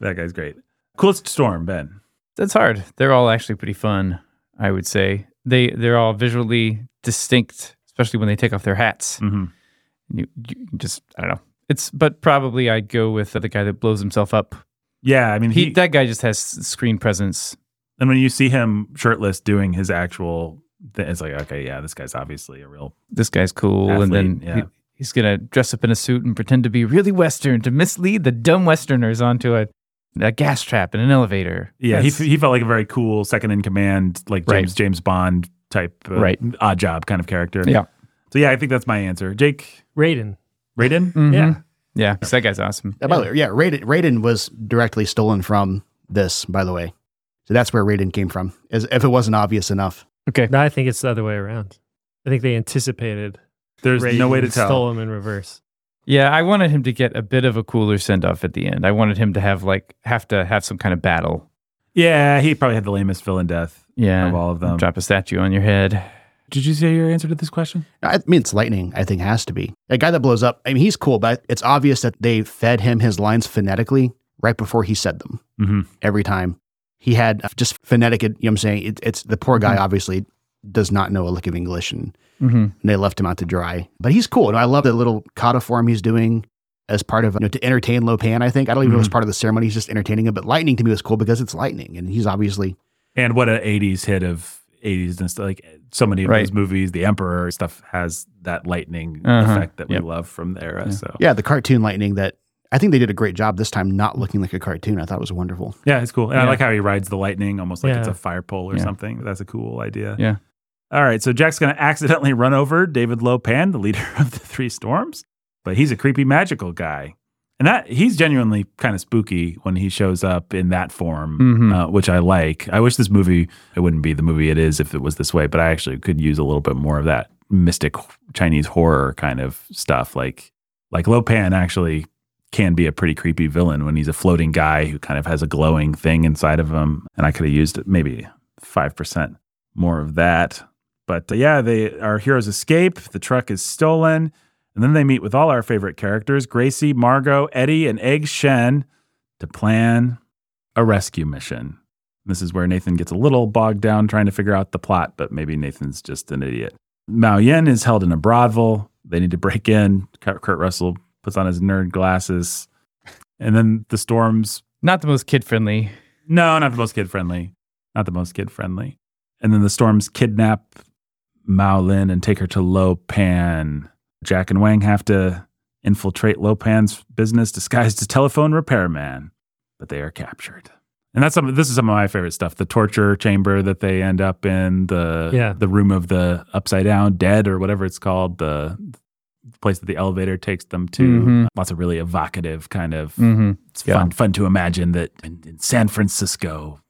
That guy's great. Coolest storm, Ben. That's hard. They're all actually pretty fun, I would say. They they're all visually distinct, especially when they take off their hats. Mm-hmm. You, you just I don't know. It's but probably I'd go with the guy that blows himself up. Yeah, I mean, He, he, that guy just has screen presence. and when you see him shirtless doing his actual, thing, it's like, okay, yeah, this guy's obviously a real. This guy's cool, and then yeah. he, he's gonna dress up in a suit and pretend to be really Western to mislead the dumb Westerners onto a a gas trap in an elevator. Yeah, he, That's- he felt like a very cool second in command, like Right. James James Bond type, uh, Right. Oddjob kind of character. Yeah. So yeah, I think that's my answer. Jake Raiden. Raiden. Mhm. Yeah. Yeah, 'cause that guy's awesome. Uh, by the way, yeah, Raiden, Raiden was directly stolen from this, by the way. So that's where Raiden came from, as if it wasn't obvious enough. Okay. No, I think it's the other way around. I think they anticipated. There's Raiden no way to and tell. Stole him in reverse. Yeah, I wanted him to get a bit of a cooler send off at the end. I wanted him to have like have to have some kind of battle. Yeah, he probably had the lamest villain death Yeah. of all of them. Drop a statue on your head. Did you say your answer to this question? I mean, it's lightning. I think has to be a guy that blows up. I mean, he's cool, but it's obvious that they fed him his lines phonetically right before he said them. Mm-hmm. Every time he had just phonetic. You know, what I'm saying it, it's the poor guy. Mhm. Obviously, does not know a lick of English, and, Mm-hmm. and they left him out to dry. But he's cool, and I love the little kata form he's doing as part of you know, to entertain Lo Pan. I think I don't even know if it's part of the ceremony. He's just entertaining him. But lightning to me was cool because it's lightning, and he's obviously And what an '80s hit of '80s and stuff. Like so many of Right. those movies, The Emperor stuff has that lightning Uh-huh. effect that Yep. we love from the era. Yeah. So yeah the cartoon lightning that. I think they did a great job this time, not looking like a cartoon. I thought it was wonderful. Yeah, it's cool. And I like how he rides the lightning almost like it's a fire pole or Yeah. something. That's a cool idea. Yeah. All right. So Jack's going to accidentally run over David Lo Pan, the leader of the Three Storms, but he's a creepy magical guy. And that he's genuinely kind of spooky when he shows up in that form, Mhm. uh, which I like. I wish this movie, it wouldn't be the movie it is if it was this way, but I actually could use a little bit more of that mystic Chinese horror kind of stuff. Like, like Lo Pan actually can be a pretty creepy villain when he's a floating guy who kind of has a glowing thing inside of him. And I could have used maybe 5% more of that. But uh, yeah, they our heroes escape. The truck is stolen. And then they meet with all our favorite characters Gracie, Margot, Eddie, and Egg Shen to plan a rescue mission. This is where Nathan gets a little bogged down trying to figure out the plot, but maybe Nathan's just an idiot. Mao Yen is held in a brothel. They need to break in. Kurt Kurt Russell puts on his nerd glasses. And then the storms Not the most kid friendly. no, not the most kid friendly. Not the most kid friendly. And then the storms kidnap Mao Lin and take her to Lo Pan. Jack and Wang have to infiltrate Lo Pan's business disguised as telephone repairman, but they are captured. And that's some. This is some of my favorite stuff. The torture chamber that they end up in, the Yeah. the room of the upside down dead or whatever it's called, the place that the elevator takes them to. Mhm. Lots of really evocative kind of Mm-hmm. it's Yeah. fun fun to imagine that in, in San Francisco,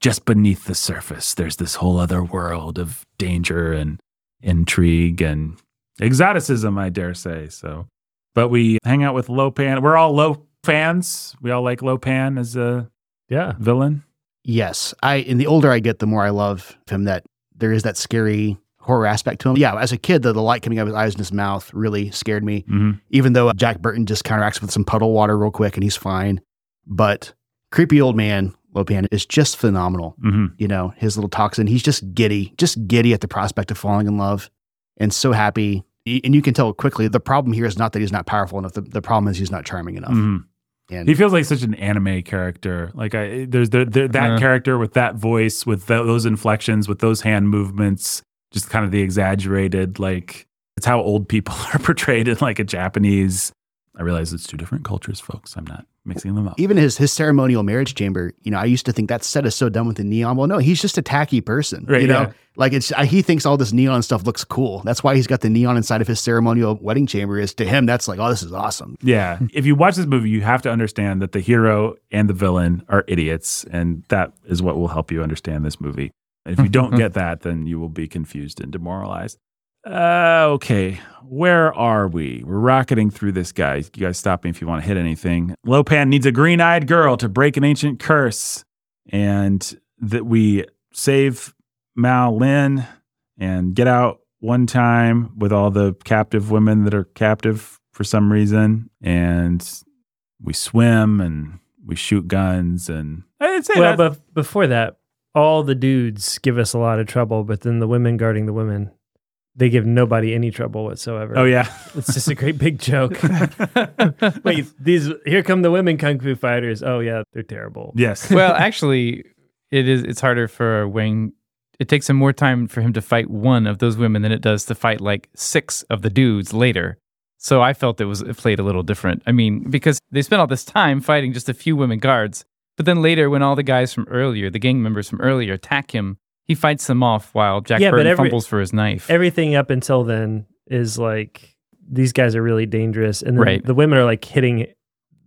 just beneath the surface, there's this whole other world of danger and intrigue and exoticism, I dare say. So, but we hang out with Lo Pan. We're all Lo fans. We all like Lo Pan as a Yeah. villain. Yes, I. And the older I get, the more I love him. That there is that scary horror aspect to him. Yeah, as a kid, the, the light coming out of his eyes and his mouth really scared me. Mm-hmm. Even though Jack Burton just counteracts with some puddle water real quick and he's fine, but creepy old man Lo Pan is just phenomenal. Mm-hmm. You know, his little toxin. He's just giddy, just giddy at the prospect of falling in love, and so happy. And you can tell quickly the problem here is not that he's not powerful enough. The, the problem is he's not charming enough. hmm And He feels like such an anime character. Like I, there's there, there, that Uh. character with that voice, with tho- those inflections, with those hand movements, just kind of the exaggerated. Like it's how old people are portrayed in like a Japanese. I realize it's two different cultures, folks. I'm not mixing them up. even his his ceremonial marriage chamber, you know, I used to think that set is so done with the neon. Well, no, he's just a tacky person. Right, you know, yeah. like it's he thinks all this neon stuff looks cool. That's why he's got the neon inside of his ceremonial wedding chamber. Is to him that's like, oh, this is awesome. Yeah. if you watch this movie, you have to understand that the hero and the villain are idiots, and that is what will help you understand this movie. And If you don't get that, then you will be confused and demoralized. Uh, okay, where are we? We're rocketing through this, guys. You guys stop me if you want to hit anything. Lo Pan needs a green eyed girl to break an ancient curse, and that we save Mao Lin and get out one time with all the captive women that are captive for some reason. And we swim and we shoot guns. And I'd say Well, that's- but before that, all the dudes give us a lot of trouble, but then the women guarding the women, they give nobody any trouble whatsoever. oh, yeah. It's just a great big joke. Wait, these here come the women kung fu fighters. Oh yeah, they're terrible. yes. well, actually, it is. It's harder for Wang. It takes him more time for him to fight one of those women than it does to fight like six of the dudes later. So I felt it was it played a little different. I mean, because they spent all this time fighting just a few women guards, But then later, when all the guys from earlier, the gang members from earlier, attack him, he fights them off while Jack Yeah, Burton every- fumbles for his knife. Everything up until then is like these guys are really dangerous, and then Right. the women are like hitting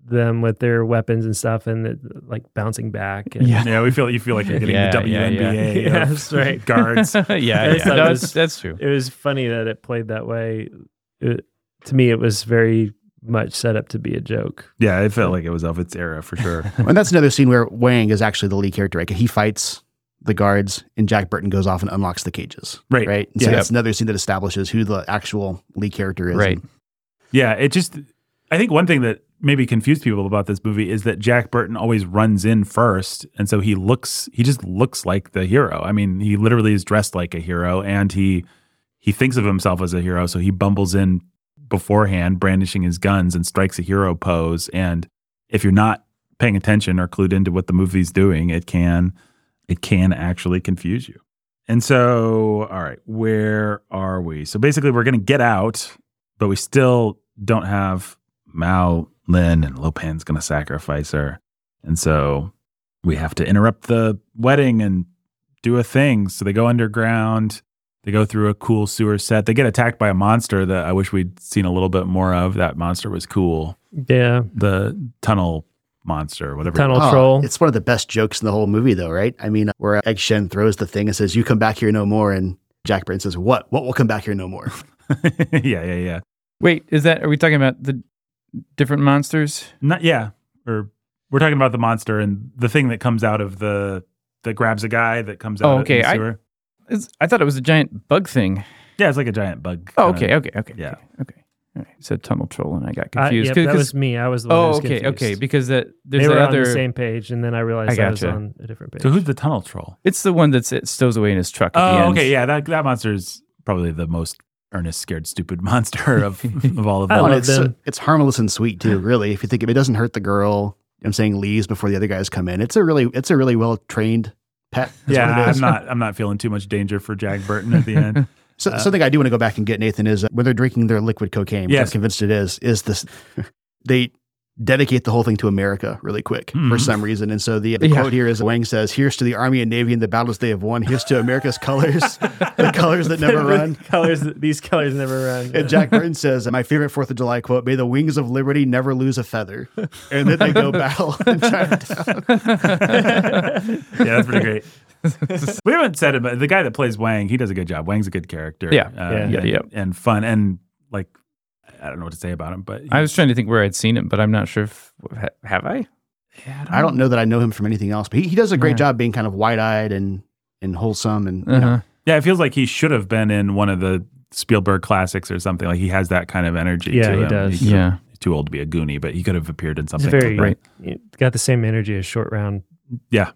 them with their weapons and stuff, and it, like bouncing back. And Yeah. Yeah, we feel you feel like you're getting Yeah, the yeah, yeah. WNBA Yeah, that's right. guards. yeah, yeah. No, that's, was- that's true. It was funny that it played that way. It, to me, it was very much set up to be a joke. Yeah, it felt like it was of its era for sure. and that's another scene where Wang is actually the lead character. Right? He fights the guards, and Jack Burton goes off and unlocks the cages. Right. Right. And so Yeah. that's another scene that establishes who the actual lead character is. Right. And Yeah, it just I think one thing that maybe confused people about this movie is that Jack Burton always runs in first and so he looks he just looks like the hero. I mean, he literally is dressed like a hero and he he thinks of himself as a hero, so he bumbles in beforehand brandishing his guns and strikes a hero pose and if you're not paying attention or clued into what the movie's doing, it can it can actually confuse you. And so, all right, where are we? So basically, we're going to get out, but we still don't have Mao Lin, and Lo Pan's going to sacrifice her. And so we have to interrupt the wedding and do a thing. So they go underground. They go through a cool sewer set. They get attacked by a monster that I wish we'd seen a little bit more of. That monster was cool. Yeah, The tunnel monster, whatever. Tunnel Oh, troll. It's one of the best jokes in the whole movie, though, right? I mean, where Egg Shen throws the thing and says, "You come back here no more," and Jack Burton says, "What? What will come back here no more?" yeah, yeah, yeah. Wait, is that, are we talking about the different monsters? Not yeah. Or we're talking about the monster and the thing that comes out of the that grabs a guy that comes out Oh, of okay. the I- sewer. I thought it was a giant bug thing. yeah, it's like a giant bug. Oh, kinda- okay, okay, okay. Yeah. Okay. All right. Said tunnel troll and I got I, confused. yep, 'Cause- that 'cause- was me. I was the one who oh, was okay, confused. okay. Because that there's they were that on other. the same page, and then I realized I I, was on a different page. So who's the tunnel troll? It's the one that it stows away in his truck. At the Oh, end. okay, yeah. That that monster is probably the most earnest, scared, stupid monster of of all of them. Well, love it's them. it's harmless and sweet too. Really, if you think of it, it doesn't hurt the girl. I'm saying leaves before the other guys come in. It's a really it's a really well trained pet. yeah, what it is. I'm not I'm not feeling too much danger for Jack Burton at the end. So, something I do want to go back and get Nathan is uh, when they're drinking their liquid cocaine. Yes. I'm convinced it is. Is this they dedicate the whole thing to America really quick for Mhm. some reason, and so the, the Yeah. quote here is Wang says, "Here's to the Army and Navy and the battles they have won. Here's to America's colors, the colors that never run." colors. These colors never run. And Jack Burton says, "My favorite Fourth of July quote: May the wings of liberty never lose a feather." And then they go battle in Chinatown. yeah, that's pretty great. we haven't said it, but the guy that plays Wang, he does a good job. Wang's a good character. Yeah. uh, Yeah. and, Yeah, yeah. and fun and like I don't know what to say about him, but I was trying to think where I'd seen him, but I'm not sure if ha- have I. Yeah, I don't know that I know him from anything else, but he, he does a great Yeah. job being kind of wide eyed and and wholesome and you know, Uh-huh. Yeah, it feels like he should have been in one of the Spielberg classics or something. Like he has that kind of energy. Yeah, to he him. does. He's Yeah. too old to be a Goonie, but he could have appeared in He's something. very like that. Right. Got the same energy as Short Round. Yeah,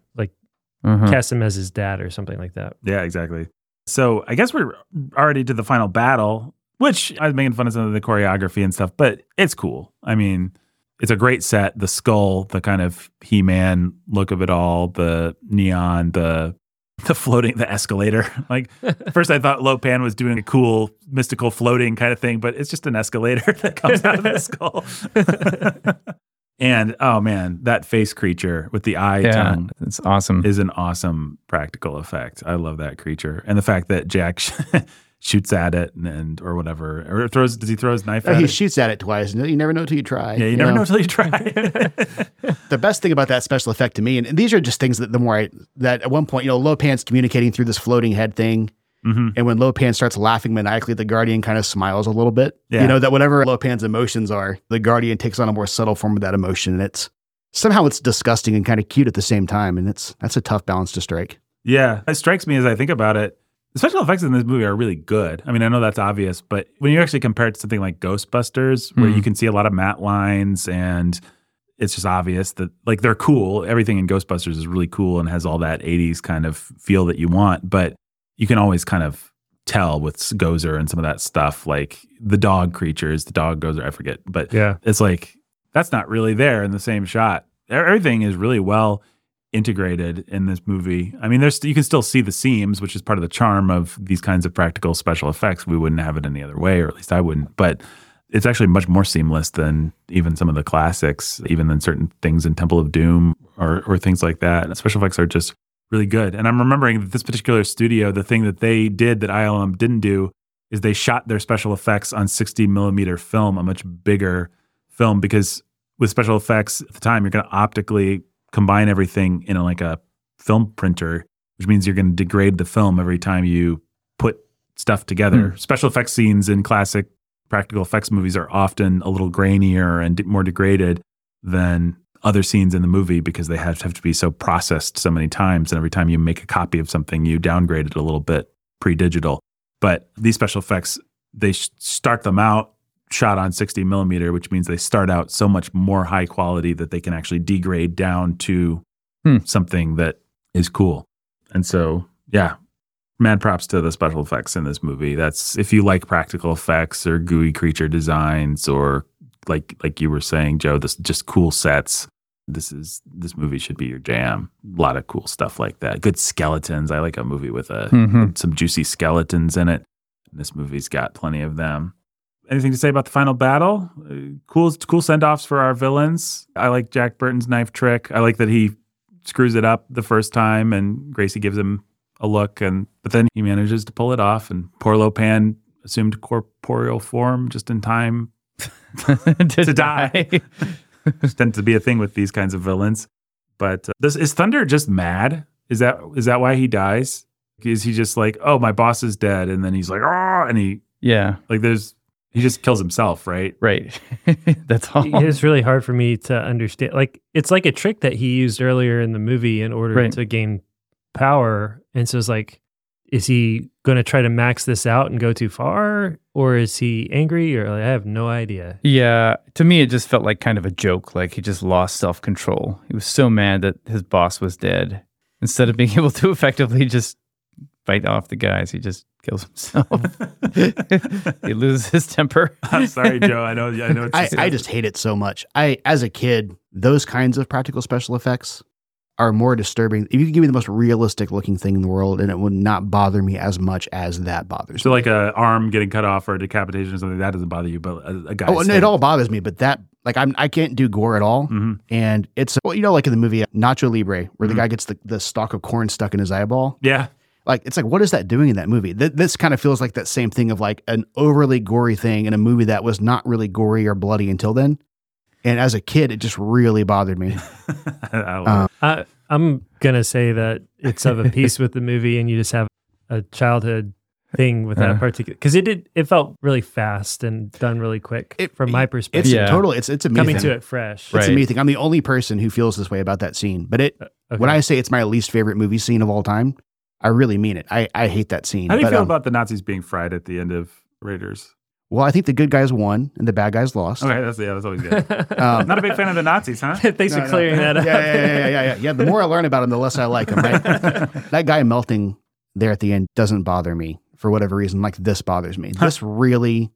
Uh-huh. Cast him as his dad or something like that. yeah, exactly. So I guess we're already to the final battle, which I was making fun of some of the choreography and stuff, but it's cool. I mean, it's a great set. The skull, the kind of He-Man look of it all, the neon, the the floating, the escalator. Like first, I thought Lo Pan was doing a cool mystical floating kind of thing, but it's just an escalator that comes out of the skull. And oh man, that face creature with the eye Yeah, tongue it's awesome. is an awesome practical effect. I love that creature, and the fact that Jack shoots at it and, and or whatever, or throws. Does he throw his knife Oh, at he it? shoots at it twice. You never know till you try. yeah, you, never know until you try. the best thing about that special effect to me, and, and these are just things that the more I that at one point, you know, Lo Pan's communicating through this floating head thing. Hmm And when Lo Pan starts laughing maniacally, the Guardian kind of smiles a little bit. Yeah. You know, that whatever Lo Pan's emotions are, the Guardian takes on a more subtle form of that emotion. And it's somehow it's disgusting and kind of cute at the same time. And it's that's a tough balance to strike. Yeah, it strikes me as I think about it. The special effects in this movie are really good. I mean, I know that's obvious, but when you actually compare it to something like Ghostbusters, where Mhm. you can see a lot of matte lines and it's just obvious that like they're cool. Everything in Ghostbusters is really cool and has all that 80s kind of feel that you want, but you can always kind of tell with Gozer and some of that stuff, like the dog creatures, the dog Gozer, I forget, but Yeah. it's like that's not really there in the same shot. Everything is really well integrated in this movie. I mean, there's you can still see the seams, which is part of the charm of these kinds of practical special effects. We wouldn't have it any other way, or at least I wouldn't. But it's actually much more seamless than even some of the classics, even than certain things in Temple of Doom or or things like that. And special effects are just really good. And I'm remembering that this particular studio, the thing that they did that ILM didn't do is they shot their special effects on 60 millimeter film, a much bigger film, because with special effects at the time, you're going to optically combine everything in a, like a film printer, which means you're going to degrade the film every time you put stuff together. Hmm. Special effects scenes in classic practical effects movies are often a little grainier and more degraded than other scenes in the movie because they have to, have to be so processed so many times. And every time you make a copy of something, you downgrade it a little bit pre digital. But these special effects, they start them out shot on 60 millimeter, which means they start out so much more high quality that they can actually degrade down to Hmm. something that is cool. And so, yeah, mad props to the special effects in this movie. That's if you like practical effects or gooey creature designs or like like you were saying, Joe, this just cool sets. This is this movie should be your jam. A lot of cool stuff like that. Good skeletons. I like a movie with a Mhm. some juicy skeletons in it. This movie's got plenty of them. Anything to say about the final battle? Uh, cool, cool send offs for our villains. I like Jack Burton's knife trick. I like that he screws it up the first time, and Gracie gives him a look, and but then he manages to pull it off. And poor Lo Pan assumed corporeal form just in time to, die. Which tends to be a thing with these kinds of villains. But uh, this, is Thunder just mad? Is that is that why he dies? Is he just like, oh, my boss is dead, and then he's like, oh, and he Yeah. like there's he just kills himself, right? Right. That's all. It is really hard for me to understand. Like it's like a trick that he used earlier in the movie in order Right. to gain power. And so it's like, is he going to try to max this out and go too far, or is he angry? Or like, I have no idea. Yeah, to me, it just felt like kind of a joke. Like he just lost self control. He was so mad that his boss was dead. Instead of being able to effectively just fight off the guys, he just kills himself. he loses his temper. I'm sorry, Joe. I know. I know. It's I, I just hate it so much. I, as a kid, those kinds of practical special effects are more disturbing. If you could give me the most realistic looking thing in the world, and it would not bother me as much as that bothers so me. like a arm getting cut off or a decapitation or something that doesn't bother you, but a, a guy. Oh, and it all bothers me, but that like I'm I can't do gore at all, hmm and it's well, you know, like in the movie Nacho Libre, where Mhm. the guy gets the, the stalk of corn stuck in his eyeball. Yeah. Like it's like what is that doing in that movie? Th- this kind of feels like that same thing of like an overly gory thing in a movie that was not really gory or bloody until then. And as a kid, it just really bothered me. I, um, I, i'm going to say that it's of a piece with the movie and you just have a childhood thing with that Uh. particular, because it did, it felt really fast and done really quick It- from my perspective. It's perspective. Yeah. total. It's it's a me Coming thing. to it fresh. It's a me thing. I'm the only person who feels this way about that scene. But it Okay. when I say it's my least favorite movie scene of all time, I really mean it. I, I hate that scene. How do you But, feel um, about the Nazis being fried at the end of Raiders? Well, I think the good guys won and the bad guys lost. Okay, that's yeah, that's always good. Um, Not a big fan of the Nazis, huh? Thanks No, for no. clearing that up. yeah, yeah, yeah, yeah, yeah, yeah. Yeah, The more I learn about him, the less I like him. Right? that guy melting there at the end doesn't bother me for whatever reason. Like this bothers me. This really,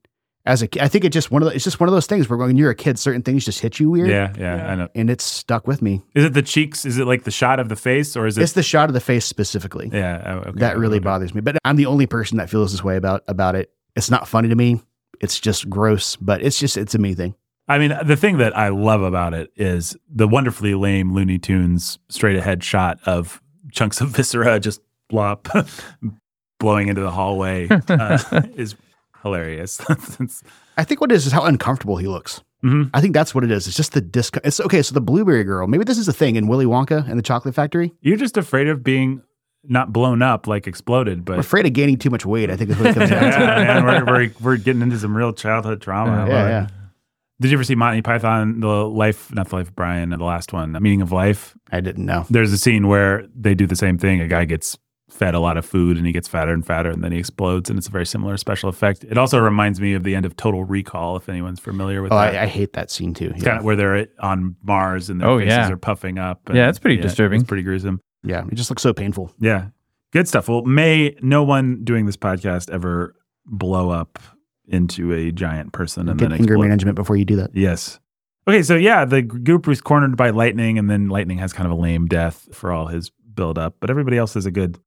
as a, ki- I think it's just one of the, it's just one of those things where when you're a kid, certain things just hit you weird. Yeah, yeah, I know. And it's stuck with me. Is it the cheeks? Is it like the shot of the face, or is it? It's the shot of the face specifically. yeah, oh, okay, that really okay. bothers me. But I'm the only person that feels this way about about it. It's not funny to me. It's just gross, but it's just it's a me thing. I mean, the thing that I love about it is the wonderfully lame Looney Tunes straight ahead shot of chunks of viscera just blop blowing into the hallway uh, is hilarious. I think what it is is how uncomfortable he looks. Mhm. I think that's what it is. It's just the disc. It's okay. So the blueberry girl. Maybe this is a thing in Willy Wonka and the Chocolate Factory. You're just afraid of being not blown up, like exploded, I'm but afraid of gaining too much weight. I think is what it comes yeah, down to. man, we're, we're, we're getting into some real childhood trauma. I Yeah, yeah. Did you ever see Monty Python, the life, not the life of Brian, the last one, the meaning of life? I didn't know. There's a scene where they do the same thing. A guy gets fed a lot of food and he gets fatter and fatter and then he explodes and it's a very similar special effect. It also reminds me of the end of Total Recall, if anyone's familiar with Oh, that. I, I hate that scene too. It's Yeah, kind of where they're on Mars and their Oh, faces yeah. are puffing up. Yeah, it's pretty disturbing. It's pretty gruesome. Yeah. It just looks so painful. Yeah. Good stuff. Well, may no one doing this podcast ever blow up into a giant person and Get then anger explode. management before you do that. Yes. Okay, so yeah, the goop was cornered by lightning, and then lightning has kind of a lame death for all his build up, but everybody else has a good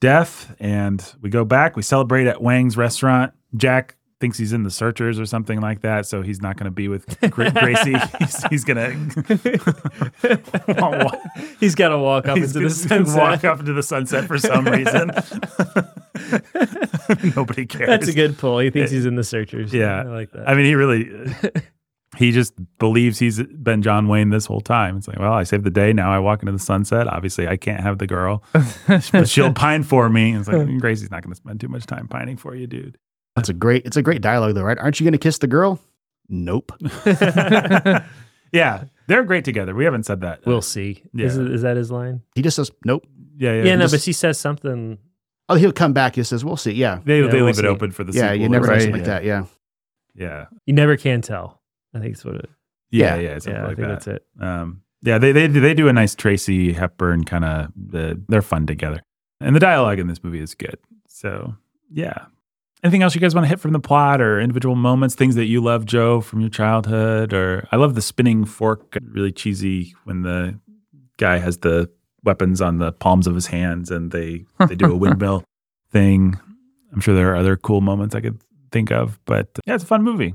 death. And we go back, we celebrate at Wang's restaurant. Jack thinks he's in the searchers or something like that. So he's not going to be with Gra- Gracie. he's, he's going to He's got to walk up into the sunset. walk up into the sunset for some reason. Nobody cares. That's a good pull. He thinks he's in the searchers. Yeah, I like that. I mean, he really, he just believes he's been John Wayne this whole time. It's like, well, I saved the day. Now I walk into the sunset. Obviously, I can't have the girl, but she'll pine for me. It's like Gracie's not going to spend too much time pining for you, dude. That's a great. It's a great dialogue, though, right? Aren't you going to kiss the girl? Nope. yeah, they're great together. We haven't said that. we'll see. Is, Yeah. it, is that his line? He just says nope. Yeah, yeah. Yeah, no, just- but she says something. Oh, he'll come back. He says, "We'll see." Yeah, they Yeah, they we'll leave see. it open for the yeah. sequel. You never right? something like yeah. that. Yeah. Yeah, You never can tell. I think it's what it. yeah, Yeah. yeah. Something Yeah, I think that. that's it. Um, yeah, they they they do a nice Tracy Hepburn kind of. Uh, they're fun together, and the dialogue in this movie is good. So yeah. Anything else you guys want to hit from the plot or individual moments, things that you love, Joe, from your childhood? Or I love the spinning fork, really cheesy when the guy has the weapons on the palms of his hands and they they do a windmill thing. I'm sure there are other cool moments I could think of, but yeah, it's a fun movie.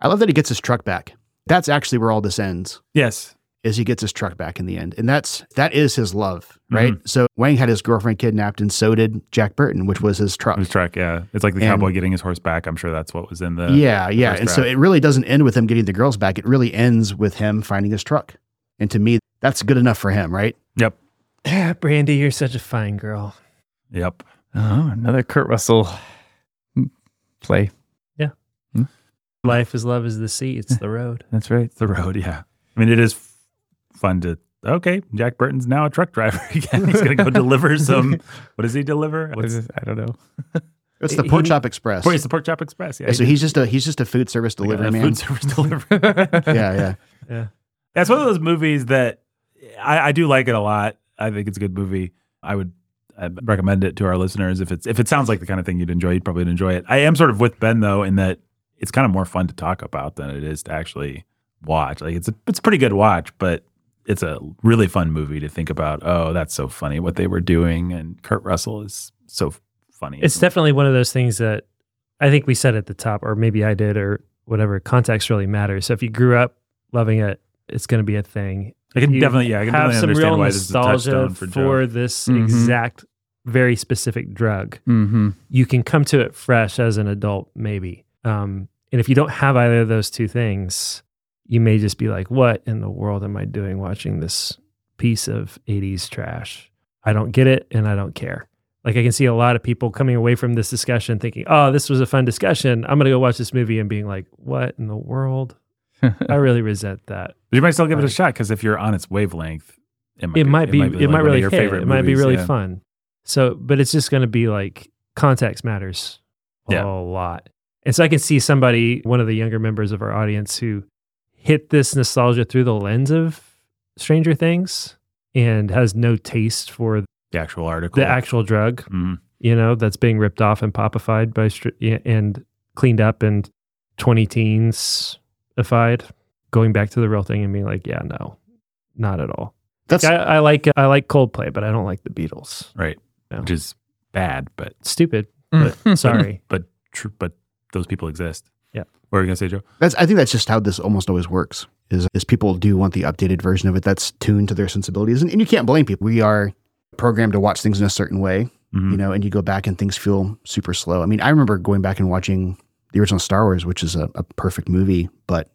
I love that he gets his truck back. That's actually where all this ends. Yes, Is he gets his truck back in the end, and that's that is his love, mm-hmm. right? So Wang had his girlfriend kidnapped, and so did Jack Burton, which was his truck. his truck. Yeah, it's like the And- cowboy getting his horse back. I'm sure that's what was in the yeah, yeah. first And so it really doesn't end with him getting the girls back. It really ends with him finding his truck. And to me, that's good enough for him, right? Yep, Yeah, Brandy, you're such a fine girl. yep. Oh, another Kurt Russell play. Yeah. Hmm? Hmm? Life is love is the sea. It's the road. That's right. the road. Yeah, I mean it is f- fun to. Okay, Jack Burton's now a truck driver again. He's gonna go deliver some. What does he deliver? What's I don't know. It's the He- Pork Chop Express. Oh, it's the Pork Chop Express. Yeah, so he's just a he's just a food service like a delivery man. Food service delivery. yeah, yeah. That's one of those movies that I, I do like it a lot. I think it's a good movie. I would I'd recommend it to our listeners if it's if it sounds like the kind of thing you'd enjoy. You'd probably enjoy it. I am sort of with Ben though in that it's kind of more fun to talk about than it is to actually watch. Like it's a it's a pretty good watch, but it's a really fun movie to think about. Oh, that's so funny what they were doing, and Kurt Russell is so funny. It's definitely one of those things that I think we said at the top, or maybe I did, or whatever. Context really matters. So if you grew up loving it, it's going to be a thing. I can you definitely- yeah, I can have definitely some understand real why this is a nostalgia for Joe. this Mhm. exact, very specific drug. Mm-hmm. You can come to it fresh as an adult, maybe. Um, and if you don't have either of those two things, you may just be like, "What in the world am I doing watching this piece of '80s trash? I don't get it, and I don't care." Like I can see a lot of people coming away from this discussion thinking, "Oh, this was a fun discussion. I'm going to go watch this movie," and being like, "What in the world?" I really resent that. But you might still give it a shot because if you're on its wavelength, it might It might be. It like might one of really your hit. favorite It might be really yeah. fun. So, but it's just going to be like context matters Yeah. a lot. And so I can see somebody, one of the younger members of our audience, who hit this nostalgia through the lens of Stranger Things and has no taste for The actual article, the actual drug, Mhm. you know, that's being ripped off and popified by str- and cleaned up and 20 teens ified, going back to the real thing and being like, yeah, no, not at all. That's I, I like I like Coldplay, but I don't like the Beatles. right? Yeah. Which is bad, but Stupid, but sorry. but true. But those people exist. Yeah. What are you gonna say, Joe? that's I think that's just how this almost always works. Is is people do want the updated version of it that's tuned to their sensibilities, and, and you can't blame people. We are programmed to watch things in a certain way, Mhm. you know, and you go back and things feel super slow. I mean, I remember going back and watching the original Star Wars, which is a, a perfect movie, but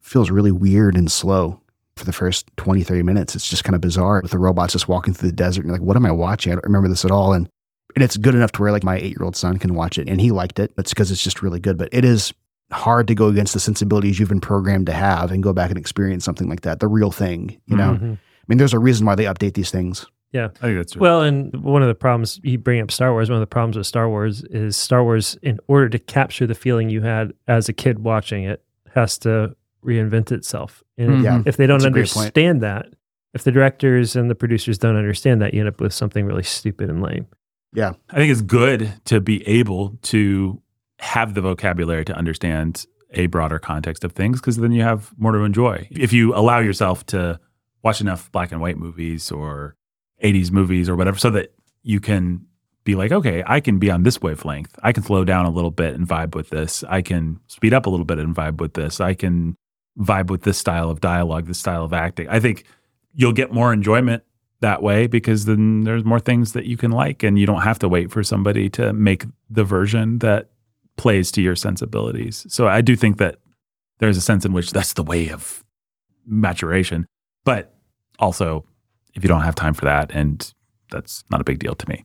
feels really weird and slow for the first 20, 30 minutes. It's just kind of bizarre with the robots just walking through the desert. And you're like, what am I watching? I don't remember this at all. And, and it's good enough to where like my eight year old son can watch it and he liked it. That's because it's just really good. But it is hard to go against the sensibilities you've been programmed to have and go back and experience something like that, the real thing, you know? Mhm. I mean, there's a reason why they update these things. Yeah. I think that's true. Well, and one of the problems you bring up Star Wars. One of the problems with Star Wars is Star Wars, in order to capture the feeling you had as a kid watching it, has to reinvent itself. And Yeah. if they don't That's a great point. understand that, if the directors and the producers don't understand that, you end up with something really stupid and lame. Yeah. I think it's good to be able to have the vocabulary to understand a broader context of things because then you have more to enjoy. If you allow yourself to watch enough black and white movies or 80s movies or whatever so that you can be like, okay, I can be on this wavelength. I can slow down a little bit and vibe with this. I can speed up a little bit and vibe with this. I can vibe with this style of dialogue, this style of acting. I think you'll get more enjoyment that way because then there's more things that you can like and you don't have to wait for somebody to make the version that plays to your sensibilities. So I do think that there's a sense in which that's the way of maturation. But also, if you don't have time for that, and that's not a big deal to me.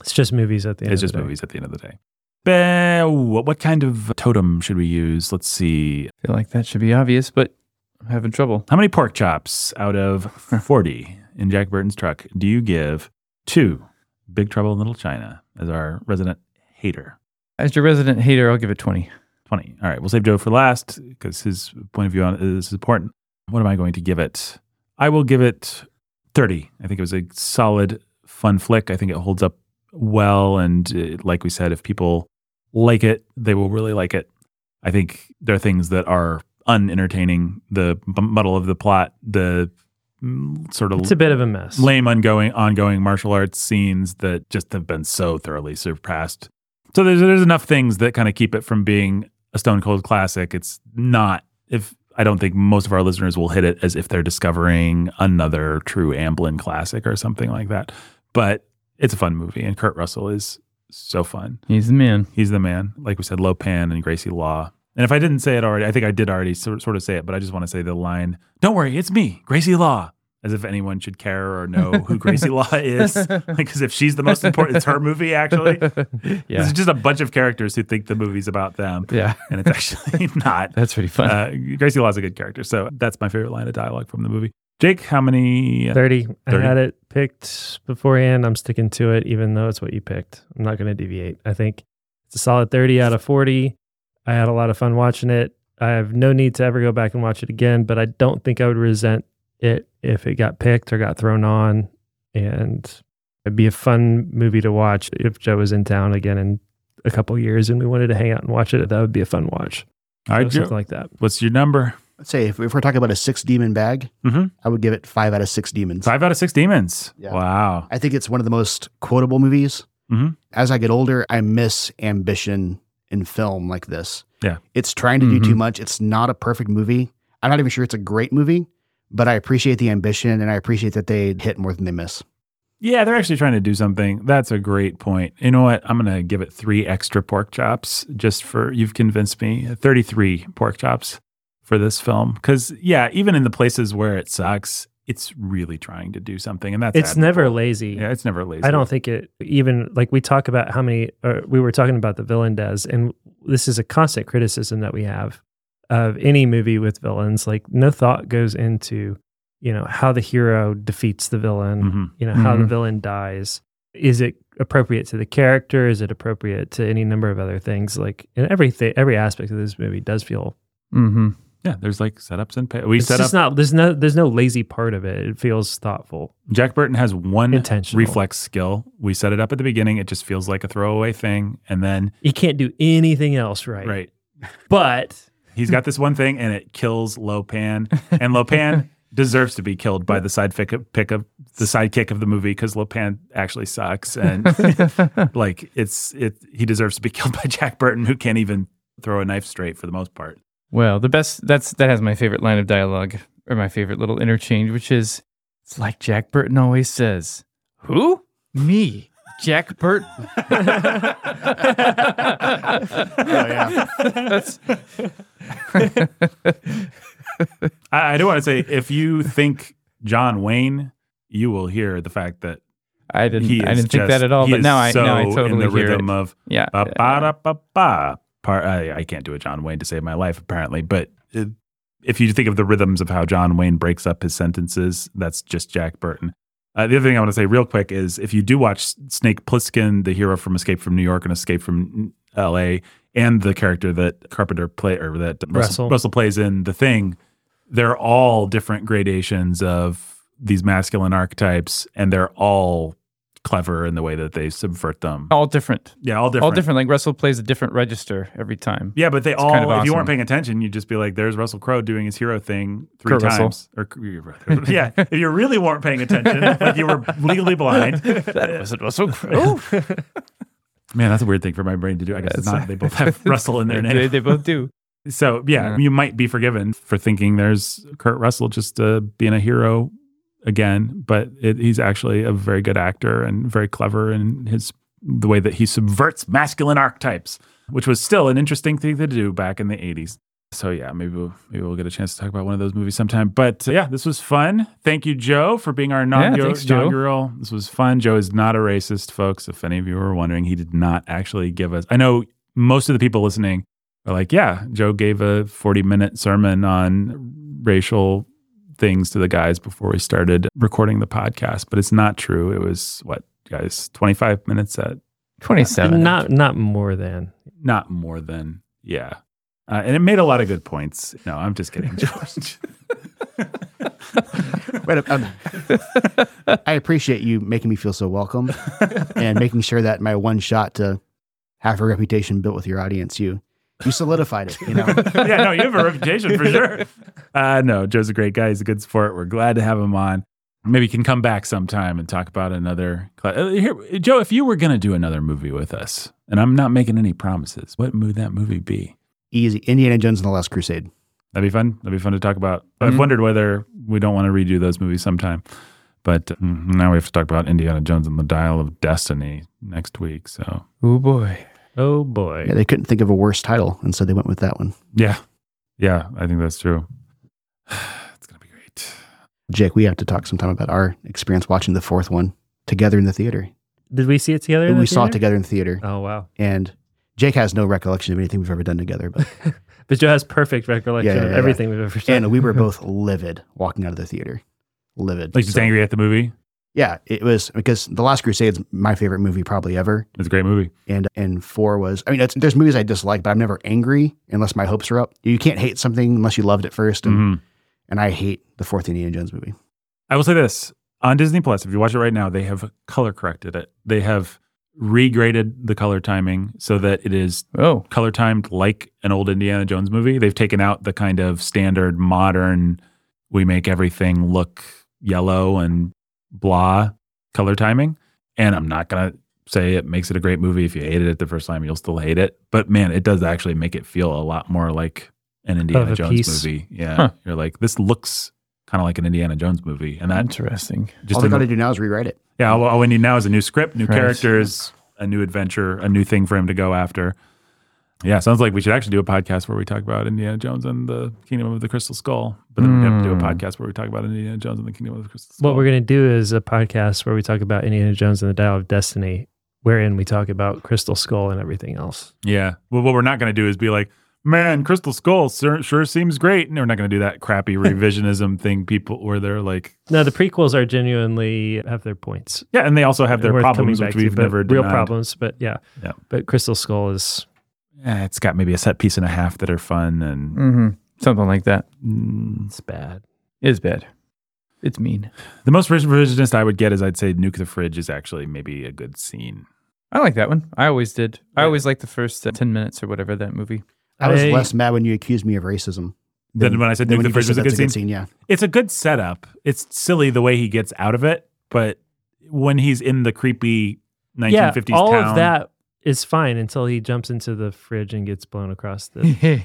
It's just movies at the end. It's of just the day. movies at the end of the day. Be- what kind of totem should we use? Let's see. I feel like that should be obvious, but I'm having trouble. How many pork chops out of 40 in Jack Burton's truck do you give to Big Trouble in Little China as our resident hater? As your resident hater, I'll give it 20. 20. All right, we'll save Joe for last because his point of view on it is important. What am I going to give it? I will give it 30. I think it was a solid, fun flick. I think it holds up well. And uh, like we said, if people like it, they will really like it. I think there are things that are unentertaining. The b- muddle of the plot, the mm, sort of It's a bit of a mess. lame ongoing ongoing martial arts scenes that just have been so thoroughly surpassed. So there's there's enough things that kind of keep it from being a stone cold classic. It's not if I don't think most of our listeners will hit it as if they're discovering another true Amblin classic or something like that. But it's a fun movie and Kurt Russell is so fun. He's the man. He's the man. Like we said, Lo Pan and Gracie Law. And if I didn't say it already, I think I did already sort sort of say it, but I just want to say the line, Don't worry, it's me, Gracie Law. As if anyone should care or know who Gracie Law is. Because if she's the most important, it's her movie, actually. Yeah. It's just a bunch of characters who think the movie's about them. Yeah. And it's actually not. That's pretty fun. Uh, Gracie Law's a good character. So that's my favorite line of dialogue from the movie. Jake, how many? 30. I had it picked beforehand. I'm sticking to it, even though it's what you picked. I'm not going to deviate. I think it's a solid 30 out of 40. I had a lot of fun watching it. I have no need to ever go back and watch it again, but I don't think I would resent it if it got picked or got thrown on. And it'd be a fun movie to watch if Joe was in town again in a couple years and we wanted to hang out and watch it. That would be a fun watch. All right, So Joe, like that. what's your number? Let's say if, if we're talking about a six demon bag, Mhm. I would give it five out of six demons. Five out of six demons. Yeah. Wow. I think it's one of the most quotable movies. Mhm. As I get older, I miss ambition in film like this. Yeah. It's trying to do Mm-hmm. too much. It's not a perfect movie. I'm not even sure it's a great movie, but I appreciate the ambition and I appreciate that they hit more than they miss. Yeah, they're actually trying to do something. That's a great point. You know what? I'm going to give it three extra pork chops just for you've convinced me. 33 pork chops for this film. Because, yeah, even in the places where it sucks, it's really trying to do something. And that's It's never lazy. Yeah, it's never lazy. I don't think it even like we talk about how many or we were talking about the villain does, and this is a constant criticism that we have of any movie with villains. Like no thought goes into you know how the hero defeats the villain, Mhm. you know how the Mhm. villain dies. Is it appropriate to the character? Is it appropriate to any number of other things? Like in everything, every aspect of this movie does feel. mm-hmm. Yeah, there's like setups and pay. We It's set up. not. There's no. There's no lazy part of it. It feels thoughtful. Jack Burton has one reflex skill. We set it up at the beginning. It just feels like a throwaway thing. And then, You can't do anything else right. right, But He's got this one thing and it kills Lo Pan. And Lo Pan deserves to be killed by the side pick of, pick of the sidekick of the movie because Lo Pan actually sucks. And like it's it he deserves to be killed by Jack Burton, who can't even throw a knife straight for the most part. Well, the best that's that has my favorite line of dialogue or my favorite little interchange, which is it's like Jack Burton always says, "Who? Me, Jack Burton." Oh, yeah. That's I, I do want to say if you think John Wayne, you will hear the fact that I didn't he I didn't think just- that at all, but now I so now I totally in the hear rhythm it. of yeah. ba ba ba ba. Part I, I can't do a John Wayne to save my life apparently, but it, if you think of the rhythms of how John Wayne breaks up his sentences, that's just Jack Burton. Uh, the other thing I want to say real quick is if you do watch Snake Plissken, the hero from Escape from New York and Escape from L.A., and the character that Carpenter play or that Russell, Russell. Russell plays in The Thing, they're all different gradations of these masculine archetypes, and they're all clever in the way that they subvert them. All different. Yeah, all different. All different. Like Russell plays a different register every time. Yeah, but they It's all, kind of if you weren't paying attention, you'd just be like, there's Russell Crowe doing his hero thing three Kurt Russell. times. Or, yeah, if you really weren't paying attention, like you were legally blind. That wasn't Russell Crowe. Man, that's a weird thing for my brain to do. I guess it's not. They both have Russell in their name. They, they both do. So yeah, Yeah. you might be forgiven for thinking there's Kurt Russell just uh, being a hero again, but it, he's actually a very good actor and very clever in his the way that he subverts masculine archetypes, which was still an interesting thing to do back in the '80s. So yeah, maybe we'll, maybe we'll get a chance to talk about one of those movies sometime. But uh, yeah, this was fun. Thank you, Joe, for being our inaugural. thanks, Joe. inaugural. This was fun. Joe is not a racist, folks. If any of you were wondering, he did not actually give us. I know most of the people listening are like, yeah, Joe gave a 40 minute sermon on racial things to the guys before we started recording the podcast, but it's not true. It was what, guys, 25 minutes at 27. Not not more than. not more than, yeah. Uh, and it made a lot of good points. No, I'm just kidding, George. Wait, um, I appreciate you making me feel so welcome and making sure that my one shot to have a reputation built with your audience, you you solidified it. You know, yeah, no, you have a reputation for sure. Uh, no, Joe's a great guy. He's a good sport. We're glad to have him on. Maybe he can come back sometime and talk about another. Cl- uh, here, Joe, if you were going to do another movie with us, and I'm not making any promises, what would that movie be? easy. Indiana Jones and the Last Crusade. That'd be fun. That'd be fun to talk about. I've Mhm. wondered whether we don't want to redo those movies sometime. But mm, now we have to talk about Indiana Jones and the Dial of Destiny next week. So, Oh boy. Oh boy. Yeah, they couldn't think of a worse title, and so they went with that one. yeah. Yeah, I think that's true. it's going to be great. Jake, we have to talk sometime about our experience watching the fourth one together in the theater. Did we see it together? in we the saw it together in the theater, Oh wow. and Jake has no recollection of anything we've ever done together. But But Joe has perfect recollection Yeah, yeah, of yeah. everything we've ever done. and we were both livid walking out of the theater, livid. Like just So- angry at the movie. Yeah, it was because the Last Crusade's my favorite movie probably ever, It's a great movie. and and four was. I mean, it's, there's movies I dislike, but I'm never angry unless my hopes are up. You can't hate something unless you loved it first, and Mhm. and I hate the fourth Indiana Jones movie. I will say this on Disney Plus, if you watch it right now, they have color corrected it. They have regraded the color timing so that it is Oh. color timed like an old Indiana Jones movie. They've taken out the kind of standard modern, we make everything look yellow and blah color timing. And I'm not going to say it makes it a great movie. If you hated it the first time, you'll still hate it. But man, it does actually make it feel a lot more like an Indiana Jones piece. movie. Yeah. Huh. You're like, this looks kind of like an Indiana Jones movie. And that Interesting. just All they in got to do now is rewrite it. yeah, all, all we need now is a new script, new Right. characters, a new adventure, a new thing for him to go after. Yeah, sounds like we should actually do a podcast where we talk about Indiana Jones and the Kingdom of the Crystal Skull. But then we have to do a Mm. podcast where we talk about Indiana Jones and the Kingdom of the Crystal Skull. what we're gonna do is a podcast where we talk about Indiana Jones and the Dial of Destiny, wherein we talk about Crystal Skull and everything else. yeah. Well, what we're not going to do is be like, man, Crystal Skull sure, sure seems great. And we're not going to do that crappy revisionism thing. People where they're like, No, the prequels are genuinely have their points. yeah, and they also have their problems, which to, we've never real denied. problems. But yeah, Yeah. But Crystal Skull is Yeah, it's got maybe a set piece and a half that are fun and Mm-hmm. Something like that. mm, it's bad. It is bad. It's mean. The most revisionist I would get is I'd say Nuke the Fridge is actually maybe a good scene. I like that one. I always did. I always liked the first uh, 10 minutes or whatever of that movie. I was I- less mad when you accused me of racism. Then when I said than Nuke when the you Fridge just was a said good that's scene, Yeah, it's a good setup. It's silly the way he gets out of it, but when he's in the creepy 1950s yeah, all town, of that is fine until he jumps into the fridge and gets blown across the.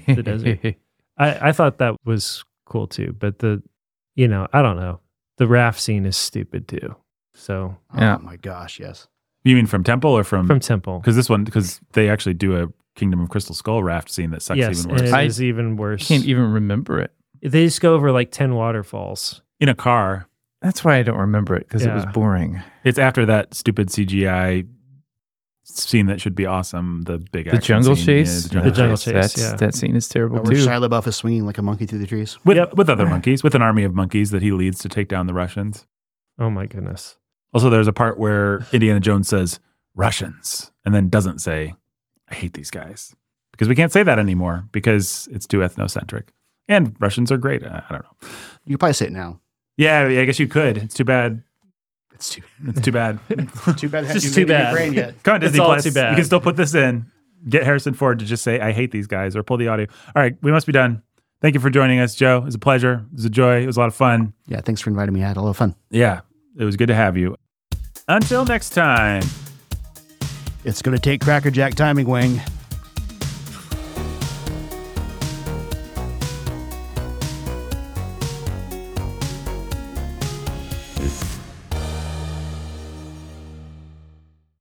the desert. I, I thought that was cool too, but the, you know, I don't know. The raft scene is stupid too. So Yeah. Oh my gosh, yes. you mean from Temple or from from Temple, because this one because they actually do a Kingdom of Crystal Skull raft scene that sucks yes, even and worse it I is even worse. I can't even remember it. they just go over like ten waterfalls. in a car. That's why I don't remember it because it was boring. It's after that stupid CGI scene that should be awesome. The big The jungle scene. chase. Yeah, the jungle The jungle chase. chase. Yeah. That scene is terrible Where too. Shia LaBeouf is swinging like a monkey through the trees. with Yep. with other monkeys, with an army of monkeys that he leads to take down the Russians. Oh my goodness. Also, there's a part where Indiana Jones says Russians and then doesn't say, I hate these guys. Because we can't say that anymore because it's too ethnocentric. And Russians are great. I I don't know. You could probably say it now. Yeah, I guess you could. It's too bad. It's too, It's too bad. too bad. Just too made it your bad. brain yet. Come on, It's Disney all Plus. too bad. You can still put this in. Get Harrison Ford to just say, I hate these guys, or pull the audio. All right, we must be done. Thank you for joining us, Joe. It was a pleasure. It was a joy. It was a lot of fun. Yeah, thanks for inviting me. I had a lot of fun. Yeah, it was good to have you. Until next time. It's going to take Cracker Jack timing, Wang.